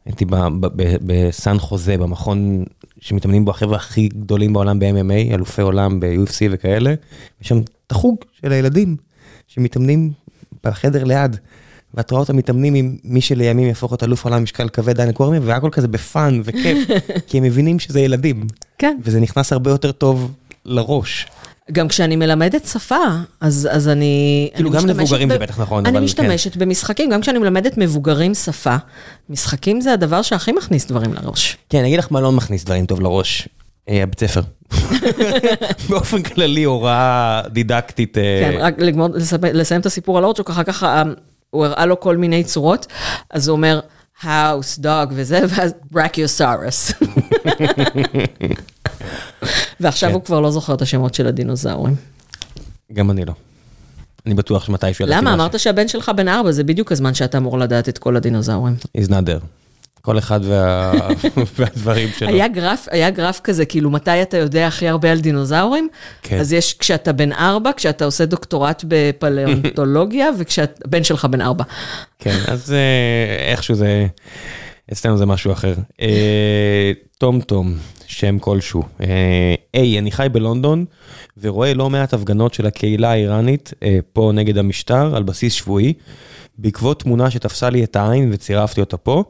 הייתי ב- ב- ב- בסן חוזה, במכון שמתאמנים בו החבר'ה הכי גדולים בעולם ב-MMA, אלופי עולם ב-UFC וכאלה, יש שם את החוג של הילדים שמתאמנים בחדר ליד. ואת רואה אותם מתאמנים עם מי שלימים יהפוך להיות אלוף עולם משקל כבד דני קורמי, והכל כזה בפאן וכיף, כי הם מבינים שזה ילדים. כן. וזה נכנס הרבה יותר טוב לראש. גם כשאני מלמדת שפה, אז, אז אני... כאילו, אני גם משתמשת למבוגרים ב- זה בטח נכון, אני אבל משתמשת במשחקים, גם כשאני מלמדת מבוגרים שפה, משחקים זה הדבר שהכי מכניס דברים לראש. כן, אני אגיד לך מה לא מכניס דברים טוב לראש. אה, הבית ספר. באופן כללי הוראה דידקטית. אה, כן, רק לגמור, לספ- לסיים את הסיפור על אורצ'וק, אחר כך אה, הוא הראה לו כל מיני צורות, אז הוא אומר, house, dog וזה, ואז brachiosaurus. ועכשיו כן. הוא כבר לא זוכר את השמות של הדינוזאורים. גם אני לא. אני בטוח שמתישהו למה? אמרת שהבן שלך בן ארבע, זה בדיוק הזמן שאתה אמור לדעת את כל הדינוזאורים. He's not there. כל אחד וה... והדברים שלו. היה גרף, היה גרף כזה, כאילו, מתי אתה יודע הכי הרבה על דינוזאורים? כן. אז יש כשאתה בן ארבע, כשאתה עושה דוקטורט בפלאונטולוגיה, וכשהבן שלך בן ארבע. כן, אז אה, איכשהו זה... אצלנו זה משהו אחר. אה, טום טום, שם כלשהו. אה, היי, אני חי בלונדון ורואה לא מעט הפגנות של הקהילה האיראנית אה, פה נגד המשטר על בסיס שבועי. בעקבות תמונה שתפסה לי את העין וצירפתי אותה פה,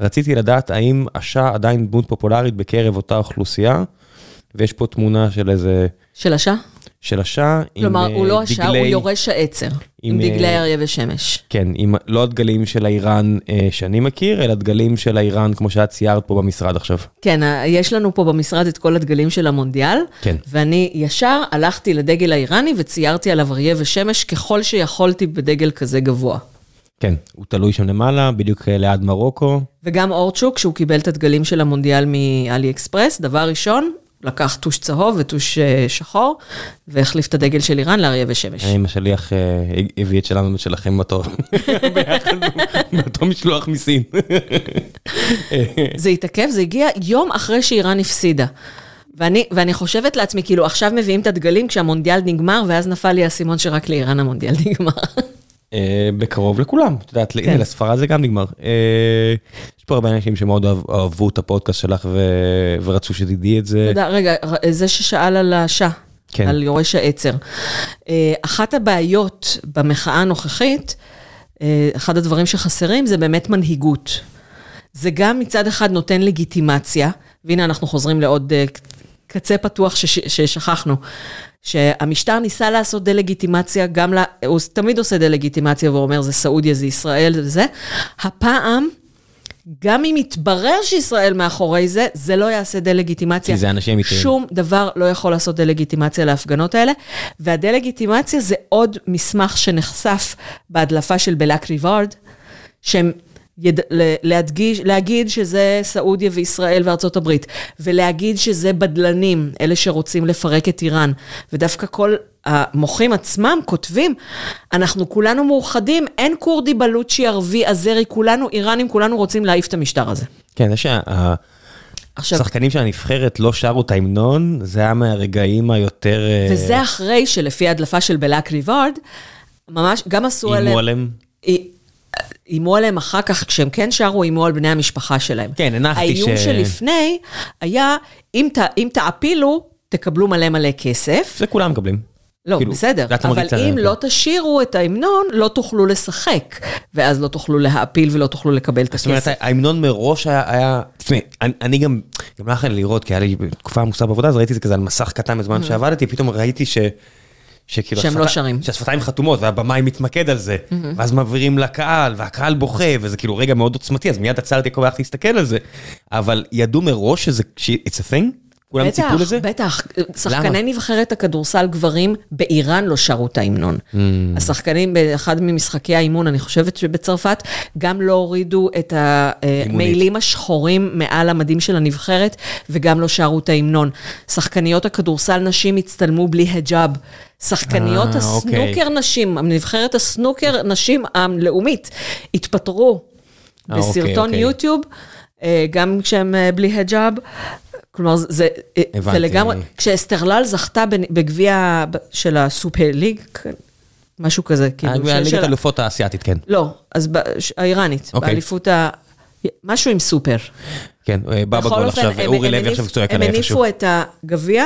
רציתי לדעת האם השאה עדיין דמות פופולרית בקרב אותה אוכלוסייה, ויש פה תמונה של איזה... של השעה? של השאה עם כלומר, אה, הוא לא השעה, הוא יורש העצר. עם דגלי אה, אריה ושמש. כן, עם, לא הדגלים של האיראן אה, שאני מכיר, אלא דגלים של האיראן כמו שאת ציירת פה במשרד עכשיו. כן, יש לנו פה במשרד את כל הדגלים של המונדיאל, כן. ואני ישר הלכתי לדגל האיראני וציירתי עליו אריה ושמש ככל שיכולתי בדגל כזה גבוה. כן, הוא תלוי שם למעלה, בדיוק ליד מרוקו. וגם אורצ'וק, כשהוא קיבל את הדגלים של המונדיאל מאלי אקספרס, דבר ראשון, לקח טוש צהוב וטוש אה, שחור, והחליף את הדגל של איראן לאריה ושמש. עם השליח אה, הביא את שלנו ואת שלכם בתור. ביחד, באותו משלוח מסין. זה התעכב, זה הגיע יום אחרי שאיראן הפסידה. ואני, ואני חושבת לעצמי, כאילו, עכשיו מביאים את הדגלים כשהמונדיאל נגמר, ואז נפל לי האסימון שרק לאיראן המונדיאל נגמר. אה, בקרוב לכולם, את יודעת, הנה כן. לספרד זה גם נגמר. אה, יש פה הרבה אנשים שמאוד אהבו את הפודקאסט שלך ו- ורצו שתדעי את זה. תודה, רגע, זה ששאל על השעה, כן. על יורש העצר. אה, אחת הבעיות במחאה הנוכחית, אחד הדברים שחסרים זה באמת מנהיגות. זה גם מצד אחד נותן לגיטימציה, והנה אנחנו חוזרים לעוד קצה פתוח שש, ששכחנו, שהמשטר ניסה לעשות דה-לגיטימציה, גם, לה, הוא תמיד עושה דה-לגיטימציה ואומר זה סעודיה, זה ישראל, זה. הפעם, גם אם יתברר שישראל מאחורי זה, זה לא יעשה דה-לגיטימציה. כי זה אנשים אמיתיים. שום דבר לא יכול לעשות דה-לגיטימציה להפגנות האלה, והדה-לגיטימציה זה עוד מסמך שנחשף בהדלפה של בלק ריברד, שהם... יד... להדגיש, להגיד שזה סעודיה וישראל וארצות הברית, ולהגיד שזה בדלנים, אלה שרוצים לפרק את איראן, ודווקא כל המוחים עצמם כותבים, אנחנו כולנו מאוחדים, אין כורדי, בלוצ'י, ערבי, אזרי, כולנו איראנים, כולנו רוצים להעיף את המשטר הזה. כן, זה עכשיו, שהשחקנים של הנבחרת לא שרו את ההמנון, זה היה מהרגעים היותר... אה, וזה אחרי שלפי ההדלפה של בלק ריברד, ממש, גם עשו עליהם... איימו עליהם. איימו עליהם אחר כך, כשהם כן שרו, איימו על בני המשפחה שלהם. כן, הנחתי האיום ש- שלפני היה, אם, ת, אם תעפילו, תקבלו מלא מלא כסף. זה כולם מקבלים. לא, כאילו, בסדר, התמריץ אבל אם כן. לא תשאירו את ההמנון, לא תוכלו לשחק, ואז לא תוכלו להעפיל ולא תוכלו לקבל את זאת אומרת, הכסף. ההמנון מראש היה, היה, תשמעי, אני, אני גם, גם לא יכול לראות, כי היה לי תקופה עמוסה בעבודה, אז ראיתי את זה כזה על מסך קטן בזמן שעבדתי, פתאום ראיתי ש... שכאילו... שהם לא השפתי- שרים. שהשפתיים חתומות, והבמאי מתמקד על זה, ואז מעבירים לקהל, והקהל בוכה, וזה כאילו רגע מאוד עוצמתי, אז מיד עצרתי כל כך להסתכל על זה, אבל ידעו מראש שזה, it's a thing? כולם ציפו לזה? בטח, בטח. שחקני נבחרת הכדורסל גברים באיראן לא שרו את ההמנון. Mm. השחקנים באחד ממשחקי האימון, אני חושבת שבצרפת, גם לא הורידו את המעילים השחורים מעל המדים של הנבחרת, וגם לא שרו את ההמנון. שחקניות הכדורסל נשים הצטלמו בלי היג'אב. שחקניות אה, אוקיי. הסנוקר נשים, נבחרת הסנוקר נשים הלאומית, התפטרו אה, אוקיי, בסרטון אוקיי. יוטיוב, אה, גם כשהם בלי היג'אב. כלומר, זה, זה הבנתי. לגמרי, כשאסתרלל זכתה בגביע של הסופר ליג, כן, משהו כזה, כאילו, הליגת של- האלופות האסייתית, כן. לא, אז האיראנית, אוקיי. באליפות ה... משהו עם סופר. כן, אה, בא בגול עכשיו, הם- אורי הם לוי עכשיו צועק עליי הם איפשהו. הניפו את הגביע,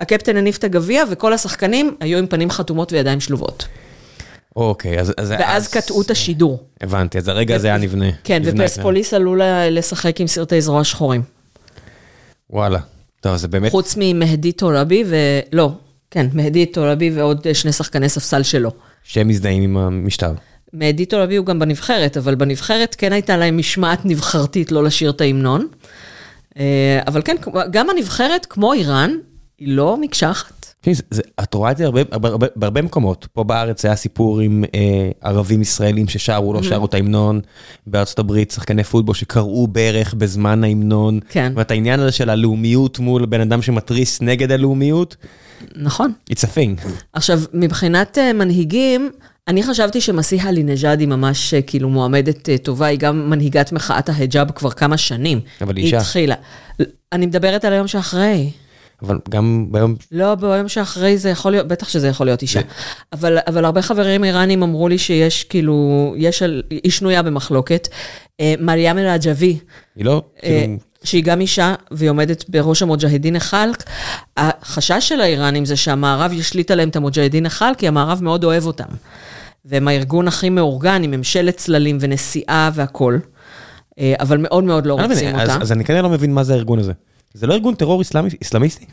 הקפטן הניף את הגביע, וכל השחקנים היו עם פנים חתומות וידיים שלובות. אוקיי, אז... אז- ואז קטעו את השידור. הבנתי, אז הרגע הזה היה נבנה. כן, נבנה. ופרספוליס עלו לשחק עם סרטי זרוע שחורים. וואלה. טוב, זה באמת... חוץ ממהדי טורבי ולא, כן, מהדי טורבי ועוד שני שחקני ספסל שלו. שהם מזדהים עם המשטר. מהדי טורבי הוא גם בנבחרת, אבל בנבחרת כן הייתה להם משמעת נבחרתית לא לשיר את ההמנון. אה, אבל כן, גם הנבחרת, כמו איראן, היא לא זה- את רואה את זה הרבה- הרבה- הרבה- בהרבה מקומות. פה בארץ היה סיפור עם אה, ערבים ישראלים ששרו, לא שרו את ההמנון. בארצות הברית, שחקני פוטבול שקראו ברך בזמן ההמנון. כן. ואת העניין הזה של הלאומיות מול בן אדם שמתריס נגד הלאומיות, נכון. it's a thing. עכשיו, מבחינת אה, מנהיגים, אני חשבתי שמסיחה לינג'אד היא ממש אה, כאילו מועמדת טובה, היא גם מנהיגת מחאת ההיג'אב כבר כמה שנים. אבל היא אישה. היא התחילה. אני מדברת על היום שאחרי. אבל גם ביום... לא, ביום שאחרי זה יכול להיות, בטח שזה יכול להיות אישה. אבל, אבל הרבה חברים איראנים אמרו לי שיש כאילו, יש, על- היא שנויה במחלוקת. אה, מריאם אל-עג'בי, היא לא... אה, כאילו, שהיא גם אישה והיא עומדת בראש המוג'הדין החלק, החשש של האיראנים זה שהמערב ישליט עליהם את המוג'הדין החלק, כי המערב מאוד אוהב אותם. והם הארגון הכי מאורגן, עם ממשלת צללים ונשיאה והכול, אה, אבל מאוד מאוד לא לא רוצים אותה. אז אני כנראה לא מבין מה זה הארגון הזה. זה לא ארגון טרור אסלאמי- אסלאמיסטי?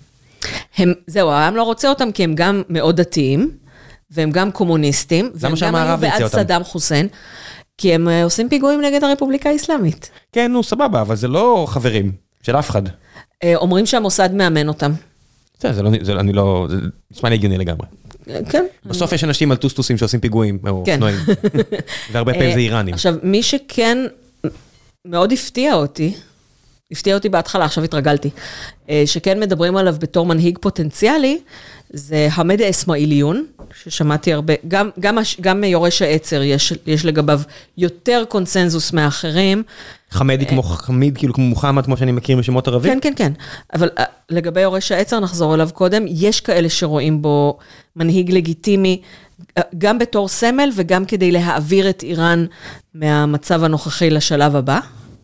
הם, זהו, העם לא רוצה אותם כי הם גם מאוד דתיים, והם גם קומוניסטים, והם גם היו בעד? סדאם חוסיין, כי הם אה, עושים פיגועים נגד הרפובליקה האסלאמית. כן, נו, סבבה, אבל זה לא חברים של אף אחד. אה, אומרים שהמוסד מאמן אותם. זה, זה לא, זה, אני לא, זה נשמע לי הגיוני לגמרי. אה, כן. בסוף יש אנשים על טוסטוסים שעושים פיגועים, או כן. אופנועים. והרבה פעמים זה איראנים. עכשיו, מי שכן מאוד הפתיע אותי, הפתיע אותי בהתחלה, עכשיו התרגלתי, אה, שכן מדברים עליו בתור מנהיג פוטנציאלי, זה חמד אסמאעיליון, ששמעתי הרבה, גם, גם, גם יורש העצר, יש, יש לגביו יותר קונסנזוס מאחרים. חמדי כמו חמיד, כאילו כמו מוחמד, כמו שאני מכיר משמות ערבים? כן, כן, כן. אבל אה, לגבי יורש העצר, נחזור אליו קודם, יש כאלה שרואים בו מנהיג לגיטימי, אה, גם בתור סמל וגם כדי להעביר את איראן מהמצב הנוכחי לשלב הבא.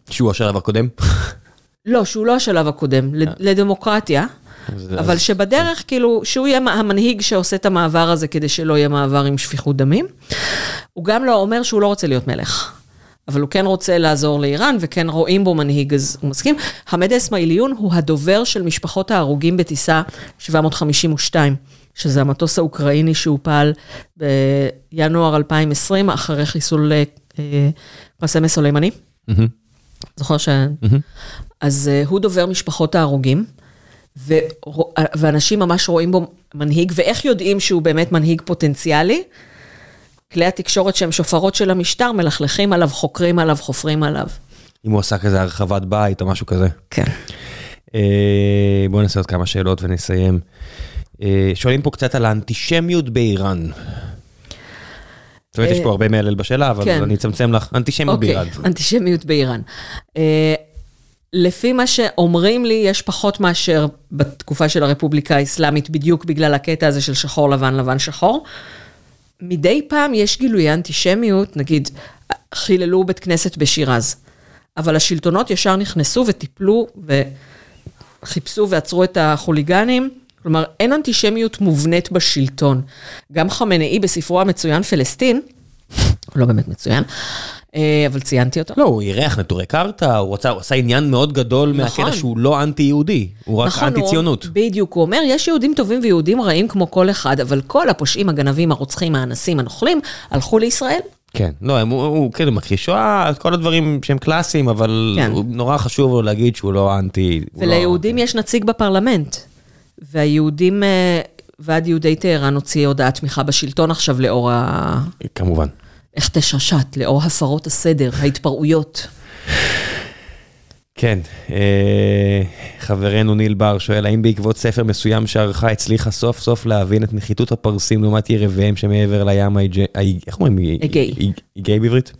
שהוא השלב הקודם. לא, שהוא לא השלב הקודם, לד- לדמוקרטיה, אבל שבדרך, כאילו, שהוא יהיה המנהיג שעושה את המעבר הזה כדי שלא יהיה מעבר עם שפיכות דמים. הוא גם לא אומר שהוא לא רוצה להיות מלך. אבל הוא כן רוצה לעזור לאיראן, וכן רואים בו מנהיג, אז הוא מסכים. חמד אסמאעיליון הוא הדובר של משפחות ההרוגים בטיסה 752, שזה המטוס האוקראיני שהופל בינואר 2020, אחרי חיסול אה, אה, קאסם סולימני. זוכר ש... אז uh, הוא דובר משפחות ההרוגים, ורוא- ואנשים ממש רואים בו מנהיג, ואיך יודעים שהוא באמת מנהיג פוטנציאלי? כלי התקשורת שהם שופרות של המשטר, מלכלכים עליו, חוקרים עליו, חופרים עליו. אם הוא עשה כזה הרחבת בית או משהו כזה. כן. אה, בואו נעשה עוד כמה שאלות ונסיים. אה, שואלים פה קצת על האנטישמיות באיראן. זאת אומרת, יש פה הרבה מהלל בשאלה, אבל כן. אני אצמצם לך. אנטישמיות אוקיי, באיראן. אנטישמיות באיראן. לפי מה שאומרים לי, יש פחות מאשר בתקופה של הרפובליקה האסלאמית, בדיוק בגלל הקטע הזה של שחור לבן, לבן שחור. מדי פעם יש גילויי אנטישמיות, נגיד, חיללו בית כנסת בשירז, אבל השלטונות ישר נכנסו וטיפלו וחיפשו ועצרו את החוליגנים. כלומר, אין אנטישמיות מובנית בשלטון. גם חמנאי בספרו המצוין פלסטין, לא באמת מצוין, אבל ציינתי אותו. לא, הוא אירח נטורי קרתא, הוא עשה עניין מאוד גדול נכון. מהקטע שהוא לא אנטי-יהודי, הוא רק נכון, אנטי-ציונות. בדיוק, הוא אומר, יש יהודים טובים ויהודים רעים כמו כל אחד, אבל כל הפושעים, הגנבים, הרוצחים, האנסים, הנוכלים, הלכו לישראל. כן, לא, הם- הוא, הוא כאילו מכחיש שואה, כל הדברים שהם קלאסיים, אבל כן. הוא נורא חשוב לו להגיד שהוא לא אנטי... לא- וליהודים יש נציג בפרלמנט. והיהודים, אה, ועד יהודי טהרן הוציא הודעת תמיכה בשלטון עכשיו לאור ה... כמובן. איך תששת, לאור הפרות הסדר, ההתפרעויות. כן, אה, חברנו ניל בר שואל, האם בעקבות ספר מסוים שערכה הצליחה סוף סוף להבין את נחיתות הפרסים לעומת יריביהם שמעבר לים האיג'י... האי- איך אומרים? אגאי. אגאי בעברית?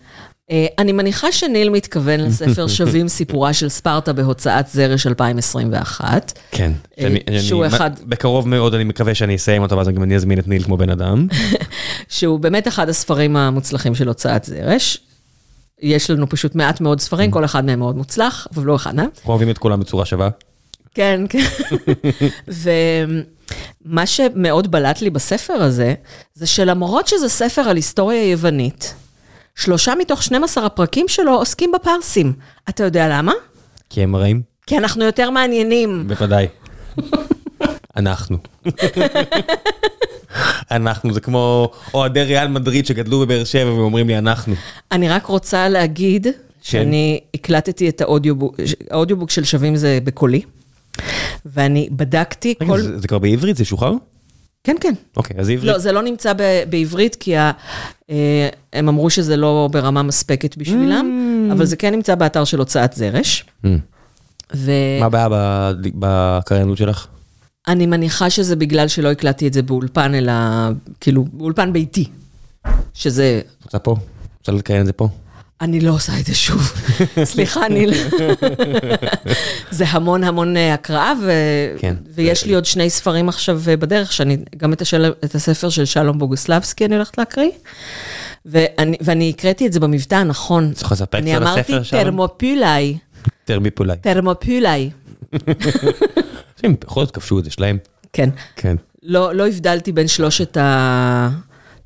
אה, אני מניחה שניל מתכוון לספר שווים סיפורה של ספרטה בהוצאת זרש 2021. כן. אה, שהוא אחד- בקרוב מאוד אני מקווה שאני אסיים אותו, ואז גם אני אזמין את ניל כמו בן אדם. שהוא באמת אחד הספרים המוצלחים של הוצאת זרש. יש לנו פשוט מעט מאוד ספרים, כל אחד מהם מאוד מוצלח, אבל לא אחד מהם. אנחנו אוהבים את כולם בצורה שווה. כן, כן. ומה שמאוד בלט לי בספר הזה, זה שלמרות שזה ספר על היסטוריה יוונית, שלושה מתוך 12 הפרקים שלו עוסקים בפרסים. אתה יודע למה? כי הם רעים? כי אנחנו יותר מעניינים. בוודאי. אנחנו. אנחנו, זה כמו אוהדי ריאל מדריד שגדלו בבאר שבע ואומרים לי אנחנו. אני רק רוצה להגיד שאני הקלטתי את האודיובוק, האודיובוק של שווים זה בקולי, ואני בדקתי רגע, כל... זה זה כבר בעברית? זה שוחרר? כן, כן. אוקיי, אז עברית. לא, זה לא נמצא ב- בעברית, כי ה- אה, הם אמרו שזה לא ברמה מספקת בשבילם, אבל זה כן נמצא באתר של הוצאת זרש. Mm. ואני מה הבעיה ב- בקריינות שלך? מניחה שזה בגלל שלא הקלטתי את זה באולפן, אלא כאילו, באולפן ביתי. שזה, את רוצה פה? רוצה לקריין את זה פה? אני לא עושה את זה שוב. סליחה, אני... לא- זה המון המון אה, הקראה, ו... כן. ויש לי עוד שני ספרים עכשיו אה, בדרך, שאני, גם את, השל... את הספר של שלום בוגוסלבסקי אני הולכת להקריא, ואני, ואני הקראתי את זה במבטא הנכון. צריך אני על אמרתי הספר שלום? תרמופולאי, טרמיפולי. תרמופולאי, הם בכל זאת כבשו את זה שלהם. כן. כן. לא, לא הבדלתי בין שלושת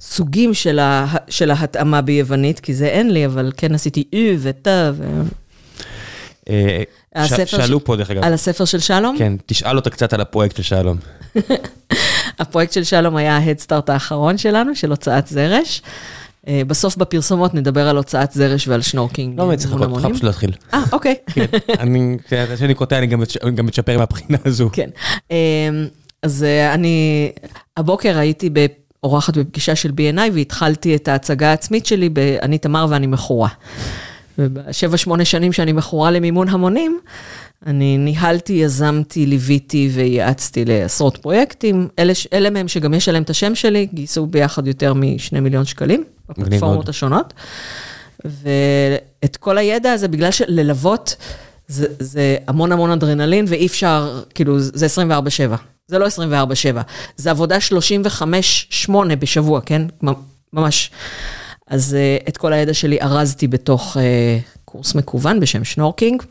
הסוגים של, ה... של ההתאמה ביוונית, כי זה אין לי, אבל כן עשיתי אי ותא, ו... אה, ש- שאלו ש- פה דרך אגב. על הספר של שלום? כן, תשאל אותה קצת על הפרויקט של שלום. הפרויקט של שלום היה ההדסטארט האחרון שלנו, של הוצאת זרש. אה, בסוף בפרסומות נדבר על הוצאת זרש ועל שנורקינג. לא באמת צריך לחכות. לך פשוט להתחיל. אה, אוקיי. כן, אני, כשאני קוטע אני גם מתשפר מהבחינה הזו. כן. אה, אז אני, הבוקר הייתי אורחת בפגישה של B&I והתחלתי את ההצגה העצמית שלי ב"אני תמר ואני מכורה". ובשבע, שמונה שנים שאני מכורה למימון המונים, אני ניהלתי, יזמתי, ליוויתי וייעצתי לעשרות פרויקטים. אלה, אלה מהם שגם יש עליהם את השם שלי, גייסו ביחד יותר משני מיליון שקלים. בפלטפורמות השונות. ואת כל הידע הזה, בגלל שללוות, זה, זה המון המון אדרנלין, ואי אפשר, כאילו, זה 24-7. זה לא 24-7, זה עבודה 35-8 בשבוע, כן? ממ- ממש. אז uh, את כל הידע שלי ארזתי בתוך uh, קורס מקוון בשם שנורקינג.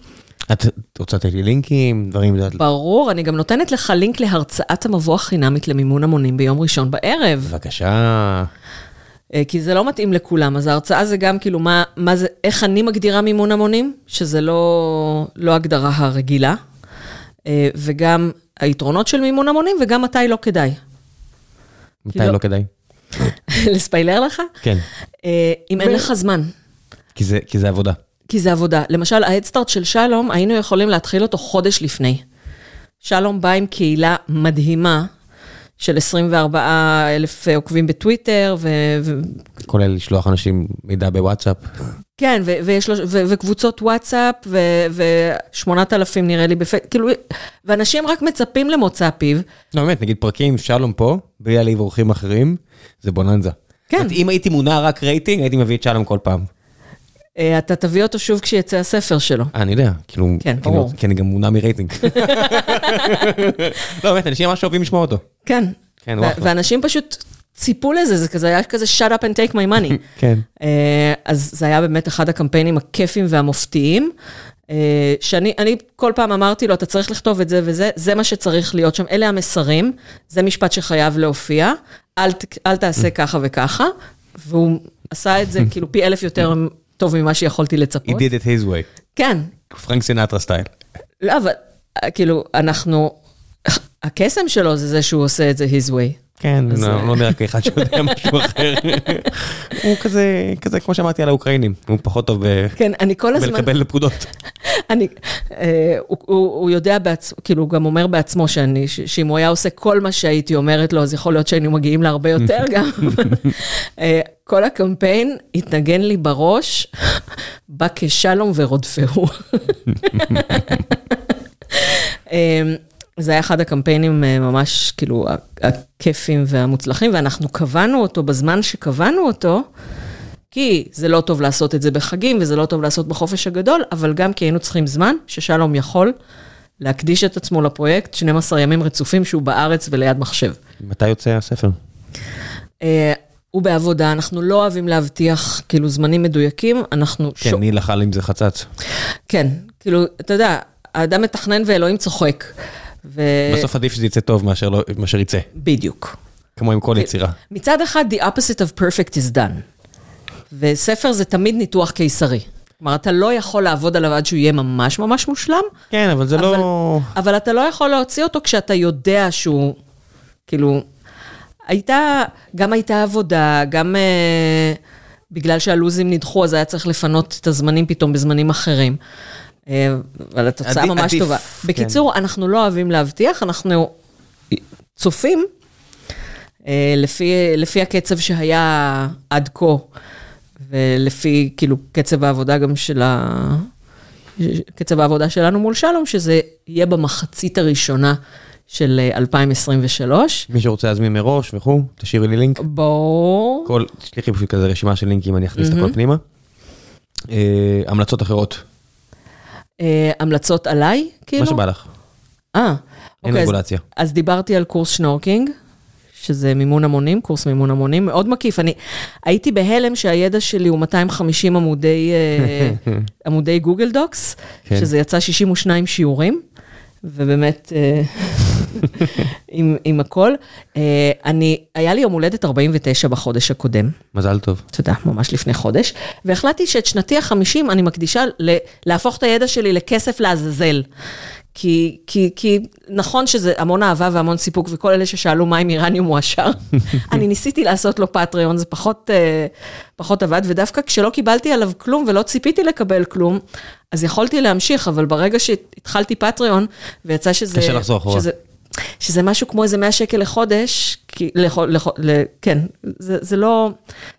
את רוצה לתת לי לינקים, דברים, ברור, אני גם נותנת לך לינק להרצאת המבוא החינמית למימון המונים ביום ראשון בערב. בבקשה. אה, כי זה לא מתאים לכולם, אז ההרצאה זה גם כאילו מה, מה זה, איך אני מגדירה מימון המונים, שזה לא, לא הגדרה הרגילה, אה, וגם היתרונות של מימון המונים, וגם מתי לא כדאי. מתי כאילו- לא כדאי? לספיילר לך? כן, אה, אם אין לך זמן, כי זה- כי זה עבודה. כי זה עבודה. למשל, ההדסטארט של שלום, היינו יכולים להתחיל אותו חודש לפני. שלום בא עם קהילה מדהימה של 24 אלף עוקבים בטוויטר. ו... כולל לשלוח אנשים מידע בוואטסאפ. כן, ו- ויש לו, ו- וקבוצות וואטסאפ, ו-8,000 נראה לי בפייס, כאילו, ואנשים רק מצפים למוצא פיו. לא, באמת, נגיד פרקים, שלום פה, בלי להעליב אורחים אחרים, זה בוננזה. כן. אם הייתי מונע רק רייטינג, הייתי מביא את שלום כל פעם. אה, אתה תביא אותו שוב כשיצא הספר שלו. אה, אני יודע, כאילו, כן, כי אני- ברור. כי אני גם מונע מרייטינג. לא, באמת, אנשים ממש אוהבים לשמוע אותו. כן. כן, הוא אחלה. ואנשים פשוט ציפו לזה, זה כזה היה כזה shut up and take my money. כן. אה, אז זה היה באמת אחד הקמפיינים הכיפים והמופתיים. אה, שאני אני כל פעם אמרתי לו, אתה צריך לכתוב את זה וזה, זה מה שצריך להיות שם, אלה המסרים, זה משפט שחייב להופיע, אל, אל תעשה ככה וככה, והוא עשה את זה כאילו פי אלף יותר טוב ממה שיכולתי He לצפות. did it his way. כן, פרנק סינטרה סטייל. לא, אבל אה, כאילו, אנחנו, הקסם שלו זה זה שהוא עושה את זה his way. כן, אז, לא אה, לא נראה כאחד שיודע משהו אחר. הוא כזה, כזה כמו שאמרתי על האוקראינים, הוא פחות טוב ב- כן, אני כל הזמן... בלקבל פקודות. אני, אה, הוא, הוא, הוא יודע בעצמו, כאילו, הוא גם אומר בעצמו שאני, ש, שאם הוא היה עושה כל מה שהייתי אומרת לו, אז יכול להיות שהיינו מגיעים להרבה יותר גם. אה, כל הקמפיין התנגן לי בראש, בא כשלום ורודפהו. זה היה אחד הקמפיינים אה, ממש, כאילו, הכיפים והמוצלחים, ואנחנו קבענו אותו בזמן שקבענו אותו, כי זה לא טוב לעשות את זה בחגים, וזה לא טוב לעשות בחופש הגדול, אבל גם כי היינו צריכים זמן ששלום יכול להקדיש את עצמו לפרויקט 12 ימים רצופים שהוא בארץ וליד מחשב. מתי יוצא הספר? אה, הוא בעבודה, אנחנו לא אוהבים להבטיח כאילו זמנים מדויקים, אנחנו... כן, ניל אכל עם זה חצץ. כן, כאילו, אתה יודע, האדם מתכנן ואלוהים צוחק. ו... בסוף עדיף שזה יצא טוב מאשר לא- מאשר יצא, בדיוק. כמו עם כל יצירה. מצד אחד, the opposite of perfect is done. וספר זה תמיד ניתוח קיסרי. כלומר, אתה לא יכול לעבוד עליו עד שהוא יהיה ממש ממש מושלם, כן, אבל זה לא... אבל אתה לא יכול להוציא אותו כשאתה יודע שהוא, כאילו, הייתה, גם הייתה עבודה, גם אה, בגלל שהלו"זים נדחו, אז היה צריך לפנות את הזמנים פתאום בזמנים אחרים. אה, אבל התוצאה עדיף- ממש עדיף, טובה. כן. בקיצור, אנחנו לא אוהבים להבטיח, אנחנו צופים אה, לפי, לפי הקצב שהיה עד כה, ולפי כאילו קצב העבודה גם של ה... קצב העבודה שלנו מול שלום, שזה יהיה במחצית הראשונה של אה, 2023. מי שרוצה להזמין מראש וכו', תשאירי לי לינק. בואו... כל, תשלחי פשוט כזה רשימה של לינקים, אני אכניס את הכל פנימה. אה, המלצות אחרות, אה, המלצות עליי, כאילו? מה שבא לך. אה, אין אוקיי, אז- רגולציה. אז דיברתי על קורס שנורקינג, שזה מימון המונים, קורס מימון המונים, מאוד מקיף. אני הייתי בהלם שהידע שלי הוא 250 עמודי, אה, עמודי גוגל דוקס, כן. שזה יצא 62 שיעורים, ובאמת, אה, עם, עם הכל. אה, אני, היה לי יום הולדת 49 בחודש הקודם. מזל טוב. יודע, ממש לפני חודש, והחלטתי שאת שנתי החמישים אני מקדישה ל- להפוך את הידע שלי לכסף לעזאזל. כי, כי, כי נכון שזה המון אהבה והמון סיפוק, וכל אלה ששאלו מה עם איראניום מועשר, אני ניסיתי לעשות לו פטריון, זה פחות, אה, פחות עבד, ודווקא כשלא קיבלתי עליו כלום ולא ציפיתי לקבל כלום, אז יכולתי להמשיך, אבל ברגע שהתחלתי פטריון, ויצא שזה... קשה לחזור אחורה. שזה, שזה משהו כמו איזה 100 שקל לחודש, כי, לח, לח, ל, כן, זה, זה, לא,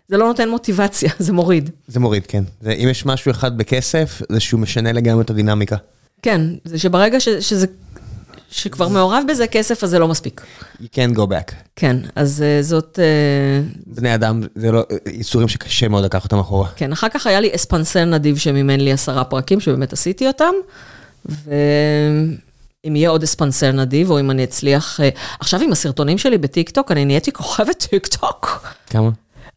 זה לא נותן מוטיבציה, זה מוריד. זה מוריד, כן. זה, אם יש משהו אחד בכסף, זה שהוא משנה לגמרי את הדינמיקה. כן, זה שברגע ש, שזה, שכבר מעורב בזה כסף, אז זה לא מספיק. You can't go back. כן, אז אה, זאת, אה, בני אדם, זה לא, איסורים שקשה מאוד לקחת אותם אחורה. כן, אחר כך היה לי אספנסר נדיב שמימן לי עשרה פרקים, שבאמת עשיתי אותם, ואם יהיה עוד אספנסר נדיב, או אם אני אצליח... אה, עכשיו עם הסרטונים שלי בטיקטוק, אני נהייתי כוכבת טיקטוק. כמה?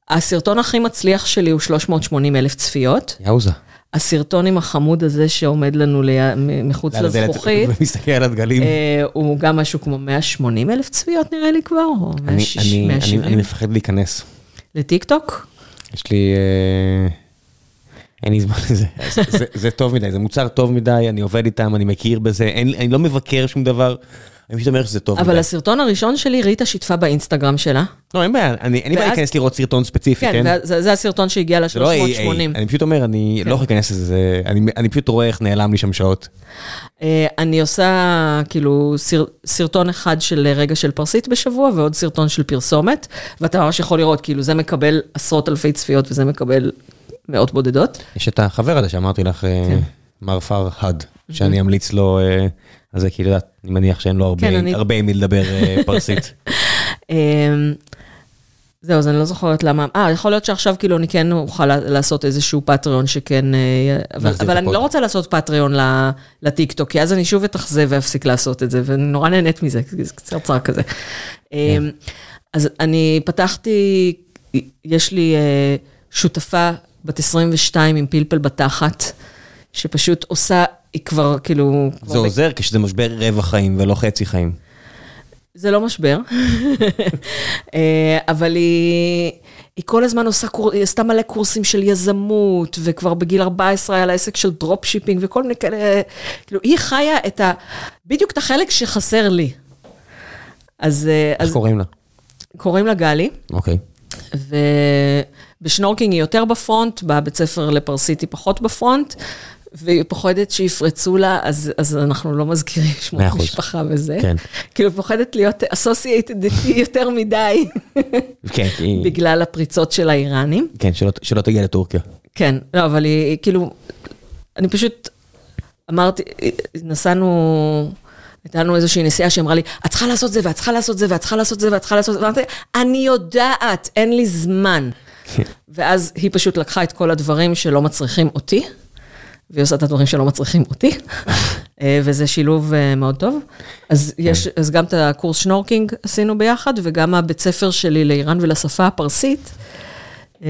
הסרטון הכי מצליח שלי הוא 380 אלף צפיות. יאוזה. הסרטון עם החמוד הזה שעומד לנו ליד, מחוץ לזכוכית, ומסתכל על הדגלים. אה, הוא גם משהו כמו 180 אלף צפיות נראה לי כבר, או אני- 160, אני- אני- 170. אני מפחד להיכנס. לטיקטוק? יש לי... אה, אין לי זמן לזה. זה- זה- זה טוב מדי, זה מוצר טוב מדי, אני עובד איתם, אני מכיר בזה, אין- אני לא מבקר שום דבר, אני פשוט אומר שזה טוב אבל. הסרטון הראשון שלי, ריטה שיתפה באינסטגרם שלה. לא, אין בעיה, אין לי בעיה להיכנס לראות סרטון ספציפי, כן, כן? זה הסרטון שהגיע לא AA, ל-380. אני פשוט אומר, אני לא יכול להיכנס לזה, זה- אני- פשוט רואה איך נעלם לי שם שעות. אה, אני עושה כאילו סר, סרטון אחד של רגע של פרסית בשבוע, ועוד סרטון של פרסומת, ואתה ממש יכול לראות, כאילו זה מקבל עשרות אלפי צפיות וזה מקבל מאות בודדות. יש את החבר הזה שאמרתי לך, אה, כן. מר פרהד, שאני אמליץ לו, אה, אז זה כאילו, אני מניח שאין לו הרבה- כן, הרבה עם מי לדבר אה, פרסית. אמ, זהו, אז אני לא זוכרת למה. אה, יכול להיות שעכשיו כאילו אני כן אוכל לעשות איזשהו פטריון שכן... אה, אבל, אני. לא רוצה לעשות פטריון לטיקטוק, כי אז אני שוב אתאכזב ואפסיק לעשות את זה, ואני נורא נהנית מזה, זה קצרצר כזה. אמ, אז אני פתחתי, יש לי אה, שותפה בת 22 עם פלפל בתחת, שפשוט עושה היא כבר כאילו... זה כבר עוזר כשזה משבר רבע חיים ולא חצי חיים. זה לא משבר, אה, אבל היא, היא כל הזמן עושה, קור... היא עשתה מלא קורסים של יזמות, וכבר בגיל 14 היה לה עסק של dropshipping וכל מיני כאלה, כאילו, היא חיה את ה... בדיוק את החלק שחסר לי. אז, אה, איך אז קוראים לה? קוראים לה גלי, אוקיי. ובשנורקינג היא יותר בפרונט, בבית ספר לפרסית היא פחות בפרונט, והיא פוחדת שיפרצו לה, אז, אז אנחנו לא מזכירים שמות. משפחה וזה. כן. כאילו, פוחדת להיות איתי יותר מדי, כן, כי- בגלל הפריצות של האיראנים. כן, שלא- שלא תגיע לטורקיה. כן, לא, אבל היא, היא כאילו, אני פשוט אמרתי, נסענו, הייתה לנו איזושהי נסיעה שאמרה לי, את צריכה לעשות זה, ואת צריכה לעשות זה, ואת צריכה לעשות זה, ואת צריכה לעשות זה, ואמרתי, אני יודעת, אין לי זמן. ואז היא פשוט לקחה את כל הדברים שלא מצריכים אותי, והיא עושה את הדברים שלא מצריכים אותי, אה, וזה שילוב אה, מאוד טוב. אז, יש, אז גם את הקורס שנורקינג עשינו ביחד, וגם הבית ספר שלי לאיראן ולשפה הפרסית, אה,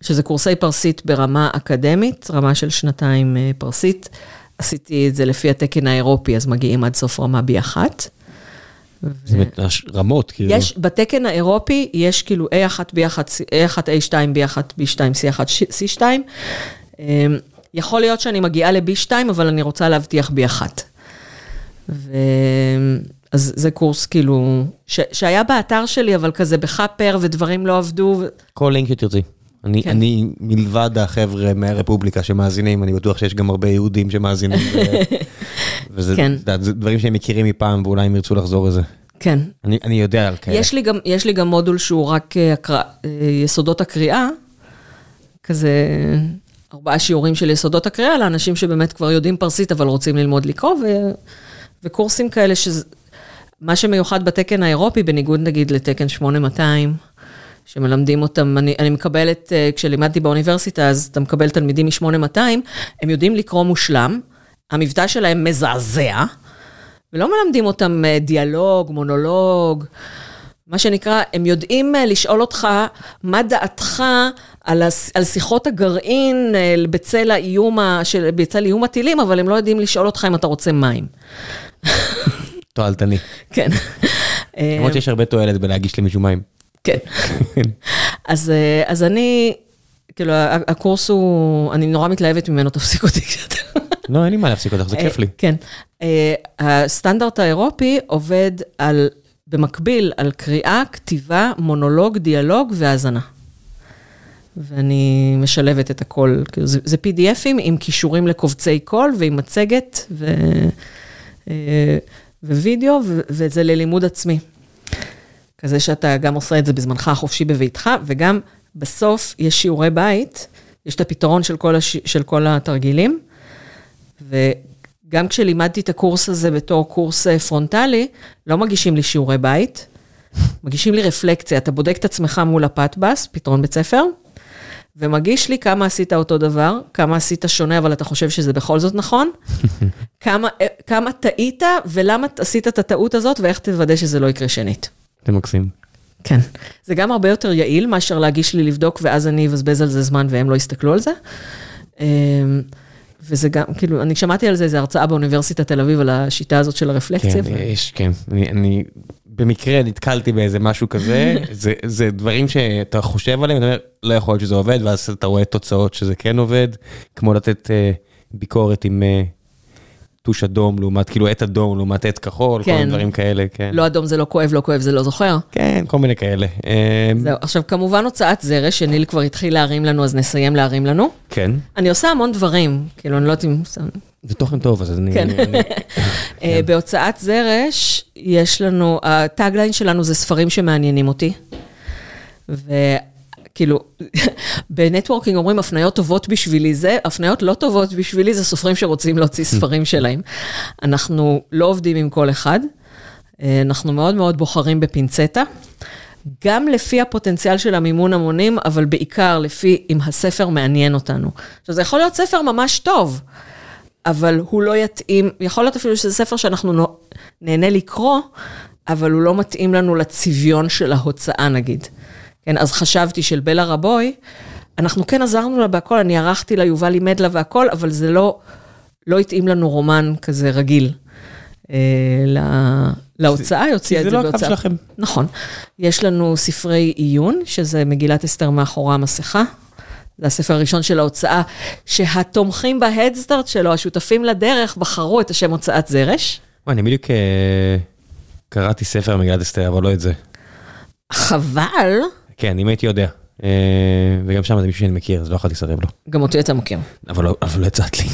שזה קורסי פרסית ברמה אקדמית, רמה של שנתיים פרסית. עשיתי את זה לפי התקן האירופי, אז מגיעים עד סוף רמה B1. זאת אומרת, רמות, כאילו. יש, בתקן האירופי יש כאילו A1, B1, A1, A2, B1, B2, C1, C2. יכול להיות שאני מגיעה ל-B2, אבל אני רוצה להבטיח B1. ו... אז זה קורס כאילו, ש... שהיה באתר שלי, אבל כזה בחאפר ודברים לא עבדו. ו... כל לינק שתרצי. אני, כן. אני, מלבד החבר'ה מהרפובליקה שמאזינים, אני בטוח שיש גם הרבה יהודים שמאזינים. ו- וזה כן. זה דברים שהם מכירים מפעם, ואולי הם ירצו לחזור לזה. כן. אני, אני יודע על כאלה. יש לי, גם, יש לי גם מודול שהוא רק אה, הקרא, אה, יסודות הקריאה, כזה ארבעה שיעורים של יסודות הקריאה לאנשים שבאמת כבר יודעים פרסית אבל רוצים ללמוד לקרוא, ו, וקורסים כאלה שזה, מה שמיוחד בתקן האירופי, בניגוד נגיד לתקן 8200, שמלמדים אותם, אני, אני מקבלת, אה, כשלימדתי באוניברסיטה, אז אתה מקבל תלמידים מ-8200, הם יודעים לקרוא מושלם, המבטא שלהם מזעזע, ולא מלמדים אותם אה, דיאלוג, מונולוג, מה שנקרא, הם יודעים אה, לשאול אותך מה דעתך על, הס, על שיחות הגרעין אה, בצל האיום, ה- של, בצל איום הטילים, אבל הם לא יודעים לשאול אותך אם אתה רוצה מים. תועלתני. כן. אה, למרות שיש הרבה תועלת בלהגיש למישהו מים. כן. אז, אה, אז אני, כאילו, הקורס הוא, אני נורא מתלהבת ממנו, תפסיק אותי כשאתה... לא, אין לי מה להפסיק אותך, זה כיף לי. אה, כן. אה, הסטנדרט האירופי עובד על, במקביל על קריאה, כתיבה, מונולוג, דיאלוג והאזנה. ואני משלבת את הכל, כאילו זה, זה PDFים עם כישורים לקובצי קול ועם מצגת ו, אה, ווידאו, ו, וזה ללימוד עצמי. כזה שאתה גם עושה את זה בזמנך החופשי בביתך, וגם בסוף יש שיעורי בית, יש את הפתרון של כל, הש, של כל התרגילים, וגם כשלימדתי את הקורס הזה בתור קורס אה, פרונטלי, לא מגישים לי שיעורי בית, מגישים לי רפלקציה, אתה בודק את עצמך מול הפתבס, פתרון בית ספר, ומגיש לי כמה עשית אותו דבר, כמה עשית שונה, אבל אתה חושב שזה בכל זאת נכון, כמה, אה, כמה טעית, ולמה עשית את הטעות הזאת, ואיך תוודא שזה לא יקרה שנית. זה מקסים. כן. זה גם הרבה יותר יעיל מאשר להגיש לי לבדוק, ואז אני אבזבז על זה זמן והם לא יסתכלו על זה. וזה גם, כאילו, אני שמעתי על זה איזו הרצאה באוניברסיטת תל אביב, על השיטה הזאת של הרפלקציה. כן, ו- יש, כן. אני, אני במקרה נתקלתי באיזה משהו כזה, זה, זה דברים שאתה חושב עליהם, אתה אומר, לא יכול להיות שזה עובד, ואז אתה רואה תוצאות שזה כן עובד, כמו לתת אה, ביקורת עם אה, טוש אדום לעומת, כאילו עט אדום לעומת עט כחול, כל כן. מיני דברים כאלה, כן. לא אדום זה לא כואב, לא כואב זה לא זוכר. כן, כל מיני כאלה. אה, זהו, עכשיו, כמובן הוצאת זרש, שניל כבר התחיל להרים לנו, אז נסיים להרים לנו. כן, אני עושה המון דברים, כאילו, אני לא יודעת אם... זה תוכן טוב, אז אני... כן. אה, בהוצאת זרש, יש לנו, הטאגליין שלנו זה ספרים שמעניינים אותי. וכאילו, בנטוורקינג אומרים הפניות טובות בשבילי זה, הפניות לא טובות בשבילי זה סופרים שרוצים להוציא ספרים שלהם. אנחנו לא עובדים עם כל אחד, אה, אנחנו מאוד מאוד בוחרים בפינצטה. גם לפי הפוטנציאל של המימון המונים, אבל בעיקר לפי אם הספר מעניין אותנו. עכשיו, זה יכול להיות ספר ממש טוב, אבל הוא לא יתאים, יכול להיות אפילו שזה ספר שאנחנו נו- נהנה לקרוא, אבל הוא לא מתאים לנו לצביון של ההוצאה נגיד. כן, אז חשבתי של בלה רבוי, אנחנו כן עזרנו לה בהכל, אני ערכתי לה, יובל לימד לה והכל, אבל זה לא, לא התאים לנו רומן כזה רגיל. אה, לה- להוצאה, היא הוציאה את זה זה לא הקו בהוצאה. שלכם. נכון. יש לנו ספרי עיון, שזה מגילת אסתר מאחורי המסכה. זה הספר הראשון של ההוצאה, שהתומכים בהדסטארט שלו, השותפים לדרך, בחרו את השם הוצאת זרש. וואי, אני בדיוק אה, קראתי ספר מגילת אסתר, אבל לא את זה. חבל, כן, אם הייתי יודע. אה, וגם שם זה מישהו שאני מכיר, אז לא יכולתי לסרב לו. גם אותי אתה מכיר. אבל לא- אבל לא לי.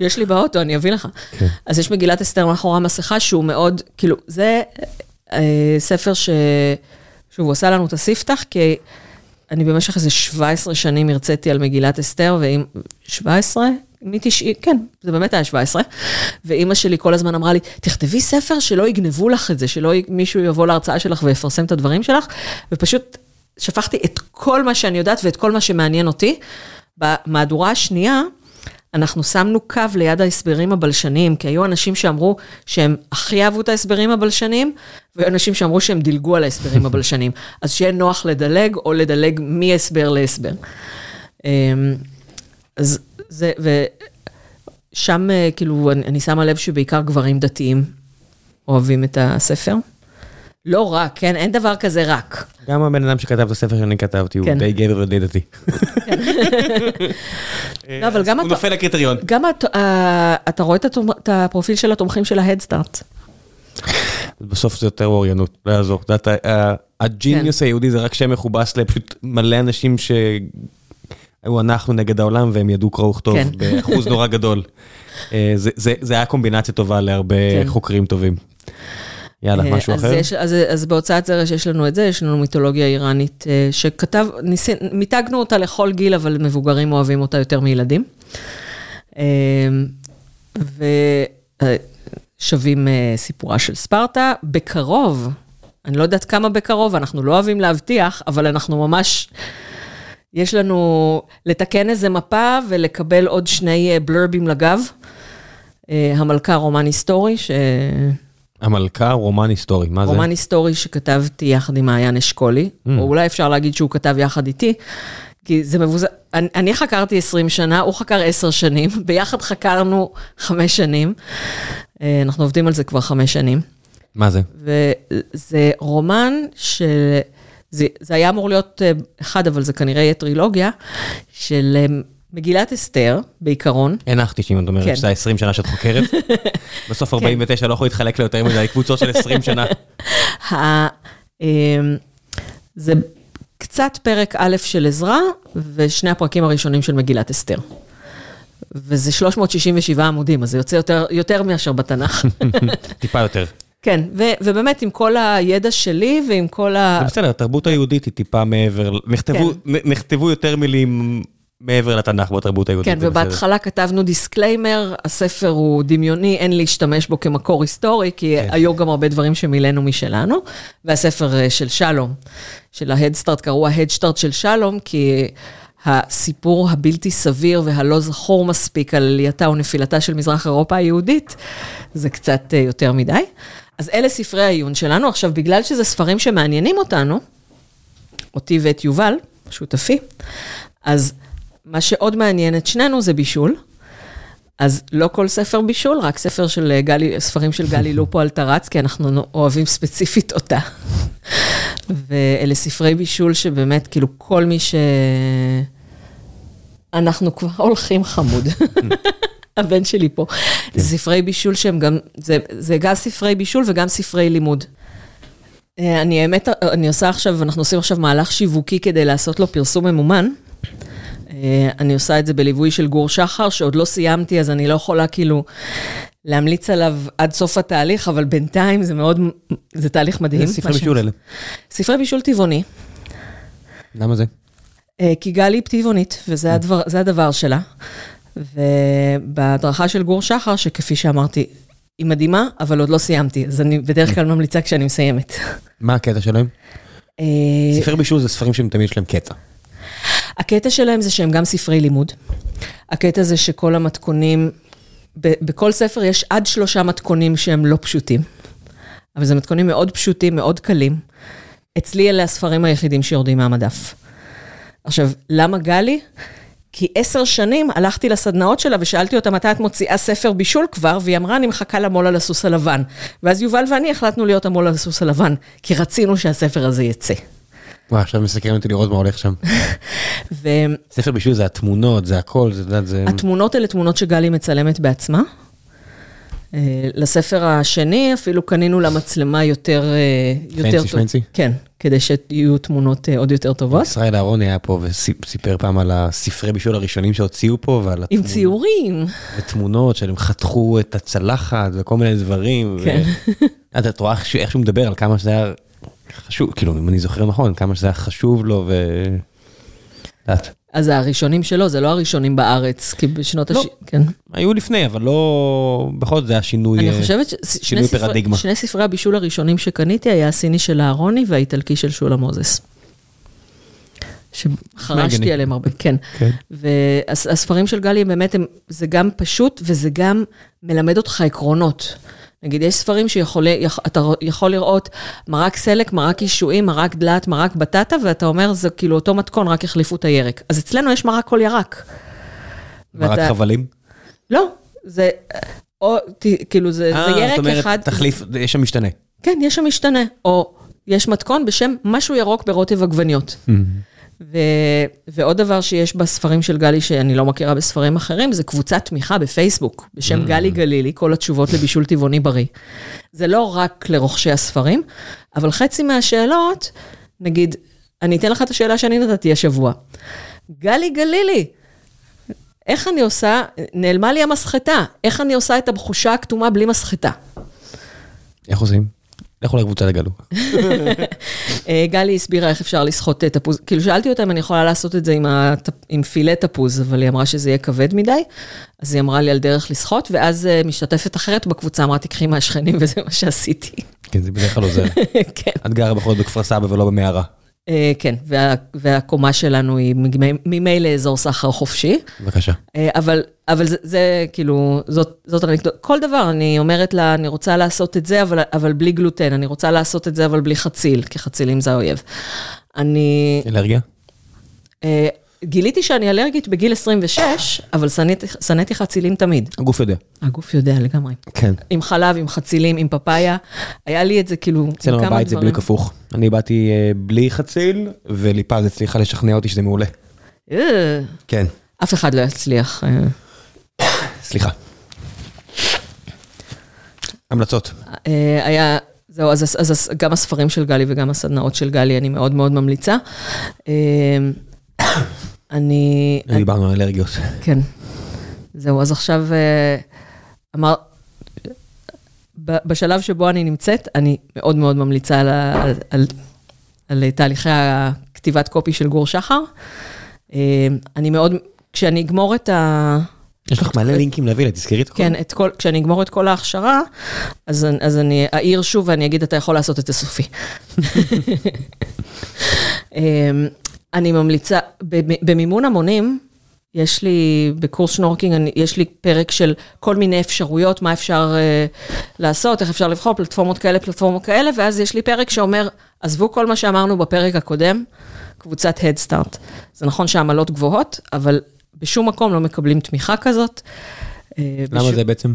יש לי באוטו, אני אביא לך. כן. אז יש מגילת אסתר מאחורי המסכה, שהוא מאוד, כאילו, זה אה, ספר ש... שוב, הוא עשה לנו את הספתח, כי אני במשך איזה 17 שנים הרציתי על מגילת אסתר, ואם... 17? מ-90, כן, זה באמת היה 17. ואימא שלי כל הזמן אמרה לי, תכתבי ספר שלא יגנבו לך את זה, שלא י- מישהו יבוא להרצאה שלך ויפרסם את הדברים שלך, ופשוט שפכתי את כל מה שאני יודעת ואת כל מה שמעניין אותי. במהדורה השנייה, אנחנו שמנו קו ליד ההסברים הבלשניים, כי היו אנשים שאמרו שהם הכי אהבו את ההסברים הבלשניים, והיו אנשים שאמרו שהם דילגו על ההסברים הבלשניים. אז שיהיה נוח לדלג, או לדלג מהסבר להסבר. אמ, אז זה, ושם אה, כאילו, אני, אני שמה לב שבעיקר גברים דתיים אוהבים את הספר. לא רק, כן? אין דבר כזה רק. גם הבן אדם שכתב את הספר שאני כתבתי, הוא כן. די גבר ודי דתי. לא, אבל גם הוא נופל לקריטריון. גם הת- ה- אתה רואה את הפרופיל של התומכים של ההדסטארט. בסוף זה יותר אוריינות, לא יעזור. הג'יניוס כן. היהודי זה רק שם מכובס לפשוט מלא אנשים שהיו אנחנו נגד העולם והם ידעו קרוא וכתוב כן. באחוז נורא גדול. אה, זה- זה זה היה קומבינציה טובה להרבה כן. חוקרים טובים. יאללה, אה, משהו אז אחר? יש- אז, אז בהוצאת זרש יש לנו את זה, יש לנו מיתולוגיה איראנית אה, שכתב, ניסי, מיתגנו אותה לכל גיל, אבל מבוגרים אוהבים אותה יותר מילדים. ושווים סיפורה של ספרטה. בקרוב, אני לא יודעת כמה בקרוב, אנחנו לא אוהבים להבטיח, אבל אנחנו ממש... יש לנו לתקן איזה מפה ולקבל עוד שני אה, בלרבים לגב. אה, המלכה רומן היסטורי, ש... המלכה רומן היסטורי, מה זה? רומן היסטורי שכתבתי יחד עם מעיין אשכולי, Mm. או אולי אפשר להגיד שהוא כתב יחד איתי, כי זה מבוזר, אני, אני חקרתי 20 שנה, הוא חקר 10 שנים, ביחד חקרנו 5 שנים, אה, אנחנו עובדים על זה כבר 5 שנים, מה זה? וזה רומן של, זה, זה היה אמור להיות אה, אחד, אבל זה כנראה יהיה טרילוגיה, של אה, מגילת אסתר, בעיקרון, הנחתי שאם את אומרת כן. שזה 20 שנה שאת חוקרת. בסוף 49 לא יכול להתחלק ליותר מדי קבוצות של 20 שנה. ה- אמ, זה קצת פרק א' של עזרא, ושני הפרקים הראשונים של מגילת אסתר. וזה 367 עמודים, אז זה יוצא יותר, יותר מאשר בתנ"ך. טיפה יותר. כן, ובאמת עם כל הידע שלי ועם כל ה... זה בסדר, התרבות היהודית היא טיפה מעבר, נכתבו- נכתבו יותר מילים מעבר לתנ"ך בתרבות היהודית. כן. ובהתחלה כתבנו disclaimer, הספר הוא דמיוני, אין להשתמש בו כמקור היסטורי, כי כן. היו גם הרבה דברים שמילאנו משלנו. והספר אה, של שלום, של ההדסטארט, קראו ההדסטארט של שלום, כי הסיפור הבלתי סביר והלא זכור מספיק על עלייתה ונפילתה של מזרח אירופה היהודית, זה קצת אה, יותר מדי. אז אלה ספרי העיון שלנו. עכשיו, בגלל שזה ספרים שמעניינים אותנו, אותי ואת יובל, שותפי, אז מה שעוד מעניין את שנינו זה בישול. אז לא כל ספר בישול, רק ספר של אה, גלי, ספרים של גלי לופו על תרץ, כי אנחנו אוהבים ספציפית אותה. ואלה ספרי בישול שבאמת, כאילו, כל מי ש... אנחנו כבר הולכים חמוד. הבן שלי פה. זה ספרי בישול שהם גם, זה, זה גם ספרי בישול וגם ספרי לימוד. אה, אני האמת, אני עושה עכשיו, אנחנו עושים עכשיו מהלך שיווקי כדי לעשות לו פרסום ממומן. אה, אני עושה את זה בליווי של גור שחר, שעוד לא סיימתי, אז אני לא יכולה כאילו להמליץ עליו עד סוף התהליך, אבל בינתיים זה מאוד, זה תהליך מדהים. איזה ספרי בישול אלה? ספרי בישול טבעוני, למה זה? אה, כי גלי טבעונית, וזה הדבר, הדבר שלה. ובהדרכה של גור שחר, שכפי שאמרתי, היא מדהימה, אבל עוד לא סיימתי, אז אני בדרך כלל ממליצה כשאני מסיימת. מה הקטע שלהם? אה, ספרי בישול זה ספרים שתמיד יש להם קטע. הקטע שלהם זה שהם גם ספרי לימוד. הקטע זה שכל המתכונים, ב- בכל ספר יש עד שלושה מתכונים שהם לא פשוטים. אבל זה מתכונים מאוד פשוטים, מאוד קלים. אצלי אלה הספרים היחידים שיורדים מהמדף. עכשיו, למה גלי? כי עשר שנים הלכתי לסדנאות שלה ושאלתי אותה מתי את מוציאה ספר בישול כבר, והיא אמרה, אני מחכה למו"ל על הסוס הלבן. ואז יובל ואני החלטנו להיות המו"ל על הסוס הלבן, כי רצינו שהספר הזה יצא. וואי, עכשיו מסקרן אותי לראות מה הולך שם. ו... ספר בישול זה התמונות, זה הכל, זה. התמונות האלה תמונות שגלי מצלמת בעצמה. אה, לספר השני אפילו קנינו לה מצלמה יותר... אה, יותר פנסי שמנצי? כן, כדי שיהיו תמונות אה, עוד יותר טובות. ישראל אהרוני היה פה וסיפר פעם על הספרי בישול הראשונים שהוציאו פה ועל עם ציורים. ותמונות שהם חתכו את הצלחת וכל מיני דברים. כן. את רואה איך שהוא מדבר על כמה שזה היה חשוב, כאילו אם אני זוכר נכון, כמה שזה היה חשוב לו ו... אז הראשונים שלו, זה לא הראשונים בארץ, כי בשנות לא, הש... כן. היו לפני, אבל לא... בכל זאת זה היה שינוי, אני חושבת שינוי ספר... פרדיגמה. שני ספרי הבישול הראשונים שקניתי היה הסיני של אהרוני והאיטלקי של שולה מוזס. שחרשתי עליהם הרבה, כן. כן. והספרים של גלי באמת, הם, זה גם פשוט וזה גם מלמד אותך עקרונות. נגיד, יש ספרים שאתה יכול לראות מרק סלק, מרק ישועים, מרק דלת, מרק בטטה, ואתה אומר, זה כאילו אותו מתכון, רק החליפו את הירק. אז אצלנו יש מרק כל ירק. מרק ואתה... חבלים? לא, זה, או, ת, כאילו, זה, 아, זה ירק אחד. אה, זאת אומרת, תחליף, יש שם משתנה. כן, יש שם משתנה. או יש מתכון בשם משהו ירוק ברוטב עגבניות. Mm-hmm. ו... ועוד דבר שיש בספרים של גלי, שאני לא מכירה בספרים אחרים, זה קבוצת תמיכה בפייסבוק, בשם mm. גלי גלילי, כל התשובות לבישול טבעוני בריא. זה לא רק לרוכשי הספרים, אבל חצי מהשאלות, נגיד, אני אתן לך את השאלה שאני נתתי השבוע. גלי גלילי, איך אני עושה, נעלמה לי המסחטה, איך אני עושה את הבחושה הכתומה בלי מסחטה? איך עושים? לכו לקבוצה לגלו. אה, גלי הסבירה איך אפשר לסחוט תפוז, כאילו שאלתי אותה אם אני יכולה לעשות את זה עם, הת... עם פילה תפוז, אבל היא אמרה שזה יהיה כבד מדי, אז היא אמרה לי על דרך לסחוט, ואז אה, משתתפת אחרת בקבוצה אמרה, תקחי מהשכנים, וזה מה שעשיתי. כן, זה בדרך כלל עוזר. כן. את גרה בכל זאת בכפר סבא ולא במערה. אה, כן, וה, והקומה שלנו היא ממילא אזור סחר חופשי. בבקשה. אה, אבל, אבל זה, זה כאילו, זאת, זאת אנקדוטה. כל דבר, אני אומרת לה, אני רוצה לעשות את זה, אבל, אבל בלי גלוטן, אני רוצה לעשות את זה, אבל בלי חציל, כי חצילים זה האויב. אני... אלרגיה? אה, גיליתי שאני אלרגית בגיל 26, אבל שנאתי חצילים תמיד. הגוף יודע. הגוף יודע לגמרי. כן. עם חלב, עם חצילים, עם פפאיה. היה לי את זה כאילו, אצלנו בבית זה בדיוק הפוך. אני באתי uh, בלי חציל, וליפז הצליחה לשכנע אותי שזה מעולה. אה. כן. אף אחד לא יצליח. אה. סליחה. המלצות. היה, זהו, אז, אז, אז גם הספרים של גלי וגם הסדנאות של גלי, אני מאוד מאוד ממליצה. אני... דיברנו על אלרגיות. כן. זהו, אז עכשיו אה, אמר... בשלב שבו אני נמצאת, אני מאוד מאוד ממליצה על, על, על, על תהליכי הכתיבת קופי של גור שחר. אה, אני מאוד, כשאני אגמור את ה... יש לך מלא לינקים להביא לה, תזכרי את הכל. כן, את כל, כשאני אגמור את כל ההכשרה, אז, אז אני אעיר שוב ואני אגיד, אתה יכול לעשות את זה סופי. אה, אני ממליצה, במימון המונים, יש לי, בקורס שנורקינג, יש לי פרק של כל מיני אפשרויות, מה אפשר uh, לעשות, איך אפשר לבחור, פלטפורמות כאלה, פלטפורמות כאלה, ואז יש לי פרק שאומר, עזבו כל מה שאמרנו בפרק הקודם, קבוצת Head Start. זה נכון שהעמלות גבוהות, אבל בשום מקום לא מקבלים תמיכה כזאת. אה, למה בשום... זה בעצם?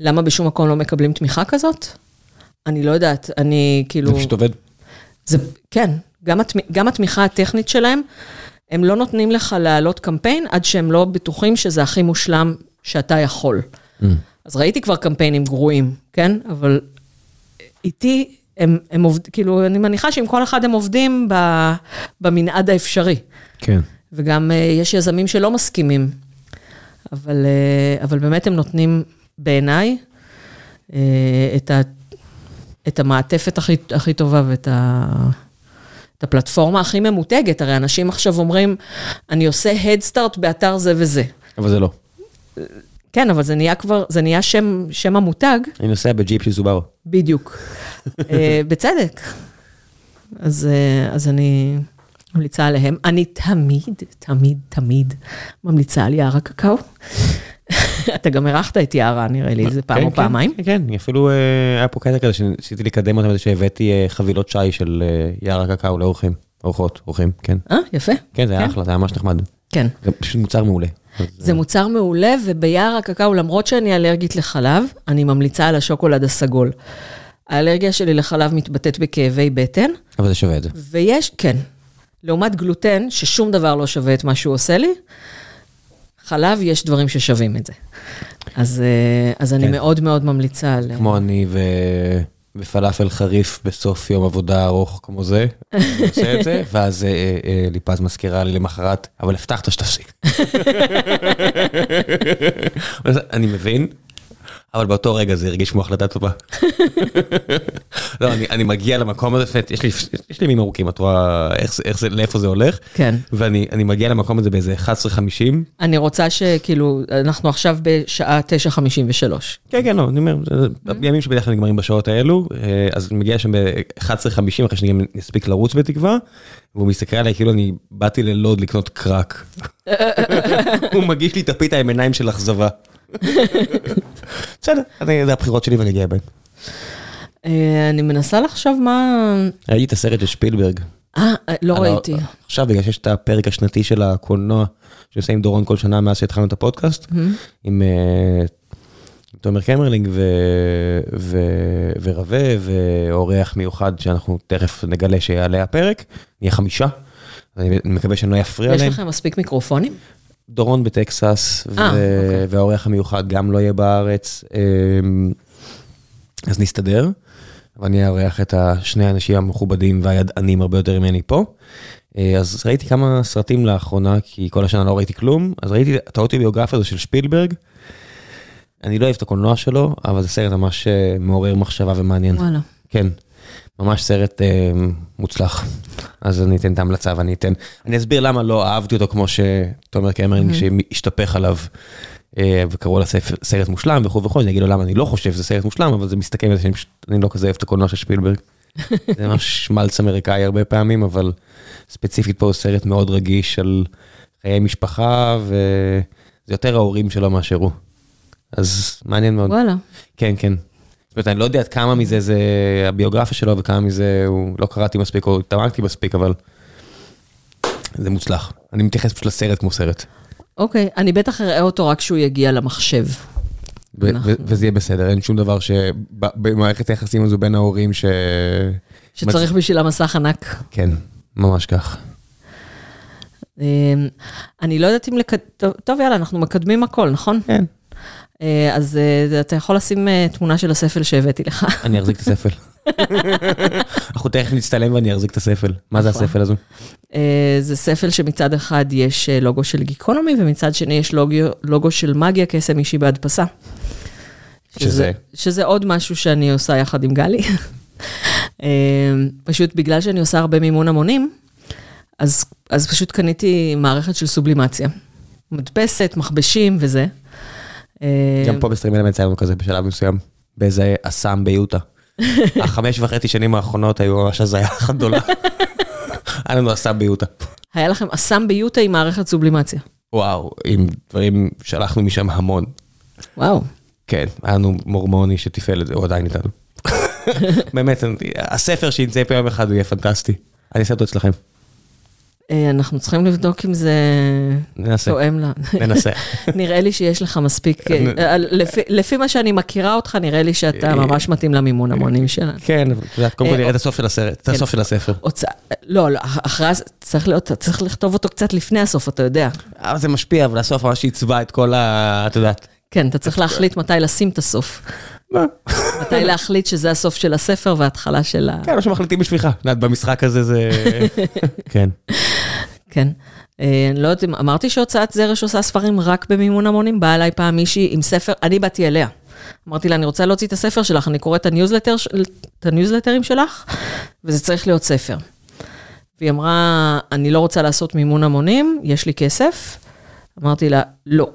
למה בשום מקום לא מקבלים תמיכה כזאת? אני לא יודעת, אני כאילו... זה פשוט עובד. זה, כן, גם, התמ... גם התמיכה הטכנית שלהם, הם לא נותנים לך להעלות קמפיין עד שהם לא בטוחים שזה הכי מושלם שאתה יכול. Mm. אז ראיתי כבר קמפיינים גרועים, כן? אבל איתי, הם, הם עובדים, כאילו, אני מניחה שעם כל אחד הם עובדים ב, במנעד האפשרי. כן. וגם uh, יש יזמים שלא מסכימים, אבל, uh, אבל באמת הם נותנים, בעיניי, uh, את, ה, את המעטפת הכי, הכי טובה ואת ה... את הפלטפורמה הכי ממותגת, הרי אנשים עכשיו אומרים, אני עושה Head Start באתר זה וזה. אבל זה לא. כן, אבל זה נהיה כבר, זה נהיה שם, שם המותג. אני נוסע בג'יפ של סובארו. בדיוק. אה, בצדק. אז, אה, אז אני ממליצה עליהם. אני תמיד, תמיד, תמיד ממליצה על יער הקקאו. אתה גם אירחת את יערה, נראה לי, איזה פעם כן, או כן, פעמיים. כן, כן, אפילו אה, היה פה קטע כזה שניסיתי לקדם אותם, שהבאתי אה, חבילות שי של אה, יער הקקאו לאורחים, אורחות, אורחים, כן. אה, יפה. כן, זה היה אחלה, זה היה ממש נחמד. כן. זה פשוט מוצר מעולה. זה מוצר מעולה, וביער הקקאו, למרות שאני אלרגית לחלב, אני ממליצה על השוקולד הסגול. האלרגיה שלי לחלב מתבטאת בכאבי בטן, אבל זה שווה את זה. ויש, כן, לעומת גלוטן, ששום דבר לא שווה את מה שהוא עושה לי, חלב, יש דברים ששווים את זה. אז, אה, אז אני כן. מאוד מאוד ממליצה על... כמו אני ו... ופלאפל חריף בסוף יום עבודה ארוך כמו זה, אני עושה את זה, ואז אה, אה, ליפז מזכירה לי למחרת, אבל הבטחת שתפסיק. אני מבין, אבל באותו רגע זה הרגיש כמו החלטה טובה. לא, אני, אני מגיע למקום הזה, יש לי, יש לי ימים ארוכים, את רואה איך איך זה, לאיפה זה הולך, כן. ואני אני מגיע למקום הזה באיזה 11:50. אני רוצה שכאילו, אנחנו עכשיו בשעה 9:53. כן, כן, לא, אני אומר, זה ימים שבדרך כלל נגמרים בשעות האלו, אה, אז אני מגיע שם ב-11:50, אחרי שאני גם אספיק לרוץ בתקווה, והוא מסתכל עליי כאילו אני באתי ללוד לקנות קרק. הוא מגיש לי את הפיתה עם עיניים של אכזבה. בסדר, אני- זה הבחירות שלי ואני גאה בהן. אה, אני מנסה לחשוב מה... ראיתי את הסרט של שפילברג. אה, אה, לא ה- ראיתי. עכשיו, בגלל שיש את הפרק השנתי של הקולנוע, שעושה עם דורון כל שנה מאז שהתחלנו את הפודקאסט, עם אה, עם תומר קמרלינג ו- ו- ורווה ואורח מיוחד שאנחנו תכף נגלה שיעלה הפרק, נהיה חמישה, אני מקווה שאני לא אפריע יש להם. לכם מספיק מיקרופונים? דורון בטקסס, ו- אה, אוקיי. והאורח המיוחד גם לא יהיה בארץ, אמ, אז נסתדר. אבל אני אארח את השני האנשים המכובדים והידענים הרבה יותר ממני פה. אה, אז ראיתי כמה סרטים לאחרונה, כי כל השנה לא ראיתי כלום, אז ראיתי את האוטוביוגרפיה הזו של שפילברג. אני לא אוהב את הקולנוע שלו, אבל זה סרט ממש אה, מעורר מחשבה ומעניין. וואלה. כן, ממש סרט אה, מוצלח. אז אני אתן את ההמלצה ואני אתן, אני אסביר למה לא אהבתי אותו כמו שתומר קמרינג שהשתפך עליו. אה, וקראו לה ספר- סרט מושלם וכו' וכו', אני אגיד לו למה אני לא חושב שזה סרט מושלם, אבל זה מסתכם בזה שאני לא כזה אוהב את הקולנוע של שפילברג. זה ממש שמלץ אמריקאי הרבה פעמים, אבל ספציפית פה הוא סרט מאוד רגיש על חיי משפחה, וזה יותר ההורים שלו מאשר הוא. אז מעניין מאוד. וואלה. כן, כן. זאת אומרת, אני לא יודע כמה מזה זה הביוגרפיה שלו וכמה מזה הוא לא קראתי מספיק או התעמקתי מספיק, אבל זה מוצלח. אני מתייחס פשוט לסרט כמו סרט. אוקיי, אני בטח אראה אותו רק כשהוא יגיע למחשב. אנחנו- וזה יהיה בסדר, אין שום דבר שבמערכת היחסים הזו בין ההורים ש... שצריך בשביל המסך ענק. כן, ממש כך. אה, אני לא יודעת אם לקד... טוב, יאללה, אנחנו מקדמים הכל, נכון? כן. אה, אז אה, אתה יכול לשים אה, תמונה של הספל שהבאתי לך. אני אחזיק את הספל. אנחנו תכף נצטלם ואני אחזיק את הספל. מה זה נכון. הספל הזו? זה ספל שמצד אחד יש לוגו של גיקונומי, ומצד שני יש לוגו, של מגיה, קסם אישי בהדפסה. שזה? שזה עוד משהו שאני עושה יחד עם גלי. פשוט בגלל שאני עושה הרבה מימון המונים, אז, אז פשוט קניתי מערכת של סובלימציה. מדפסת, מכבשים וזה. אה, גם פה בסטרים אלמנט היה לנו כזה בשלב מסוים, באיזה אסם ביוטה. החמש וחצי שנים האחרונות היו ממש הזיה אחת גדולה. היה לנו אסם ביוטה. היה לכם אסם ביוטה עם מערכת סובלימציה. וואו, עם דברים, שלחנו משם המון. וואו. כן, היה לנו מורמוני שתפעל את זה, הוא עדיין איתנו. באמת, הספר שימצא פה יום אחד הוא יהיה פנטסטי. אני אעשה אותו אצלכם, אנחנו צריכים לבדוק אם זה תואם לה. ננסה. נראה לי שיש לך מספיק, אה, אה, לפי- מה שאני מכירה אותך, נראה לי שאתה ממש מתאים למימון המונים שלנו. כן, קודם כל אה, נראה את הסוף של הסרט, את כן. הסוף של הספר. לא, לא, אחרי, צריך לכתוב אותו קצת לפני הסוף, אתה יודע. אבל זה משפיע, אבל הסוף ממש עיצבה את כל ה... את יודעת. כן, אתה צריך להחליט מתי לשים את הסוף. מתי להחליט שזה הסוף של הספר וההתחלה של ה... כן, מה שמחליטים בשבילך. את יודעת, במשחק הזה זה... כן. כן. אה, אני לא יודעת אם, אמרתי שהוצאת זרש עושה ספרים רק במימון המונים, באה אליי פעם מישהי עם ספר, אני באתי אליה. אמרתי לה, אני רוצה להוציא את הספר שלך, אני קוראת את הניוזלטר, את הניוזלטרים שלך, וזה צריך להיות ספר. והיא אמרה, אני לא רוצה לעשות מימון המונים, יש לי כסף. אמרתי לה, לא.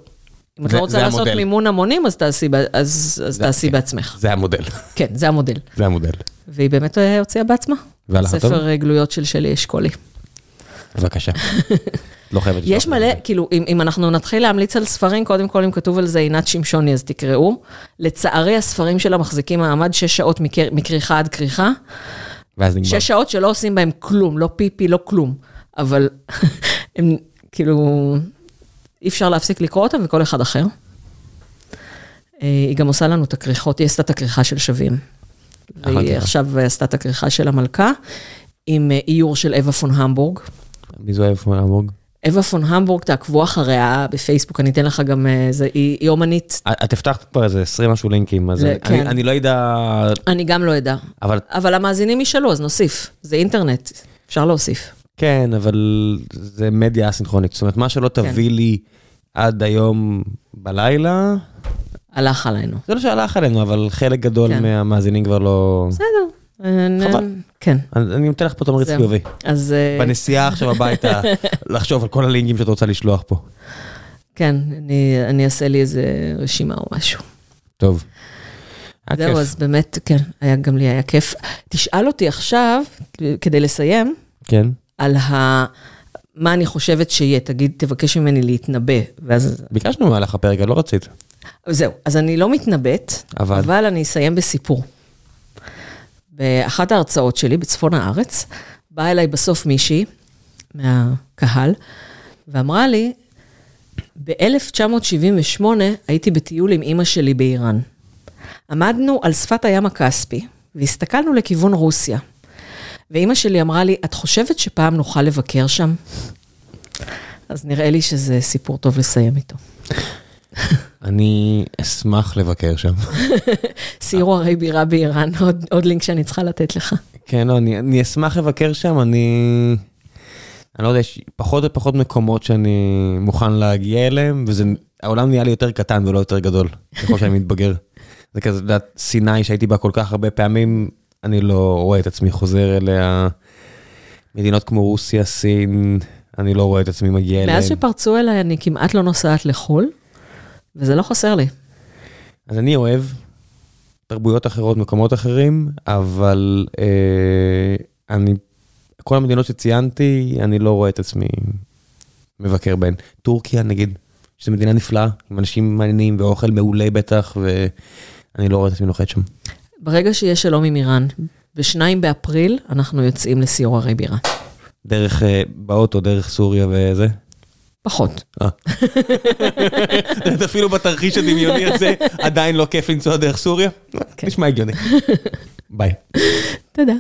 אם את זה- לא רוצה זה לעשות המודל. מימון המונים, אז תעשי, אז, אז תעשי כן. בעצמך. זה המודל. כן, זה המודל. זה המודל. והיא באמת אה, הוציאה בעצמה. והלך טוב? ספר אה, גלויות של שלי אשכולי. בבקשה. לא חייבת לשלוח יש. מלא, כאילו, אם, אם אנחנו נתחיל להמליץ על ספרים, קודם כל, אם כתוב על זה עינת שמשוני, אז תקראו. לצערי, הספרים שלה מחזיקים מעמד שש שעות מקר, מכריכה עד כריכה. ואז נגמר. שש שעות שלא עושים בהם כלום, לא פיפי, לא כלום. אבל הם כאילו, אי אפשר להפסיק לקרוא אותם וכל אחד אחר. אה, היא גם עושה לנו את הכריכות, היא עשתה את הכריכה של שווים. והיא. עכשיו עשתה את הכריכה של המלכה, עם אה, איור של אווה פון המבורג. מי זו אוהב מהמבורג? אווה פון המבורג, תעקבו אחריה בפייסבוק, אני אתן לך גם, אה, זה, היא, אומנית, את הבטחת כבר איזה 20 משהו לינקים, אז אני- כן. אני לא יודע, אני גם לא אדע. אבל המאזינים ישאלו, אז נוסיף. זה אינטרנט, אפשר להוסיף. כן, אבל זה מדיה אסינכרונית. זאת אומרת, מה שלא כן. תביא לי עד היום בלילה, הלך עלינו. זה לא שהלך עלינו, אבל חלק גדול כן. מהמאזינים כבר לא... בסדר. אה, חבל. כן. אני נותן לך פה תמריץ. חיובי. אז אה, בנסיעה עכשיו הביתה, לחשוב על כל הלינקים שאת רוצה לשלוח פה. כן, אני, אני אעשה לי איזה רשימה או משהו. טוב. זהו. אז באמת, כן, היה, גם לי היה כיף. תשאל אותי עכשיו, כדי לסיים, כן. על ה... מה אני חושבת שיהיה, תגיד, תבקש ממני להתנבא, ואז... ביקשנו במהלך הפרק, לא רצית. זהו, אז אני לא מתנבאת, אבל? אבל אני אסיים בסיפור. באחת ההרצאות שלי בצפון הארץ, באה אליי בסוף מישהי מהקהל, ואמרה לי, ב-1978 הייתי בטיול עם אימא שלי באיראן. עמדנו על שפת הים הכספי, והסתכלנו לכיוון רוסיה. ואימא שלי אמרה לי, את חושבת שפעם נוכל לבקר שם? אז נראה לי שזה סיפור טוב לסיים איתו. אני אשמח לבקר שם. סיור הרי בירה באיראן, עוד, עוד לינק שאני צריכה לתת לך. כן, לא, אני, אני אשמח לבקר שם, אני... אני לא יודע, יש פחות ופחות מקומות שאני מוכן להגיע אליהם, וזה... העולם נהיה לי יותר קטן ולא יותר גדול, ככל שאני מתבגר. זה כזה, את יודעת, סיני שהייתי בה כל כך הרבה פעמים, אני לא רואה את עצמי חוזר אליה. מדינות כמו רוסיה, סין, אני לא רואה את עצמי מגיע אליהן. מאז שפרצו אליי, אני כמעט לא נוסעת לחו"ל, וזה לא חסר לי. אז אני אוהב תרבויות אחרות, מקומות אחרים, אבל אה, אני, כל המדינות שציינתי, אני לא רואה את עצמי מבקר בהן. טורקיה נגיד, שזו מדינה נפלאה, עם אנשים מעניינים ואוכל מעולה בטח, ואני לא רואה את עצמי נוחת שם. ברגע שיהיה שלום עם איראן, ב-2 באפריל אנחנו יוצאים לסיור הרי בירה. דרך, אה, באוטו, דרך סוריה וזה. פחות. אה. אפילו בתרחיש הדמיוני הזה, עדיין לא כיף לנסוע דרך סוריה? כן. נשמע הגיוני. ביי. תודה.